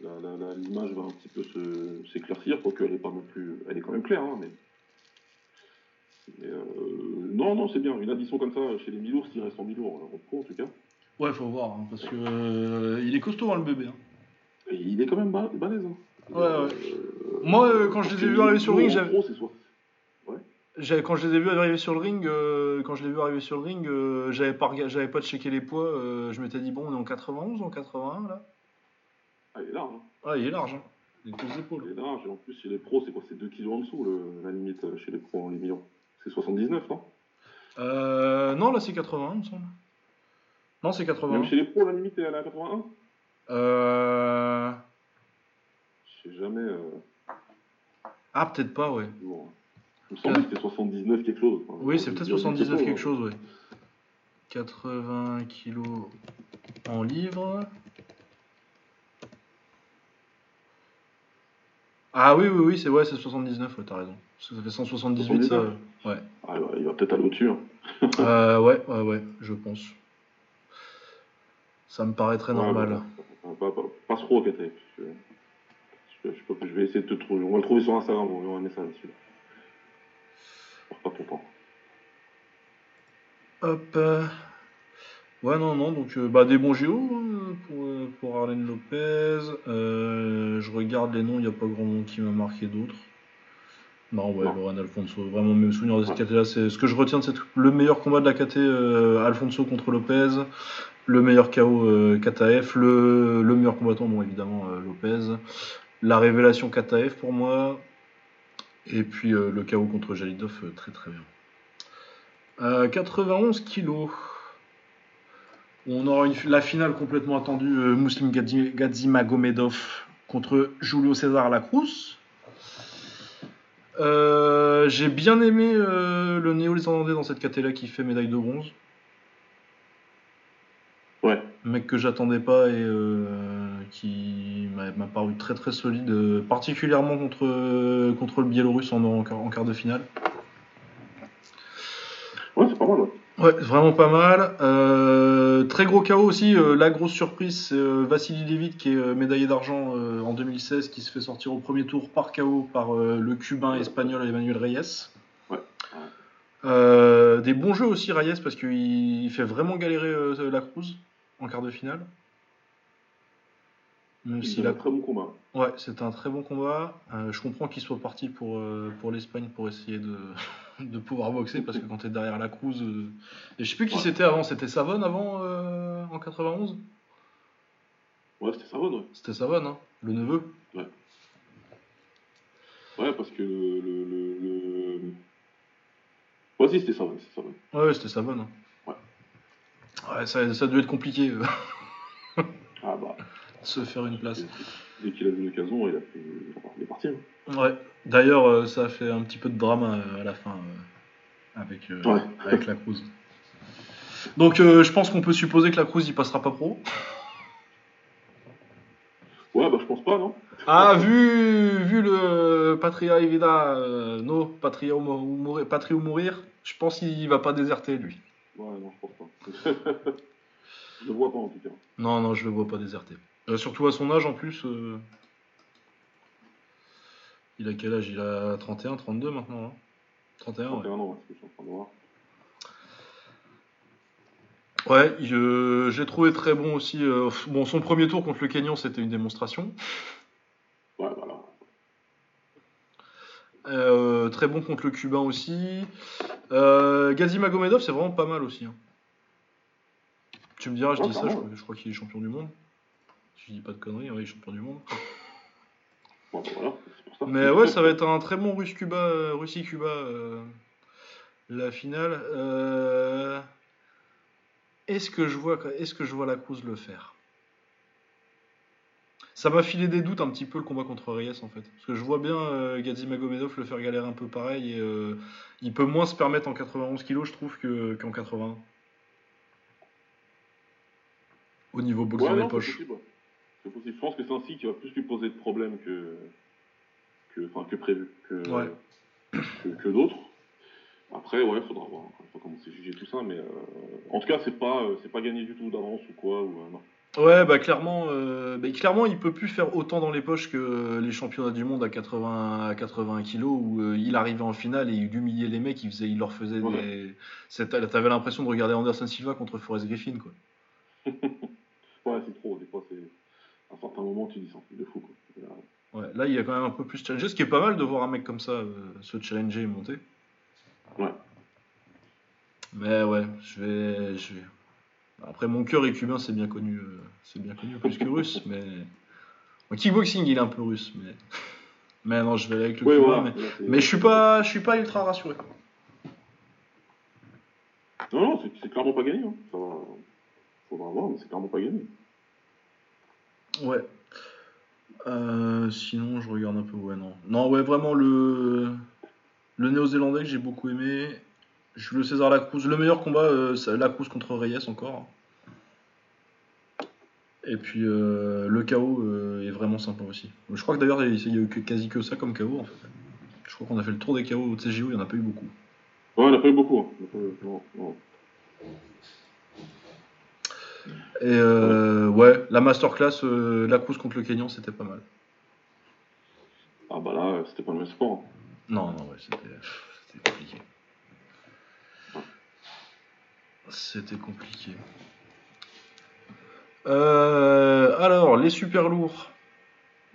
là, l'image va un petit peu s'éclaircir, quoique elle est pas non plus. Elle est quand même claire, hein, mais. Euh, non, non, c'est bien. Une addition comme ça chez les Milours, s'il reste en Milours, en tout cas. Ouais, faut voir, hein, parce que il est costaud, hein, le bébé. Et il est quand même balèze. Ouais, ouais. Moi, euh, quand je les ai vus arriver sur le ring, j'avais. Quand je les ai vus arriver sur le ring, euh, quand je l'ai vu arriver sur le ring, euh, j'avais pas, j'avais pas checké les poids. je m'étais dit bon, on est en 91, en 81 là. Ah, il est large. Hein. Ah, il est large. Hein. Il, est épaules. il est large. Et en plus, chez les pros, c'est quoi C'est 2 kg en dessous le, la limite chez les pros en les millions. C'est 79, non? Euh, Non, là c'est 81, il me semble. Non, c'est 81. Même chez les pros, la limite est à 81 Euh. Sais jamais. Ah, peut-être pas, ouais. Bon. Il me semble que c'était 79 quelque chose. oui, c'est peut-être 79 quelque chose, ouais. 80 kilos en livres. Ah oui, oui, oui, c'est ouais, c'est 79, ouais, t'as raison. Parce que ça fait 178, ça. Ouais. Ah, il va peut-être aller au-dessus. Hein. euh, ouais, ouais, ouais, je pense. Ça me paraît très normal. pas, pas, pas, trop, je, je, vais essayer de te trouver. On va le trouver sur Instagram, on va un message dessus. Pas ton temps. Hop. Euh, ouais, non, non, donc euh, bah, des bons géos hein, pour, euh, pour Arlène Lopez. je regarde les noms, il n'y a pas grand monde qui m'a marqué d'autres. Non, ouais, Loren Alfonso. Vraiment, mes souvenirs de cette KT-là, c'est ce que je retiens de cette, le meilleur combat de la KT, Alfonso contre Lopez. Le meilleur KO KTF, le, le meilleur combattant, bon évidemment Lopez la révélation Kataev pour moi. Et puis euh, le chaos contre Jalidov, euh, très très bien. 91 euh, kilos. On aura une- la finale complètement attendue Muslim Gadzi- Gadzimagomedov contre Julio César Lacruz. J'ai bien aimé le néo-zélandais dans cette catégorie qui fait médaille de bronze. Ouais. mec que j'attendais pas et qui m'a paru très très solide, euh, particulièrement contre, euh, contre le Biélorusse en, en, quart- en quart de finale. Ouais, c'est pas mal, ouais. Ouais, vraiment pas mal. Euh, très gros KO aussi. euh, la grosse surprise, c'est euh, Vassili Levit qui est médaillé d'argent en 2016, qui se fait sortir au premier tour par KO par le Cubain espagnol Emmanuel Reyes. Ouais. Des bons jeux aussi Reyes parce qu'il fait vraiment galérer la Cruz en quart de finale. La un très bon combat. Ouais, c'était un très bon combat. Euh, je comprends qu'il soit parti pour, euh, pour l'Espagne pour essayer de, de pouvoir boxer parce que quand tu es derrière la Cruz. euh, Et je sais plus qui Ouais. c'était avant, c'était Savon avant en 91 Ouais, c'était Savon, ouais. C'était Savon, hein, le neveu. Ouais, parce que le. le, le. Ouais, si, c'était Savon, c'était Savon. Ouais, ouais, c'était Savon. hein. Ouais. Ouais, ça, ça dû être compliqué Ah bah, se faire une place. dès qu'il a vu l'occasion, il, a fait... il est parti. hein. Ouais, d'ailleurs, euh, ça a fait un petit peu de drame euh, à la fin euh, avec, Ouais. avec la Cruz. Donc, euh, je pense qu'on peut supposer que la Cruz il passera pas pro. Ouais, bah, je pense pas, non Ah, vu, vu le Patria et Vida, euh, no, Patria ou mourir, Patria ou mourir, je pense qu'il va pas déserter lui. Ouais, non, je pense pas. je le vois pas, en tout cas. Non, non, je le vois pas déserter. Euh, surtout à son âge en plus. euh, Il a quel âge? Il a 31, 32 maintenant. hein? 31, ouais. 31 ans, ouais, c'est ce que je suis en train de voir. Ouais, je, j'ai trouvé très bon aussi. euh, bon, son premier tour contre le Kenyan, c'était une démonstration. Ouais, voilà. Euh, très bon contre le Cubain aussi. Euh, Gazi Magomedov, c'est vraiment pas mal aussi. hein. Tu me diras, je Ouais, dis ça, je crois qu'il est champion du monde. Si je dis pas de conneries, il est champion du monde. Bah, voilà, ça. Mais ouais, ça va être un très bon Russe-Cuba, euh, Russie-Cuba, euh, la finale. Euh, Est-ce que je vois, est-ce que je vois la Cruz le faire? Ça m'a filé des doutes un petit peu le combat contre Reyes en fait, parce que je vois bien euh, Gadzi Magomedov le faire galérer un peu pareil et euh, il peut moins se permettre en 91 kg je trouve que- qu'en 81. Au niveau boxe Ouais, dans non, les c'est poches. possible. Je pense que c'est ainsi qui va plus lui poser de problèmes que, que, enfin, que prévu, que, Ouais. que, que d'autres. Après, ouais, faudra voir encore une fois comment c'est jugé tout ça, mais euh, en tout cas, c'est pas, euh, c'est pas gagné du tout d'avance ou quoi. Ou, euh, non. Ouais, bah clairement, bah, clairement, il peut plus faire autant dans les poches que les championnats du monde à 80, à 80 kilos où il arrivait en finale et il humiliait les mecs, il, faisait, il leur faisait Ouais. des. T'avais l'impression de regarder Anderson Silva contre Forrest Griffin, quoi. Ouais, c'est trop. Des fois, c'est à un certain moment, tu dis c'est un truc de fou. Quoi. Là, Ouais, là, il y a quand même un peu plus challengé, ce qui est pas mal de voir un mec comme ça euh, se challenger et monter. Ouais. Mais ouais, je vais. Je vais... Après, mon cœur est cubain, c'est bien connu, euh, c'est bien connu plus que russe, mais. En kickboxing, il est un peu russe, mais. Mais non, je vais aller avec le Ouais, cubain, voilà. mais. Je suis pas, je suis pas ultra rassuré. Non, non, c'est- c'est clairement pas gagné. Hein. Ça va... Faudra voir, mais c'est clairement pas gagné. Ouais. Euh, sinon, je regarde un peu. Ouais, non. Non, ouais, vraiment le le néo-zélandais que j'ai beaucoup aimé. Julio César Lacruz. Le meilleur combat, euh, Lacruz contre Reyes encore. Et puis euh, le KO euh, est vraiment sympa aussi. Je crois que d'ailleurs, il y a eu que- quasi que ça comme KO en fait. Je crois qu'on a fait le tour des KO au TGO, il n'y en a pas eu beaucoup. Ouais, beaucoup. Hein. On a pas eu- Non, non. Et euh, ouais, la masterclass, euh, Lacruz contre le Kenyan, c'était pas mal. Ah bah là, c'était pas le même sport. Non, non, ouais, c'était c'était compliqué. C'était compliqué. Euh, alors, les super lourds.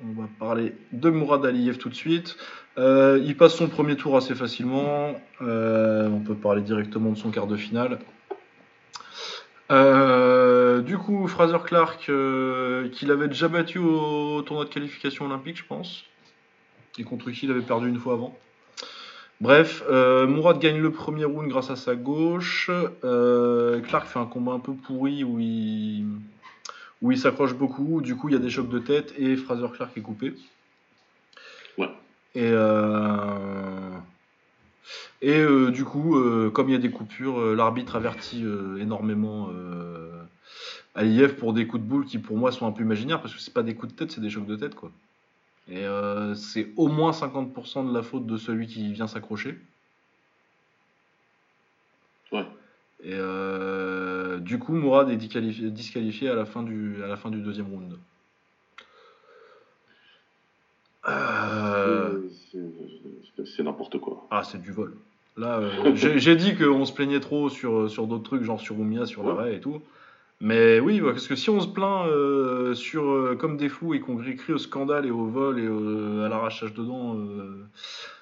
On va parler de Mourad Aliyev tout de suite. Euh, il passe son premier tour assez facilement. Euh, on peut parler directement de son quart de finale. Euh, du coup, Fraser Clark, euh, qu'il avait déjà battu au tournoi de qualification olympique, je pense, et contre qui il avait perdu une fois avant. Bref, euh, Mourad gagne le premier round grâce à sa gauche. Euh, Clark fait un combat un peu pourri où il, où il s'accroche beaucoup. Du coup, il y a des chocs de tête et Fraser Clark est coupé. Ouais. Et, euh, et euh, du coup, euh, comme il y a des coupures, euh, l'arbitre avertit euh, énormément euh, Aliyev pour des coups de boule qui, pour moi, sont un peu imaginaires parce que c'est pas des coups de tête, c'est des chocs de tête, quoi. Et euh, c'est au moins 50% de la faute de celui qui vient s'accrocher. Ouais. Et euh, du coup, Mourad est disqualifié, disqualifié à, la fin du, à la fin du deuxième round. Euh, C'est- n'importe quoi. Ah, c'est du vol. Là, j'ai j'ai dit qu'on se plaignait trop sur, sur d'autres trucs, genre sur Oumia, sur Ouais. l'arrêt et tout. Mais oui, ouais, parce que si on se plaint euh, sur, euh, comme des fous et qu'on crie au scandale et au vol et au- à l'arrachage de dents euh,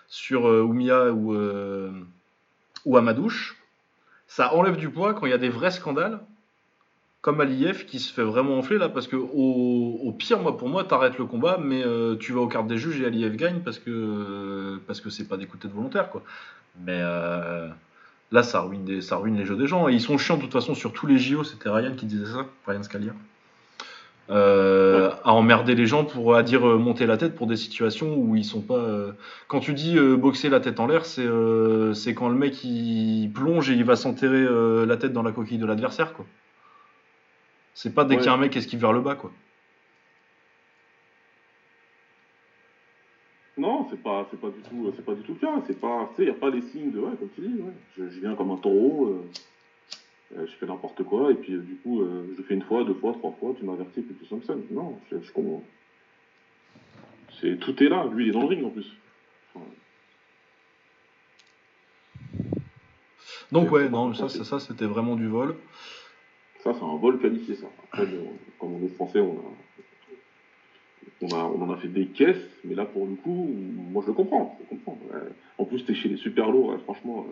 sur euh, Oumia ou, euh, ou Amadouche, ça enlève du poids quand il y a des vrais scandales, comme Aliyev qui se fait vraiment enfler là, parce que au, au pire, moi, pour moi, t'arrêtes le combat, mais euh, tu vas aux cartes des juges et Aliyev gagne parce que euh, parce que c'est pas des de tête volontaires, quoi. Mais euh, là, ça ruine, des, ça ruine les jeux des gens. Et ils sont chiants de toute façon sur tous les JO. C'était Ryan qui disait ça, Ryan Scalia. Euh, à emmerder les gens pour à dire euh, monter la tête pour des situations où ils sont pas. euh, Quand tu dis boxer la tête en l'air, c'est c'est quand le mec il plonge et il va s'enterrer la tête dans la coquille de l'adversaire, quoi. C'est pas dès Ouais. qu'il y a un mec qui esquive vers le bas, quoi. Non, c'est pas, c'est pas du tout, c'est pas du tout le cas. C'est pas, tu sais, y a pas les signes de, ouais, comme tu dis, ouais. Je, je viens comme un taureau, euh, euh, je fais n'importe quoi, et puis euh, du coup, euh, je le fais une fois, deux fois, trois fois, tu m'avertis, puis tu ça. Non, je, je comprends. C'est tout est là. Lui, il est dans le ring en plus. Enfin, Donc ouais, non, ça, ça, ça, c'était vraiment du vol. ça, c'est un vol qualifié, ça. Après, bon, comme on est français, on a, on a, on en a fait des caisses, mais là, pour le coup, moi, je le comprends. Je le comprends. Ouais. En plus, t'es chez les super lourds, ouais, franchement.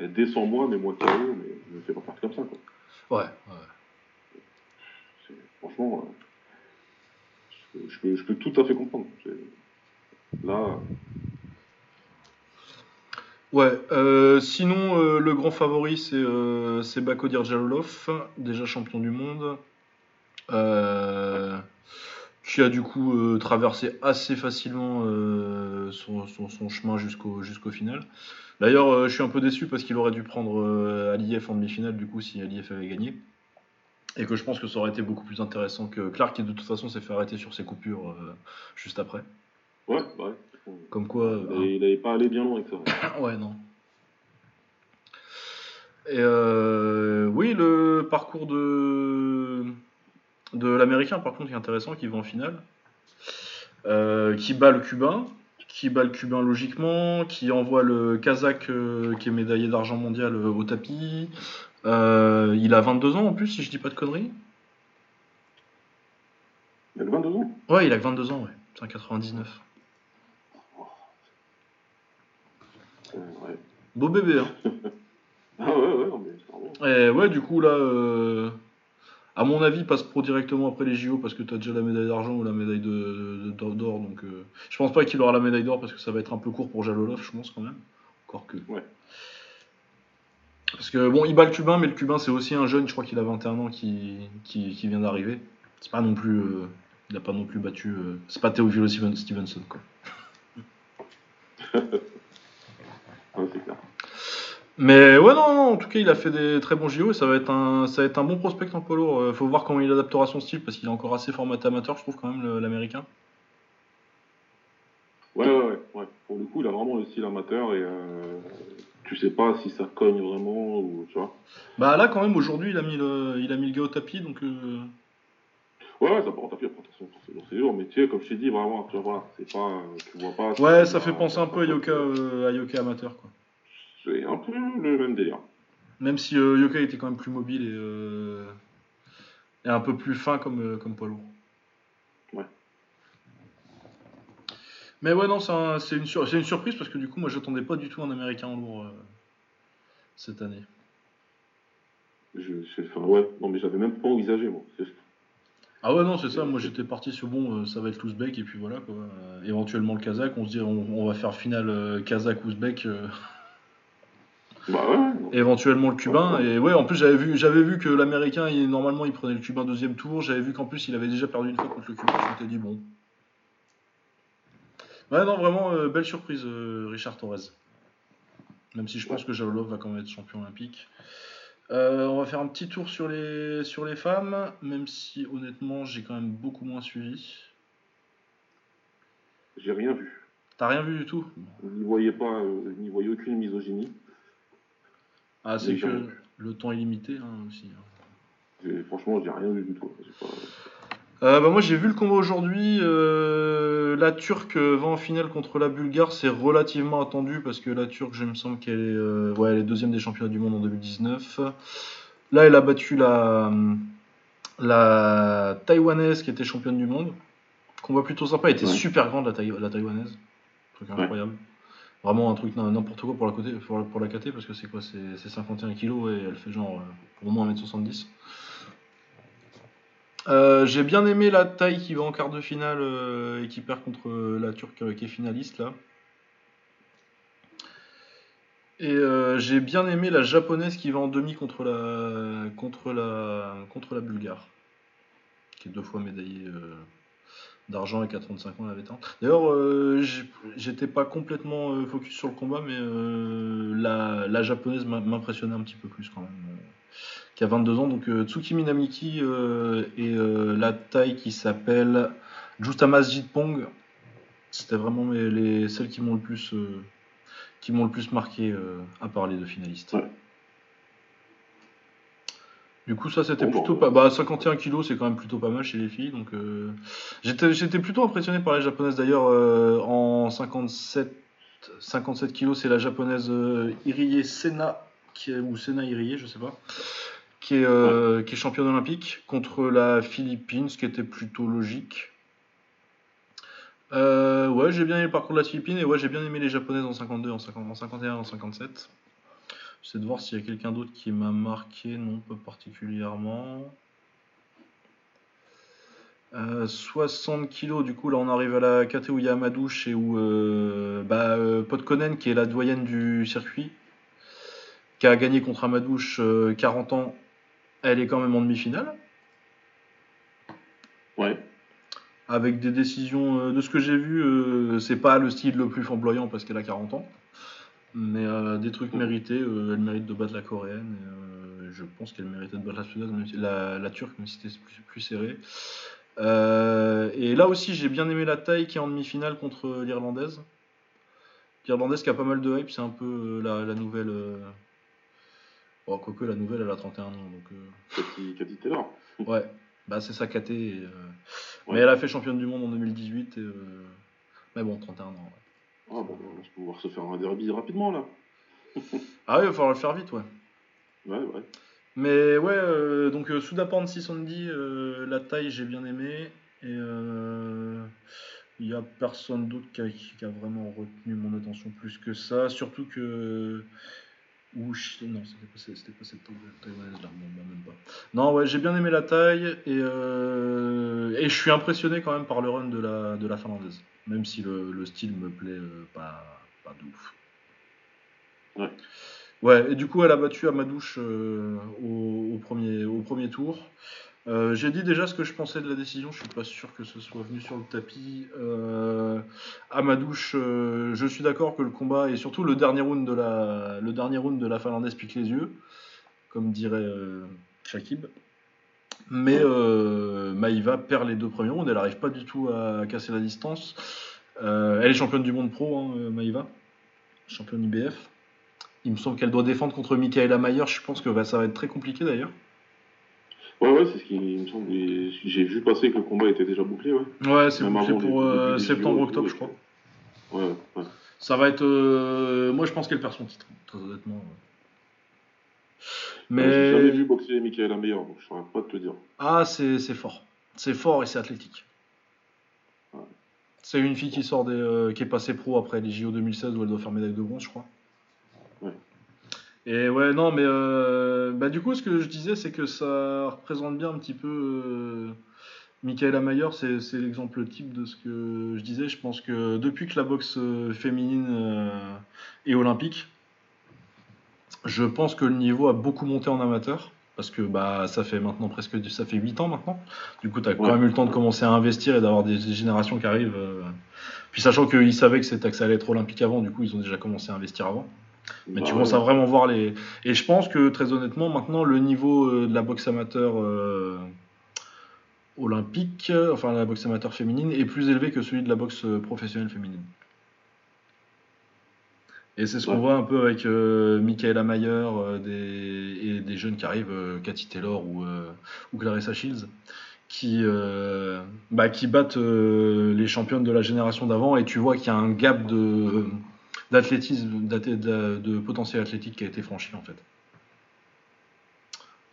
euh, Descends-moi, mets-moi KO, mais ne fais pas partir comme ça, quoi. Ouais, ouais. Franchement, euh, je, je peux, je peux tout à fait comprendre. Là, Ouais, euh, sinon euh, le grand favori c'est euh, c'est Bakodir Jalolov, déjà champion du monde, euh, qui a du coup euh, traversé assez facilement euh, son, son- son chemin jusqu'au jusqu'au final. D'ailleurs, euh, je suis un peu déçu parce qu'il aurait dû prendre Aliyev en demi-finale du coup si Aliyev avait gagné. Et que je pense que ça aurait été beaucoup plus intéressant que Clark qui de toute façon s'est fait arrêter sur ses coupures juste après. ouais, ouais. Comme quoi... Il avait- il n'avait pas allé bien loin avec ça. Ouais, non. Et euh, oui, le parcours de, de l'américain, par contre, est intéressant, qui va en finale. Euh, qui bat le cubain, qui bat le cubain logiquement, qui envoie le kazakh euh, qui est médaillé d'argent mondial euh, au tapis. Il a 22 ans en plus, si je dis pas de conneries. Il a que 22 ans? Ouais, il a que 22 ans, ouais. C'est un 99. Euh, ouais. Beau bébé, hein. Ah ouais, ouais, non, mais. Et ouais, du coup, là, à mon avis, passe pro directement après les JO parce que tu as déjà la médaille d'argent ou la médaille de- d'or. Donc, euh, je pense pas qu'il aura la médaille d'or parce que ça va être un peu court pour Jalolov, je pense quand même. Encore que. Ouais. Parce que bon, il bat le cubain, mais le cubain, c'est aussi un jeune, je crois qu'il a 21 ans, qui, qui, qui vient d'arriver. C'est pas non plus. euh, il a pas non plus battu. euh, c'est pas Steven- Stevenson, quoi. Mais ouais, non, non, en tout cas, il a fait des très bons JO et ça va être un, ça va être un bon prospect en polo. Euh, faut voir comment il adaptera son style parce qu'il est encore assez formaté amateur, je trouve, quand même, l'américain. Ouais, ouais, ouais, ouais. Pour le coup, il a vraiment le style amateur et euh, tu sais pas si ça cogne vraiment ou tu vois. Bah là, quand même, aujourd'hui, il, a mis le- il a mis le gars au tapis, donc. euh, Ouais, ouais, ça part en tapis, après, attention, c'est lourd, mais tu sais, comme je t'ai dit, vraiment, tu vois, voilà, c'est pas, tu vois pas. Ouais, ça fait penser un peu à Yoka, euh, à Yoka amateur, quoi. C'est un peu le même délire. Même si euh, Yoka était quand même plus mobile et, euh, et un peu plus fin comme, euh, comme poids lourd. Ouais. Mais ouais, non, c'est un- une, sur- c'est une surprise parce que du coup, moi, j'attendais pas du tout un américain en lourd euh, cette année. Je, je- enfin, ouais, non, mais j'avais même pas envisagé, moi. Ah ouais, non, c'est ça. Moi, j'étais parti sur bon, ça va être l'Ouzbek et puis voilà quoi. Éventuellement le Kazakh. On se dit, on, on va faire finale Kazakh-Ouzbek. Bah ouais, éventuellement le Cubain. Et ouais, en plus, j'avais vu, j'avais vu que l'Américain, il- normalement, il prenait le Cubain deuxième tour. J'avais vu qu'en plus, il avait déjà perdu une fois contre le Cubain. Je m'étais dit, bon. Ouais, non, vraiment, euh, belle surprise, euh, Richard Torres. Même si je pense que Jalolov va quand même être champion olympique. Euh, on va faire un petit tour sur les, sur les femmes, même si honnêtement, j'ai quand même beaucoup moins suivi. J'ai rien vu. T'as rien vu du tout? N'y voyez pas, n'y voyez aucune misogynie. Ah, c'est que le temps est limité hein, aussi. hein. Franchement, j'ai rien vu du tout. Pas- Euh, bah moi j'ai vu le combat aujourd'hui. euh, la Turque va en finale contre la Bulgare. C'est relativement attendu parce que la Turque, je me semble qu'elle est, euh, ouais, elle est deuxième des championnats du monde en 2019. Là, elle a battu la, la Taïwanaise qui était championne du monde. Combat plutôt sympa. Elle était Ouais. super grande la, Taï- la Taïwanaise. Truc incroyable. Vraiment un truc n'importe quoi pour la, côté, pour, la- pour KT parce que c'est quoi C'est c'est 51 kilos et elle fait genre euh, au moins 1m70. Euh, j'ai bien aimé la taille qui va en quart de finale euh, et qui perd contre la Turque qui est finaliste là. Et j'ai bien aimé la japonaise qui va en demi contre la contre la contre la bulgare, qui est deux fois médaillée d'argent et qui a 35 ans elle avait tant. D'ailleurs, euh, j'étais pas complètement euh, focus sur le combat, mais euh, la, japonaise m'impressionnait un petit peu plus quand même. qui a 22 ans, donc Tsuki Minamiki et la taille qui s'appelle Justamas Jitpong. C'était vraiment mes- les, celles qui m'ont le plus qui m'ont le plus marqué à part les deux finalistes. Du coup, ça c'était plutôt bah, pas. Bah, 51 kilos, c'est quand même plutôt pas mal chez les filles. Donc, euh, j'étais, plutôt impressionné par les japonaises. D'ailleurs, euh, en 57, 57 kilos, c'est la japonaise euh, Irie Sena, qui est, ou Sena Irie, je sais pas, qui est, euh, qui est championne olympique contre la Philippine, ce qui était plutôt logique. Ouais, j'ai bien aimé le parcours de la Philippine et ouais, j'ai bien aimé les japonaises en 52, en, 50, en 51, en 57. J'essaie de voir s'il y a quelqu'un d'autre qui m'a marqué, non, pas particulièrement. Euh, 60 kilos, du coup, là on arrive à la KT où il y a Amadouche et où euh, bah, euh, Podkonen, qui est la doyenne du circuit, qui a gagné contre Amadouche euh, 40 ans, elle est quand même en demi-finale. Ouais. Avec des décisions, euh, de ce que j'ai vu, euh, c'est pas le style le plus flamboyant parce qu'elle a 40 ans. Mais euh, des trucs mérités, euh, elle mérite de battre la coréenne. et, euh, je pense qu'elle méritait de battre la suédoise, même si- la, la turque, même si c'était plus, plus serré. Et là aussi, j'ai bien aimé la taille qui est en demi-finale contre l'irlandaise. L'irlandaise qui a pas mal de hype, c'est un peu la, la nouvelle. Bon, quoique la nouvelle, elle a 31 ans. Donc, Cathy, Taylor. Ouais, bah c'est sa KT. et, Ouais. Mais elle a fait championne du monde en 2018. Et, euh, Mais bon, 31 ans. ouais. Ah bon, bah, on va pouvoir se faire un derby rapidement là. Ah oui, il va falloir le faire vite, ouais. Ouais, ouais. Mais ouais, euh, donc euh, Soudapan 610, euh, la taille j'ai bien aimé. Et euh, il n'y a personne d'autre qui a, qui a vraiment retenu mon attention plus que ça. Surtout que. Ou non, c'était pas, cette taïwanaise là, bon, bah, même pas. Non, ouais, j'ai bien aimé la taille et, euh, et je suis impressionné quand même par le run de la, de la finlandaise. Même si le, le style me plaît euh, pas, pas de ouf. Ouais. Ouais, et du coup, elle a battu euh, au, au premier, au premier tour. Euh, J'ai dit déjà ce que je pensais de la décision, je suis pas sûr que ce soit venu sur le tapis. Euh, Amadouche, euh, je suis d'accord que le combat et surtout le dernier round de la, le dernier round de la Finlandaise pique les yeux, comme dirait Shakib. Mais Maïva perd les deux premiers rounds, elle n'arrive pas du tout à casser la distance. Elle est championne du monde pro, hein, Maïva, championne IBF. Il me semble qu'elle doit défendre contre Michaela Mayer. Je pense que ça va être très compliqué d'ailleurs. Ouais, ouais, c'est ce qui me semble. J'ai vu passer que le combat était déjà bouclé, ouais. Ouais, c'est bouclé pour euh, septembre-octobre, je crois. Ouais, ouais. Ça va être. euh, Moi, je pense qu'elle perd son titre, très honnêtement. Mais... J'ai jamais Mais. vu boxer Michael Meyer, donc je saurais pas te dire. Ah, c'est c'est fort. C'est fort et c'est athlétique. Ouais. C'est une fille qui sort des, euh, qui est passée pro après les JO 2016 où elle doit faire médaille de bronze, je crois. Ouais. Et ouais, non, mais euh, bah, du coup, ce que je disais, c'est que ça représente bien un petit peu euh, Michaela Mayer, c'est c'est l'exemple type de ce que je disais. Je pense que depuis que la boxe euh, féminine euh, est olympique, je pense que le niveau a beaucoup monté en amateur. Parce que bah, ça fait maintenant presque ça fait 8 ans maintenant. Du coup, tu as quand même eu le temps de commencer à investir et d'avoir des, générations qui arrivent. euh. Puis sachant qu'ils savaient que, c'était- que ça allait être olympique avant, du coup, ils ont déjà commencé à investir avant. Mais Bah tu ouais. commences à vraiment voir les. Et je pense que très honnêtement, maintenant, le niveau euh, de la boxe amateur euh, olympique, enfin la boxe amateur féminine, est plus élevé que celui de la boxe euh, professionnelle féminine. Et c'est ce qu'on voit un peu avec euh, Michaela Mayer euh, des, et des jeunes qui arrivent, Cathy Taylor ou, ou Clarissa Shields, qui, bah, qui battent les championnes de la génération d'avant. Et tu vois qu'il y a un gap de d'athlétisme, de, de potentiel athlétique qui a été franchi en fait.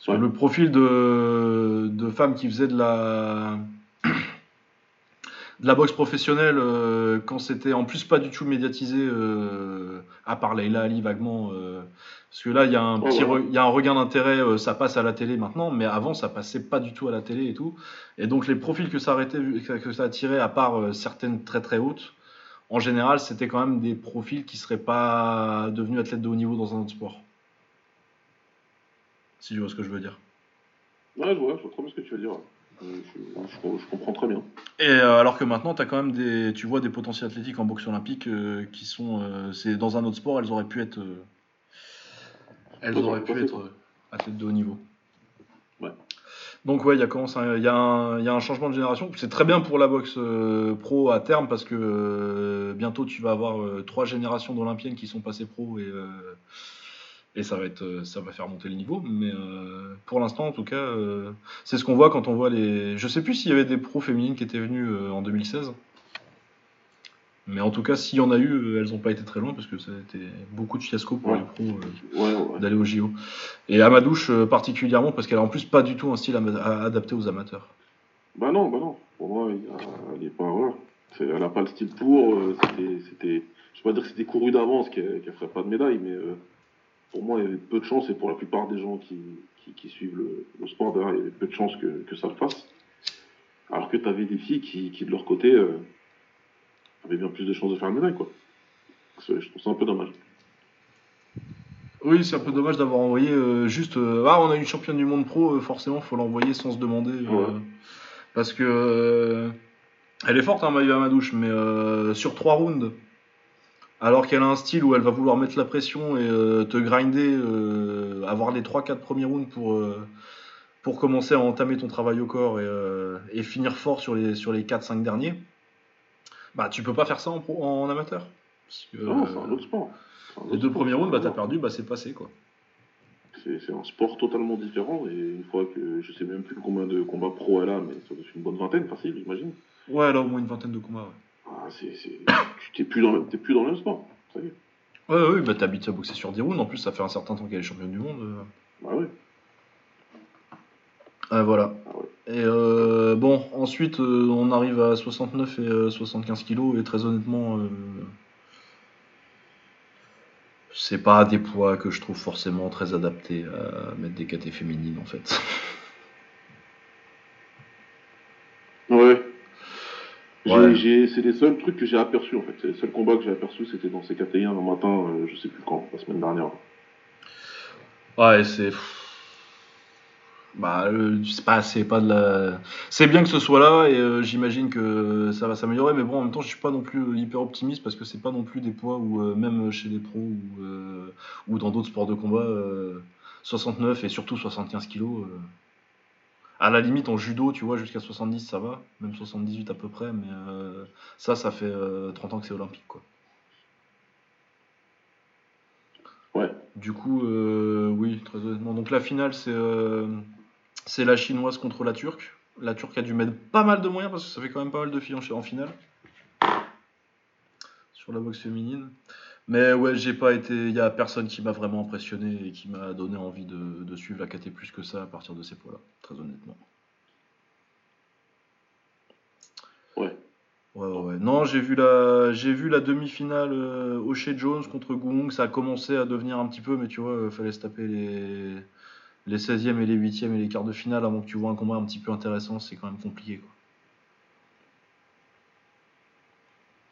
Ouais. le profil de, de femmes qui faisaient de la de la boxe professionnelle euh, quand c'était en plus pas du tout médiatisé euh, à part Leila Ali vaguement euh, parce que là il y a un petit y a un regain d'intérêt ça passe à la télé maintenant mais avant ça passait pas du tout à la télé et tout et donc les profils que ça arrêtait que ça attirait à part certaines très très hautes en général c'était quand même des profils qui seraient pas devenus athlètes de haut niveau dans un autre sport si tu vois ce que je veux dire Ouais, je vois, je vois très bien ce que tu veux dire. Euh, Je, je- je comprends très bien. Et euh, alors que maintenant, as quand même des, tu vois des potentiels athlétiques en boxe olympique euh, qui sont, euh, c'est dans un autre sport, elles auraient pu être, elles auraient pu être athlètes de haut niveau. Donc ouais, il y y y a un changement de génération. C'est très bien pour la boxe euh, pro à terme parce que euh, bientôt tu vas avoir euh, trois générations d'Olympiennes qui sont passées pro et et ça va être, ça va faire monter le niveau. Mais pour l'instant, en tout cas, c'est ce qu'on voit quand on voit les. Je sais plus s'il y avait des pros féminines qui étaient venues en 2016. Mais en tout cas, s'il y en a eu, euh, elles n'ont pas été très loin parce que ça a été beaucoup de fiasco pour Ouais. les pros euh, Ouais, ouais. d'aller au JO. Et Amadouche euh, particulièrement parce qu'elle a en plus pas du tout un style adapté aux amateurs. Bah non, bah non. Pour moi, il y a- elle est pas. Elle a pas le style pour. euh, C'était. c'était- Je vais pas dire que c'était couru d'avance qu'elle qu'elle ferait pas de médaille, mais pour moi, il y avait peu de chances, et pour la plupart des gens qui, qui, qui suivent le, le sport, il y avait peu de chances que, que ça le fasse. Alors que tu avais des filles qui, qui de leur côté, avaient bien plus de chances de faire une médaille, quoi. Je trouve ça un peu dommage. Oui, c'est un peu dommage d'avoir envoyé euh, juste. euh, ah, on a une championne du monde pro, euh, forcément, faut l'envoyer sans se demander. euh, Ouais. Parce que. elle est forte, hein, Maïve Amadouche, mais sur trois rounds, alors qu'elle a un style où elle va vouloir mettre la pression et te grinder, avoir les 3-4 premiers rounds pour, pour commencer à entamer ton travail au corps et, et finir fort sur les, sur les 4-5 derniers, bah tu peux pas faire ça en, pro- en amateur. Parce que, Non, c'est un autre sport. Les deux premiers rounds, bah t'as perdu, bah c'est passé quoi. C'est c'est un sport totalement différent et une fois que je sais même plus combien de combats pro elle a, mais ça doit être une bonne vingtaine facile, j'imagine. Ouais, elle a au moins une vingtaine de combats. Ouais, Ah, c'est, c'est... tu t'es plus dans le, t'es plus dans le même sport. Ça y est. ouais, ouais bah habitué à boxer sur 10 rounds. En plus, ça fait un certain temps qu'elle est championne du monde. euh. Bah ouais. Ah, voilà. Et euh, bon, ensuite, euh, on arrive à 69 et euh, 75 kilos. Et très honnêtement, euh, c'est pas des poids que je trouve forcément très adaptés à mettre des KT féminines en fait. Ouais. C'est les seuls trucs que j'ai aperçus en fait. C'est les seuls combats que j'ai aperçus, c'était dans ces KT1 un matin, euh, je sais plus quand, la semaine dernière. Ouais, c'est. Bah, euh, c'est pas, c'est pas de la. C'est bien que ce soit là et euh, j'imagine que ça va s'améliorer, mais bon, en même temps, je suis pas non plus hyper optimiste parce que c'est pas non plus des poids où, euh, même chez les pros ou, euh, ou dans d'autres sports de combat, euh, 69 et surtout 75 kilos. À la limite, en judo, tu vois, jusqu'à 70, ça va, même 78 à peu près, mais ça, ça fait euh, 30 ans que c'est olympique, quoi. Ouais. Du coup, euh, oui, très honnêtement. Donc la finale, c'est euh, c'est la chinoise contre la turque. La turque a dû mettre pas mal de moyens parce que ça fait quand même pas mal de filles en, en finale sur la boxe féminine. Mais ouais, j'ai pas été. Il y a personne qui m'a vraiment impressionné et qui m'a donné envie de, de suivre la KT plus que ça à partir de ces poids-là, très honnêtement. Ouais. Ouais, ouais. Non, j'ai vu la, j'ai vu la demi-finale euh, O'Shea Jones contre Goong. Ça a commencé à devenir un petit peu, mais tu vois, euh, fallait se taper les, les 16e et les 8e et les quarts de finale, avant que tu vois un combat un petit peu intéressant, c'est quand même compliqué. Quoi.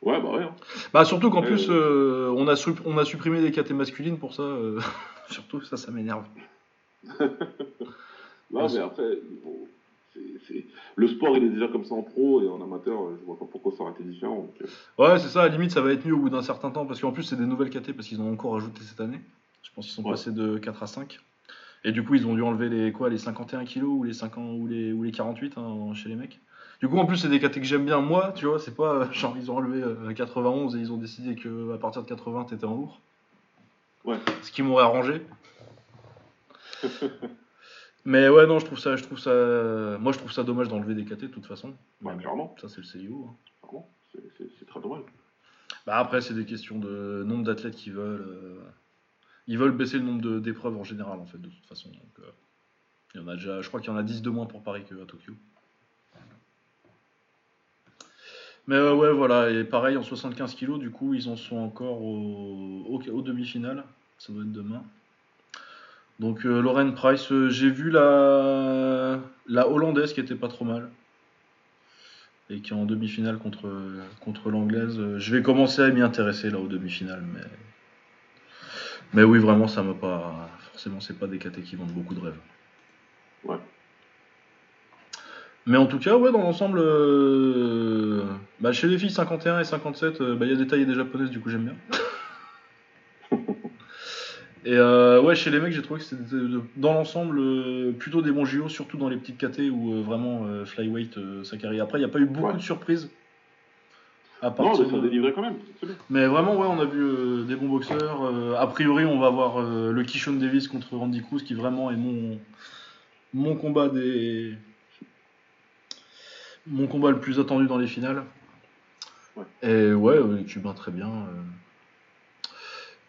Ouais, bah ouais. Hein. Bah, surtout qu'en euh, plus, euh, on, a supprimé des catégories masculines pour ça. Euh... surtout, ça, ça m'énerve. non, mais après, le sport, il est déjà comme ça en pro et en amateur, euh, je vois pas pourquoi ça aurait été différent. Ouais, c'est ça, à la limite, ça va être mieux au bout d'un certain temps. Parce qu'en plus, c'est des nouvelles catégories parce qu'ils ont encore ajouté cette année. Je pense qu'ils sont passés de 4 à 5. Et du coup, ils ont dû enlever les, quoi, les 51 kilos ou les, 50, ou les, ou les 48 hein, chez les mecs. Du coup, en plus, c'est des KT que j'aime bien, moi, tu vois, c'est pas euh, genre ils ont enlevé euh, 91 et ils ont décidé que à partir de 80, t'étais en lourd. Ouais. Ce qui m'aurait arrangé. Mais ouais, non, je trouve ça, je trouve ça, moi, je trouve ça dommage d'enlever des KT de toute façon. Bah, clairement. Ça, c'est le CIO. hein. C'est très dommage. Bah après, c'est des questions de nombre d'athlètes qui veulent. euh, Ils veulent baisser le nombre d'épreuves en général, en fait, de toute façon. Donc, euh, il y en a déjà, je crois qu'il y en a 10 de moins pour Paris qu'à Tokyo. Mais euh, ouais, voilà. Et pareil, en 75 kilos, du coup, ils en sont encore au, au, demi-finale. Ça doit être demain. Donc, euh, Lauren Price, euh, j'ai vu la, la hollandaise qui était pas trop mal et qui est en demi-finale contre, contre l'anglaise. Je vais commencer à m'y intéresser là aux demi-finales, mais mais oui vraiment ça m'a pas forcément c'est pas des KT qui vendent beaucoup de rêves. Ouais. Mais en tout cas ouais dans l'ensemble euh, bah, chez les filles 51 et 57 euh, bah, il y a des tailles et des japonaises du coup j'aime bien. Et euh, ouais, chez les mecs, j'ai trouvé que c'était dans l'ensemble plutôt des bons JO, surtout dans les petites KT où euh, vraiment flyweight carry. Après, il n'y a pas eu beaucoup Ouais. de surprises. À Non, ça de- délivrait quand même. Mais vraiment, ouais, on a vu euh, des bons boxeurs. Euh, a priori, on va voir euh, le Kishon Davis contre Randy Cruz, qui vraiment est mon, mon combat des. Mon combat le plus attendu dans les finales. Ouais. Et ouais, les Cubains très bien.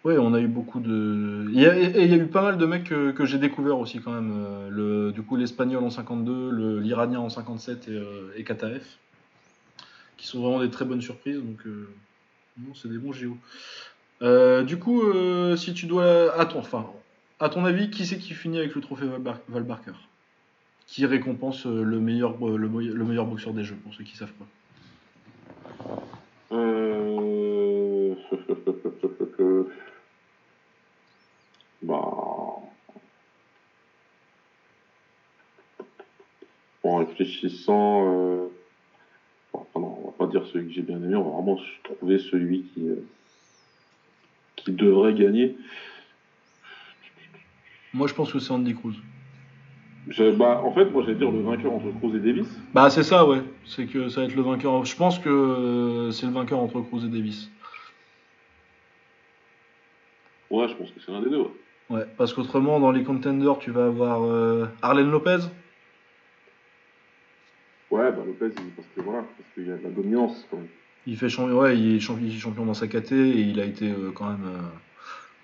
Ouais, on a eu beaucoup de. Il y a- Et il y a eu pas mal de mecs que, que j'ai découvert aussi quand même. Le, du coup, l'Espagnol en 52, le- l'Iranien en 57 et, et Kataef. Qui sont vraiment des très bonnes surprises. Donc, euh, c'est des bons JO. Euh, du coup, euh, si tu dois. Attends, enfin, à ton avis, qui c'est qui finit avec le trophée Val, Bar- Val Barker Qui récompense le meilleur, le, le meilleur boxeur des jeux, pour ceux qui savent pas? Bah... En réfléchissant... Euh... pas dire celui que j'ai bien aimé, on va vraiment trouver celui qui, euh, qui devrait gagner. Moi, je pense que c'est Andy Cruz. Je- bah, en fait, moi, j'allais dire le vainqueur entre Cruz et Davis. Bah, c'est ça, ouais. C'est que ça va être le vainqueur. Je pense que euh, c'est le vainqueur entre Cruz et Davis. Ouais, je pense que c'est l'un des deux. ouais. Ouais, parce qu'autrement, dans les contenders, tu vas avoir euh, Arlen Lopez. Ouais, bah Lopez, il- parce que voilà, qu'il y a de la dominance quand même. Il fait champion, ouais, il est champion, dans sa KT et il a été euh, quand même euh,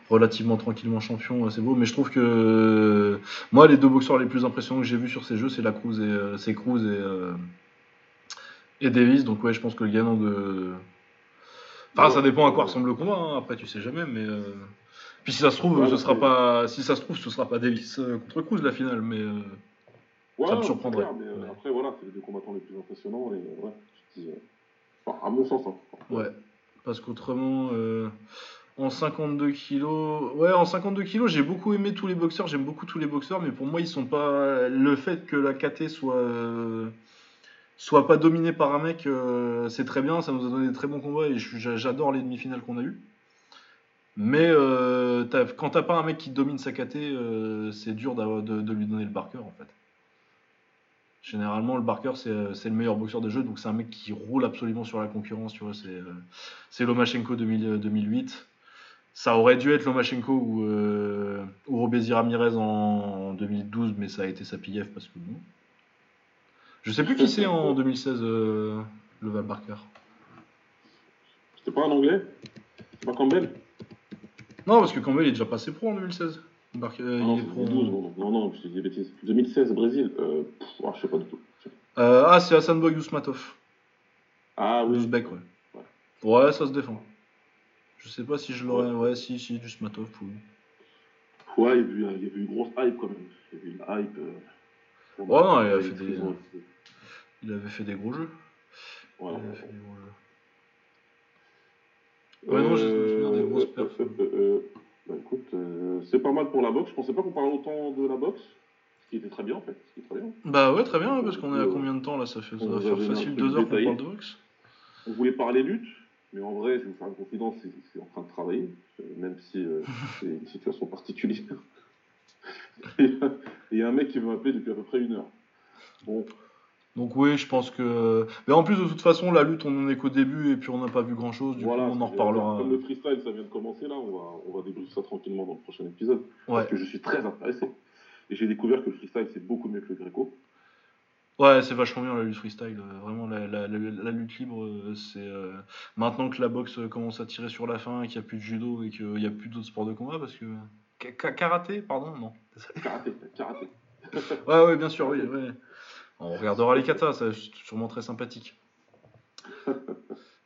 relativement tranquillement champion, euh, c'est beau. Mais je trouve que moi, les deux boxeurs les plus impressionnants que j'ai vus sur ces jeux, c'est la Cruz et c'est Cruz et, euh, et Davis. Donc ouais, je pense que le gagnant de, enfin, ça dépend à quoi ressemble le combat. hein, Après, tu sais jamais, mais euh, puis si ça se trouve, ce sera pas, si ça se trouve, ce sera pas Davis contre Cruz la finale, mais euh, Ouais, Ça me surprendrait. c'est clair, mais, euh, Ouais. après, voilà, c'est les deux combattants les plus impressionnants. Et euh, ouais, je dis, euh, enfin, à mon sens. Hein. Ouais, parce qu'autrement, euh, en 52 kilos, ouais, en 52 kilos, j'ai beaucoup aimé tous les boxeurs, j'aime beaucoup tous les boxeurs, mais pour moi, ils sont pas. Le fait que la KT soit euh, soit pas dominée par un mec, c'est très bien, ça nous a donné des très bons combats et j'adore les demi-finales qu'on a eues. Mais euh, t'as- quand t'as pas un mec qui domine sa KT, euh, c'est dur de, de lui donner le Barker en fait. Généralement, le Barker, c'est euh, le meilleur boxeur des jeux, donc c'est un mec qui roule absolument sur la concurrence, tu vois. C'est euh, Lomachenko 2000, euh, 2008. Ça aurait dû être Lomachenko ou, euh, ou Robézy Ramirez en, en 2012, mais ça a été Sapiev parce que bon. Je sais plus qui c'est en 2016, euh, le Val Barker. C'était pas un anglais? Pas Campbell? Non, parce que Campbell est déjà passé pro en 2016. Euh, Ah Non, il est pro en- 2012, non, non, non, je te dis des bêtises. 2016, Brésil. Euh, pff, ah, je sais pas du tout. Euh, ah, c'est Hassan Boy Ousmatov. Ah oui. L'Ouzbek, ouais. Ouais. Ouais, ça se défend. Je sais pas si je l'aurais. Ouais, si, si, du Smatov. oui. Ouais, il y, a eu, il y avait eu une grosse hype quand même. Il y avait eu une hype. Euh... Oh non, il a fait des- Il avait fait des gros jeux. Voilà. Il avait fait des gros jeux. Ouais, non, j'ai Euh, souvenir des grosses euh, perfs. Bah, écoute, euh, c'est pas mal pour la boxe. Je pensais pas qu'on parlait autant de la boxe, ce qui était très bien en fait. Ce qui est très bien. Bah ouais, très bien, parce qu'on est à combien de temps là? Ça fait ça on va faire facile deux heures qu'on parle de boxe. On voulait parler lutte, mais en vrai, je vais vous faire une confidence, c'est c'est en train de travailler, euh, même si euh, c'est une situation particulière. Et il y a un mec qui veut m'appeler depuis à peu près une heure. Bon, Donc oui, je pense que. Mais en plus, de toute façon, la lutte, on en est qu'au début et puis on n'a pas vu grand chose. Du voilà. coup, on en reparlera. Comme le freestyle, ça vient de commencer là, on va, on va débriefer ça tranquillement dans le prochain épisode. Ouais. Parce que je suis très intéressé. Et j'ai découvert que le freestyle, c'est beaucoup mieux que le greco. Ouais, c'est vachement bien la lutte freestyle. euh, Vraiment, la, la- la- la lutte libre, euh, c'est. euh, Maintenant que la boxe commence à tirer sur la fin et qu'il n'y a plus de judo et qu'il n'y a plus d'autres sports de combat, parce que. Ka- Karaté, pardon, non. Karaté, karaté. Ouais, ouais, bien sûr, oui. ouais. On regardera les katas, c'est sûrement très sympathique.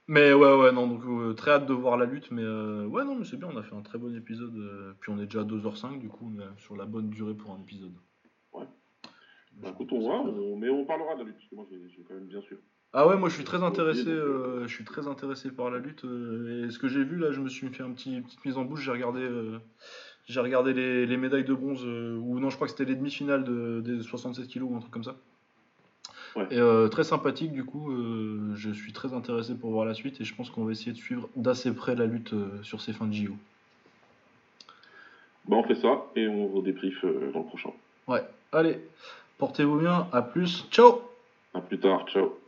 Mais ouais, ouais, non, donc euh, très hâte de voir la lutte, mais euh, ouais, non, mais c'est bien, on a fait un très bon épisode, euh, puis on est déjà à 2h05, du coup, on est sur la bonne durée pour un épisode. Ouais. Bah, écoute, on voit, on- mais on parlera de la lutte, parce que moi, j'ai quand même bien sûr. Ah ouais, moi je suis très intéressé, je suis très intéressé par la lutte, et ce que j'ai vu là, je me suis fait un petit, une petite mise en bouche, j'ai regardé, j'ai regardé les, les médailles de bronze, ou non, je crois que c'était les demi-finales de, des 67 kilos ou un truc comme ça. Ouais. Et euh, très sympathique, du coup, euh, je suis très intéressé pour voir la suite, et je pense qu'on va essayer de suivre d'assez près la lutte euh, sur ces fins de JO. Bah, on fait ça, et on redébrief euh, dans le prochain. Ouais, allez, portez-vous bien, à plus, ciao À plus tard, ciao.